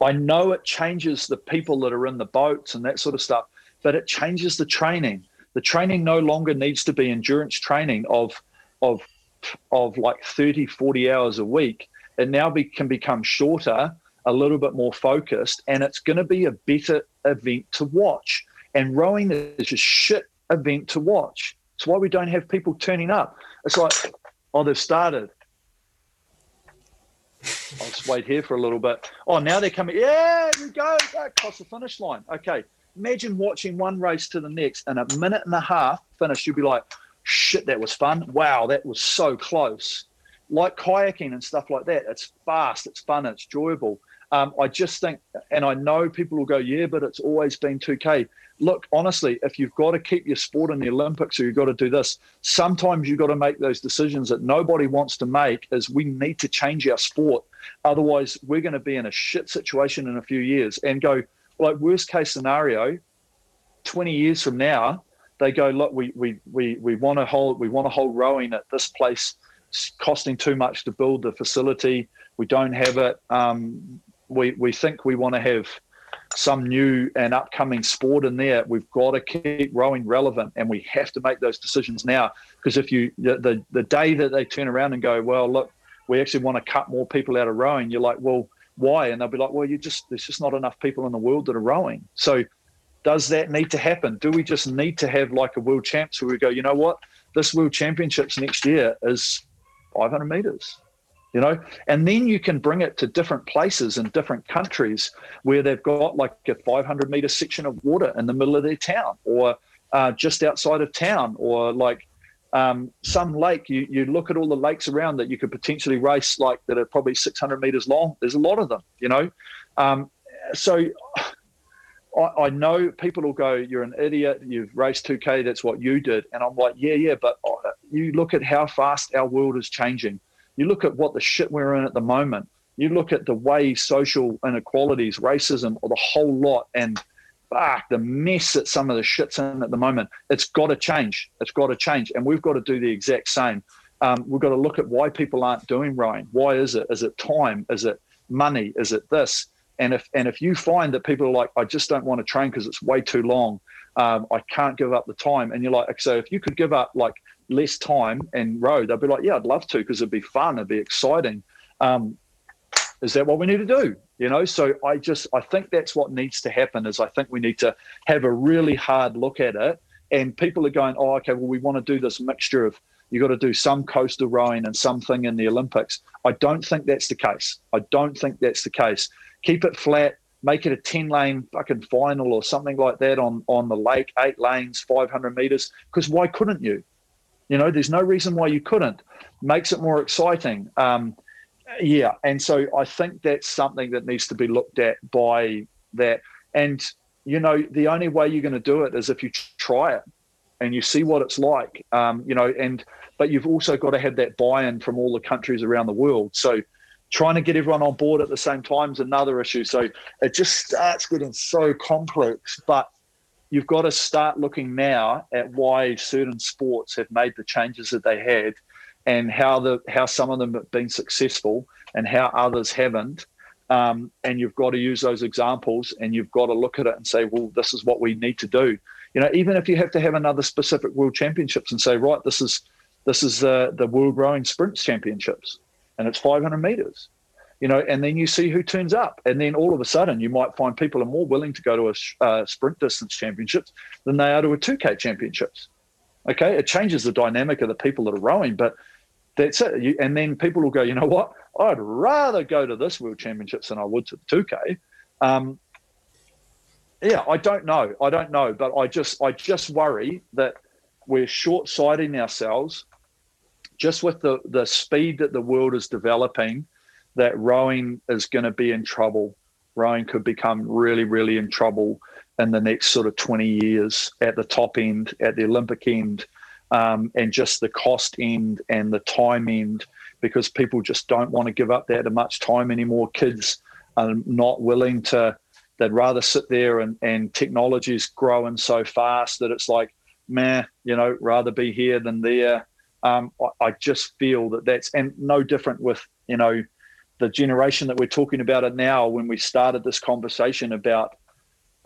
I know it changes the people that are in the boats and that sort of stuff, but it changes the training. The training no longer needs to be endurance training of of of like 30, 40 hours a week. It now be, can become shorter, a little bit more focused, and it's going to be a better event to watch. And rowing is a shit event to watch. It's why we don't have people turning up. It's like, oh, they've started. I'll just wait here for a little bit. Oh, now they're coming. Yeah, you go. Across the finish line. Okay. Imagine watching one race to the next and a minute and a half finish. You'd be like, shit, that was fun. Wow, that was so close. Like kayaking and stuff like that. It's fast, it's fun, it's enjoyable. Um, I just think, and I know people will go, yeah, but it's always been 2K. Look, honestly, if you've got to keep your sport in the Olympics or you've got to do this, sometimes you've got to make those decisions that nobody wants to make is we need to change our sport. Otherwise, we're going to be in a shit situation in a few years and go, like, worst case scenario, 20 years from now, they go, look, we, we, we, we want to hold, we want to hold rowing at this place. It's costing too much to build the facility. We don't have it. Um, we, we think we want to have some new and upcoming sport in there. We've got to keep rowing relevant, and we have to make those decisions now. Because if you the, the the day that they turn around and go, well, look, we actually want to cut more people out of rowing, you're like, well, why? And they'll be like, well, you just there's just not enough people in the world that are rowing. So does that need to happen? Do we just need to have like a world champs where we go, you know what, this world championships next year is 500 meters? You know? And then you can bring it to different places in different countries where they've got like a 500 meter section of water in the middle of their town or uh, just outside of town or like um, some lake. You, you look at all the lakes around that you could potentially race like that are probably 600 meters long. There's a lot of them you know? Um, so I, I, know people will go you're an idiot. You've raced 2k that's what you did. And i'm like yeah yeah but uh, you look at how fast our world is changing you look at what the shit we're in at the moment. You look at the way social inequalities, racism, or the whole lot, and fuck the mess that some of the shit's in at the moment. It's got to change. It's got to change, and we've got to do the exact same. Um, we've got to look at why people aren't doing rowing. Why is it? Is it time? Is it money? Is it this? And if and if you find that people are like, I just don't want to train because it's way too long. Um, I can't give up the time. And you're like, so if you could give up like less time and row, they'll be like, yeah, I'd love to because it'd be fun, it'd be exciting. Um, is that what we need to do? You know, so I just I think that's what needs to happen. Is I think we need to have a really hard look at it. And people are going, oh, okay, well, we want to do this mixture of you got to do some coastal rowing and something in the Olympics. I don't think that's the case. I don't think that's the case. Keep it flat, make it a 10 lane fucking final or something like that on, on the lake, eight lanes, 500 meters. Because why couldn't you? You know, there's no reason why you couldn't. Makes it more exciting. Um, yeah, and so I think that's something that needs to be looked at by that. And you know, the only way you're going to do it is if you try it and you see what it's like. Um, you know, and but you've also got to have that buy-in from all the countries around the world. So trying to get everyone on board at the same time is another issue. So it just starts getting so complex. But you've got to start looking now at why certain sports have made the changes that they had and how the how some of them have been successful and how others haven't. Um, and you've got to use those examples and you've got to look at it and say well this is what we need to do. You know even if you have to have another specific world championships and say right this is this is the the world rowing sprints championships and it's 500 meters you know, and then you see who turns up, and then all of a sudden you might find people are more willing to go to a uh, sprint distance championships than they are to a 2K championships. Okay, it changes the dynamic of the people that are rowing, but that's it. You, and then people will go, you know what? I'd rather go to this World Championships than I would to the 2K. Um, yeah, I don't know. I don't know, but I just I just worry that we're short-sighting ourselves just with the the speed that the world is developing that rowing is going to be in trouble. Rowing could become really, really in trouble in the next sort of 20 years at the top end, at the Olympic end, um, and just the cost end and the time end, because people just don't want to give up that much time anymore. Kids are not willing to, they'd rather sit there and, and technology's growing so fast that it's like, man, you know, rather be here than there. Um, I, I just feel that that's, and no different with, you know, the generation that we're talking about it now when we started this conversation about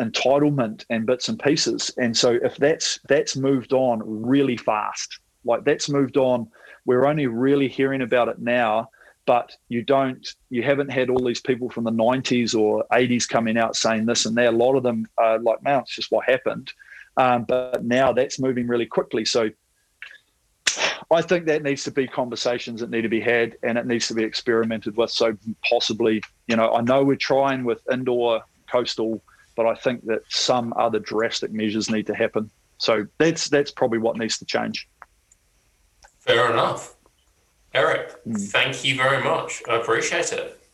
entitlement and bits and pieces. And so if that's that's moved on really fast, like that's moved on, we're only really hearing about it now, but you don't you haven't had all these people from the 90s or 80s coming out saying this and that. A lot of them are like, man, it's just what happened. Um, but now that's moving really quickly. So I think that needs to be conversations that need to be had and it needs to be experimented with. So possibly, you know, I know we're trying with indoor coastal but I think that some other drastic measures need to happen. So that's that's probably what needs to change. Fair enough, Eric. Mm. Thank you very much. I appreciate it.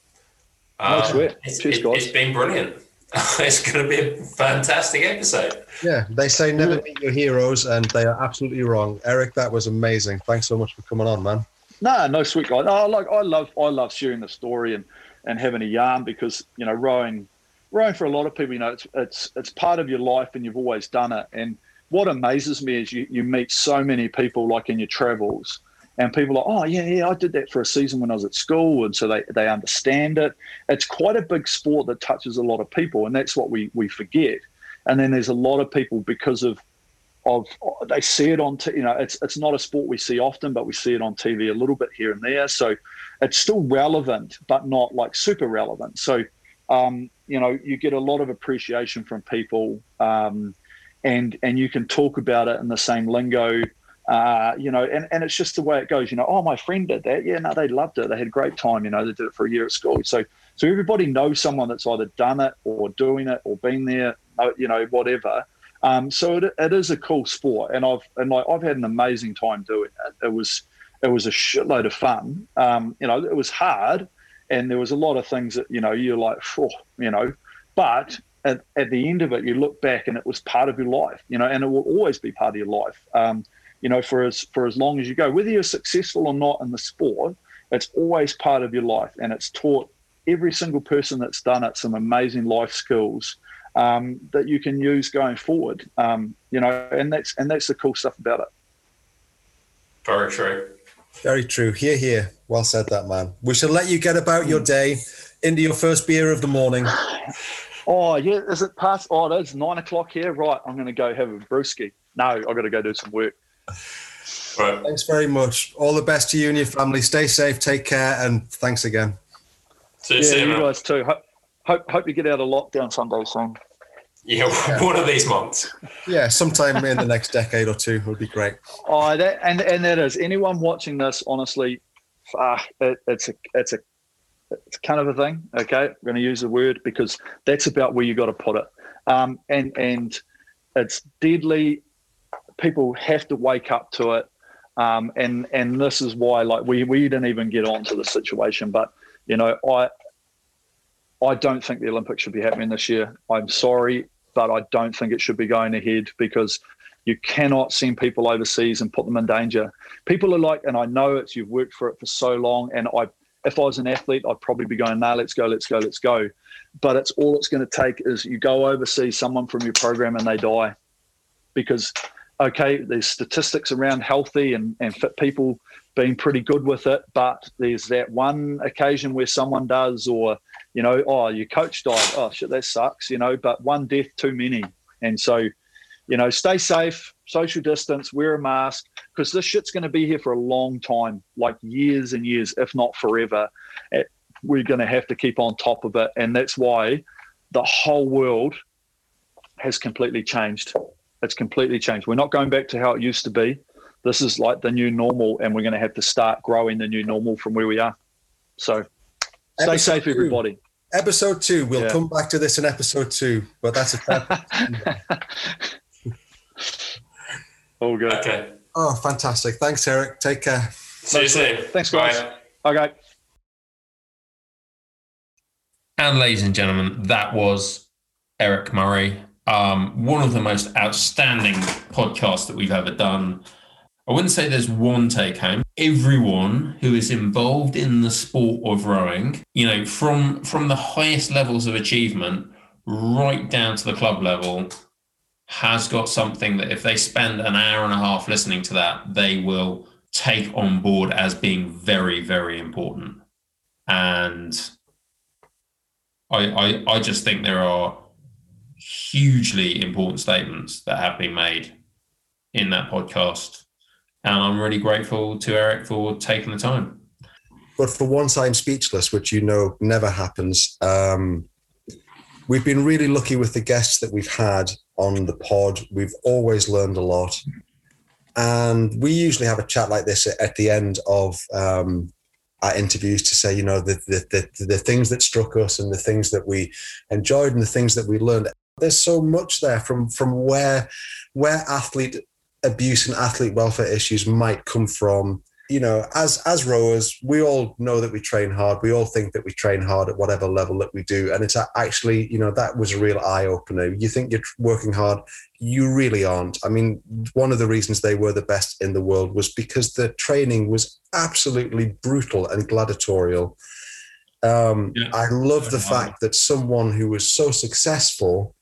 Um, no sweat. It's, Cheers, it, it's been brilliant. it's going to be a fantastic episode. Yeah, they say never meet your heroes, and they are absolutely wrong. Eric, that was amazing. Thanks so much for coming on, man. No, no, sweet guy. No, like I love, I love sharing the story and and having a yarn because you know rowing rowing for a lot of people, you know, it's it's it's part of your life and you've always done it. And what amazes me is you you meet so many people like in your travels, and people are, oh yeah, yeah, I did that for a season when I was at school, and so they they understand it. It's quite a big sport that touches a lot of people, and that's what we we forget. And then there's a lot of people because of of they see it on t- you know it's it's not a sport we see often but we see it on TV a little bit here and there so it's still relevant but not like super relevant so um, you know, you get a lot of appreciation from people, um, and and you can talk about it in the same lingo. Uh, you know, and, and it's just the way it goes. You know, oh, my friend did that. Yeah, no, they loved it. They had a great time. You know, they did it for a year at school. So, so everybody knows someone that's either done it or doing it or been there. You know, whatever. Um, so it, it is a cool sport, and I've and like I've had an amazing time doing it. It was it was a shitload of fun. Um, you know, it was hard, and there was a lot of things that you know you're like, oh, you know, but at, at, the end of it, you look back and it was part of your life, you know, and it will always be part of your life, um, you know, for as for as long as you go. Whether you're successful or not in the sport, it's always part of your life, and it's taught every single person that's done it some amazing life skills um, that you can use going forward. Um, you know, and that's and that's the cool stuff about it. Very true. Very true. Here, here. Well said, that man. We shall let you get about your day into your first beer of the morning. Oh yeah, is it past? Oh, it's nine o'clock here. Right, I'm going to go have a brewski. No, I've got to go do some work. Right. Thanks very much. All the best to you and your family. Stay safe, take care, and thanks again. See you yeah, soon, you man. guys too. Hope, hope, hope you get out of lockdown someday soon. Yeah, one of these months. Yeah, sometime in the next decade or two would be great. Oh, that and and that is anyone watching this. Honestly, uh, it, it's a it's a it's kind of a thing. Okay, I'm going to use the word because that's about where you got to put it. Um, and and it's deadly. People have to wake up to it. Um, and and this is why like we we didn't even get onto the situation, but you know I I don't think the Olympics should be happening this year. I'm sorry, but I don't think it should be going ahead because you cannot send people overseas and put them in danger. People are like, and I know it's you've worked for it for so long, and I if I was an athlete, I'd probably be going, nah, let's go, let's go, let's go. But it's all it's going to take is you go overseas, someone from your program, and they die. Because, okay, there's statistics around healthy and, and fit people being pretty good with it, but there's that one occasion where someone does, or, you know, oh, your coach died. Oh, shit, that sucks, you know, but one death too many. And so, you know, stay safe, social distance, wear a mask, because this shit's going to be here for a long time, like years and years, if not forever. Eh, we're going to have to keep on top of it. And that's why the whole world has completely changed. It's completely changed. We're not going back to how it used to be. This is like the new normal, and we're going to have to start growing the new normal from where we are. So stay episode safe, two. everybody. Episode two. We'll yeah. come back to this in episode two, but that's a. All good. Okay. Oh, fantastic. Thanks, Eric. Take care. See you soon. Thanks, guys. Bye. Okay. And ladies and gentlemen, that was Eric Murray. Um, one of the most outstanding podcasts that we've ever done. I wouldn't say there's one take home. Everyone who is involved in the sport of rowing, you know, from from the highest levels of achievement right down to the club level, has got something that if they spend an hour and a half listening to that, they will take on board as being very, very important. And I, I, I just think there are hugely important statements that have been made in that podcast. And I'm really grateful to Eric for taking the time. But for once, I'm speechless, which you know never happens. Um, we've been really lucky with the guests that we've had on the pod. We've always learned a lot. And we usually have a chat like this at the end of um, our interviews to say, you know, the, the, the, the things that struck us and the things that we enjoyed and the things that we learned. There's so much there from, from where, where athlete abuse and athlete welfare issues might come from you know, as as rowers, we all know that we train hard. We all think that we train hard at whatever level that we do, and it's actually, you know, that was a real eye opener. You think you're working hard, you really aren't. I mean, one of the reasons they were the best in the world was because the training was absolutely brutal and gladiatorial. Um, yeah. I love the fact that someone who was so successful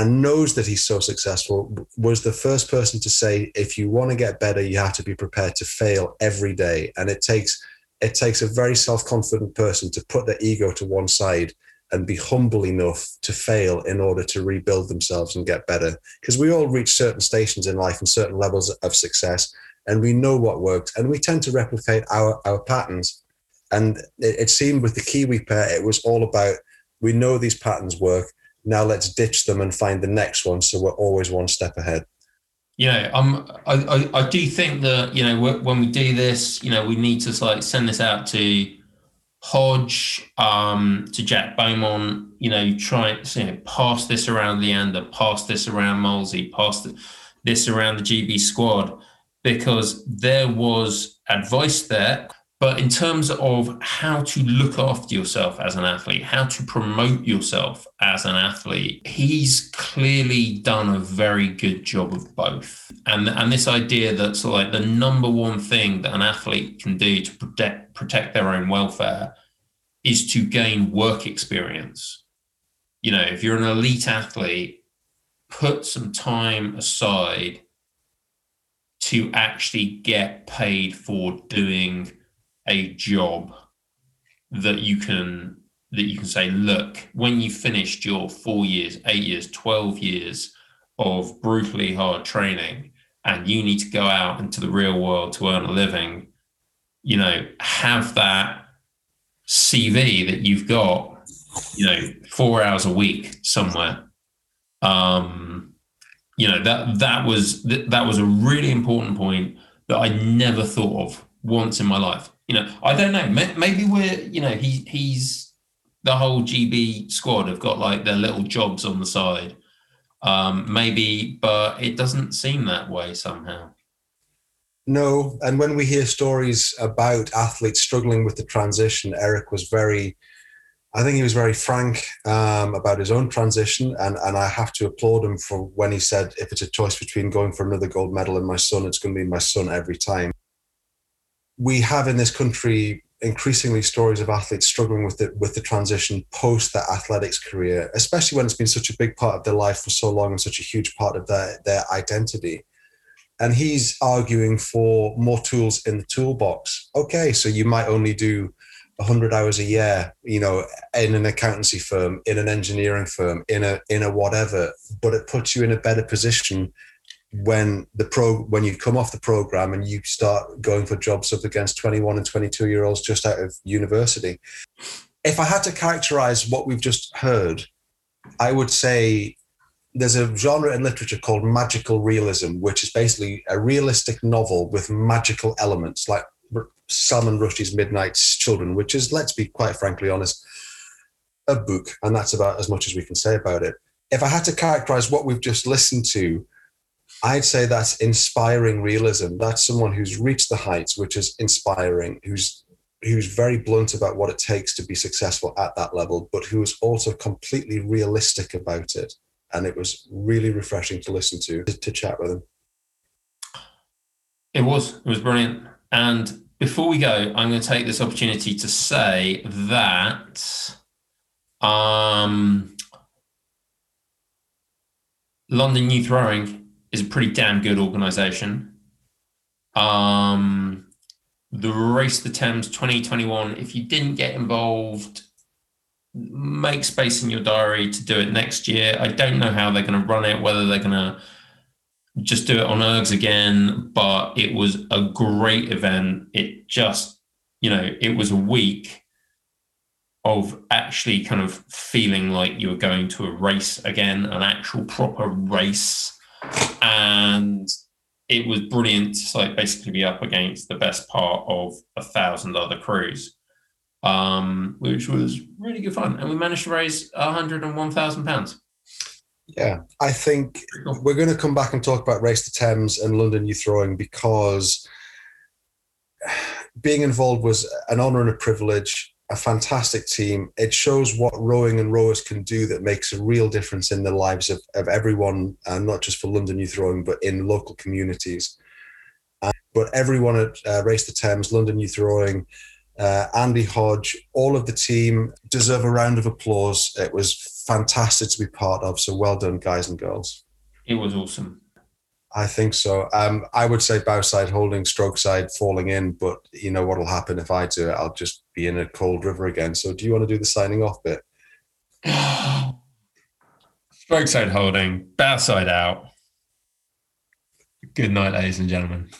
and knows that he's so successful was the first person to say if you want to get better you have to be prepared to fail every day. And it takes it takes a very self-confident person to put their ego to one side and be humble enough to fail in order to rebuild themselves and get better. Because we all reach certain stations in life and certain levels of success and we know what works and we tend to replicate our our patterns. And it, it seemed with the kiwi pair it was all about we know these patterns work now let's ditch them and find the next one so we're always one step ahead. You know um, I, I, I do think that you know when we do this you know we need to like send this out to hodge um, to jack beaumont you know try you know pass this around leander pass this around molesey pass this around the gb squad because there was advice there but in terms of how to look after yourself as an athlete, how to promote yourself as an athlete, he's clearly done a very good job of both. And, and this idea that's like the number one thing that an athlete can do to protect, protect their own welfare is to gain work experience. You know, if you're an elite athlete, put some time aside to actually get paid for doing a job that you can that you can say, look, when you finished your four years, eight years, 12 years of brutally hard training, and you need to go out into the real world to earn a living, you know, have that CV that you've got, you know, four hours a week somewhere. Um, you know, that that was that was a really important point that I never thought of once in my life you know, I don't know. Maybe we're, you know, he he's the whole GB squad have got like their little jobs on the side. Um, maybe, but it doesn't seem that way somehow. No, and when we hear stories about athletes struggling with the transition, Eric was very, I think he was very frank um, about his own transition, and and I have to applaud him for when he said, if it's a choice between going for another gold medal and my son, it's going to be my son every time we have in this country increasingly stories of athletes struggling with the with the transition post their athletics career, especially when it's been such a big part of their life for so long and such a huge part of their their identity. And he's arguing for more tools in the toolbox. Okay, so you might only do 100 hours a year, you know, in an accountancy firm, in an engineering firm, in a in a whatever, but it puts you in a better position when the pro when you come off the program and you start going for jobs up against 21 and 22 year olds just out of university. If i had to characterize what we've just heard i would say there's a genre in literature called magical realism which is basically a realistic novel with magical elements like salman rushdie's midnight's children which is let's be quite frankly honest a book and that's about as much as we can say about it. If i had to characterize what we've just listened to I'd say that's inspiring realism. That's someone who's reached the heights, which is inspiring, who's who's very blunt about what it takes to be successful at that level, but who is also completely realistic about it. and it was really refreshing to listen to to chat with him. It was. It was brilliant. And before we go, I'm going to take this opportunity to say that um, London Youth Rowing is a pretty damn good organisation. Um, the Race the Thames 2021, if you didn't get involved, make space in your diary to do it next year. I don't know how they're going to run it, whether they're going to just do it on ergs again, but it was a great event. It just, you know, it was a week of actually kind of feeling like you were going to a race again, an actual proper race. And it was brilliant to like basically be up against the best part of a thousand other crews, um, which was really good fun. And we managed to raise £101,000. Yeah, I think we're going to come back and talk about Race the Thames and London Youth Rowing because being involved was an honour and a privilege a fantastic team. It shows what rowing and rowers can do that makes a real difference in the lives of, of everyone, and not just for London Youth Rowing, but in local communities. Uh, but everyone at uh, Race the Thames, London Youth Rowing, uh, Andy Hodge, all of the team deserve a round of applause. It was fantastic to be part of. So well done, guys and girls. It was awesome. I think so. Um, I would say bow side holding, stroke side falling in, but you know what'll happen if I do it? I'll just be in a cold river again. So, do you want to do the signing off bit? stroke side holding, bow side out. Good night, ladies and gentlemen.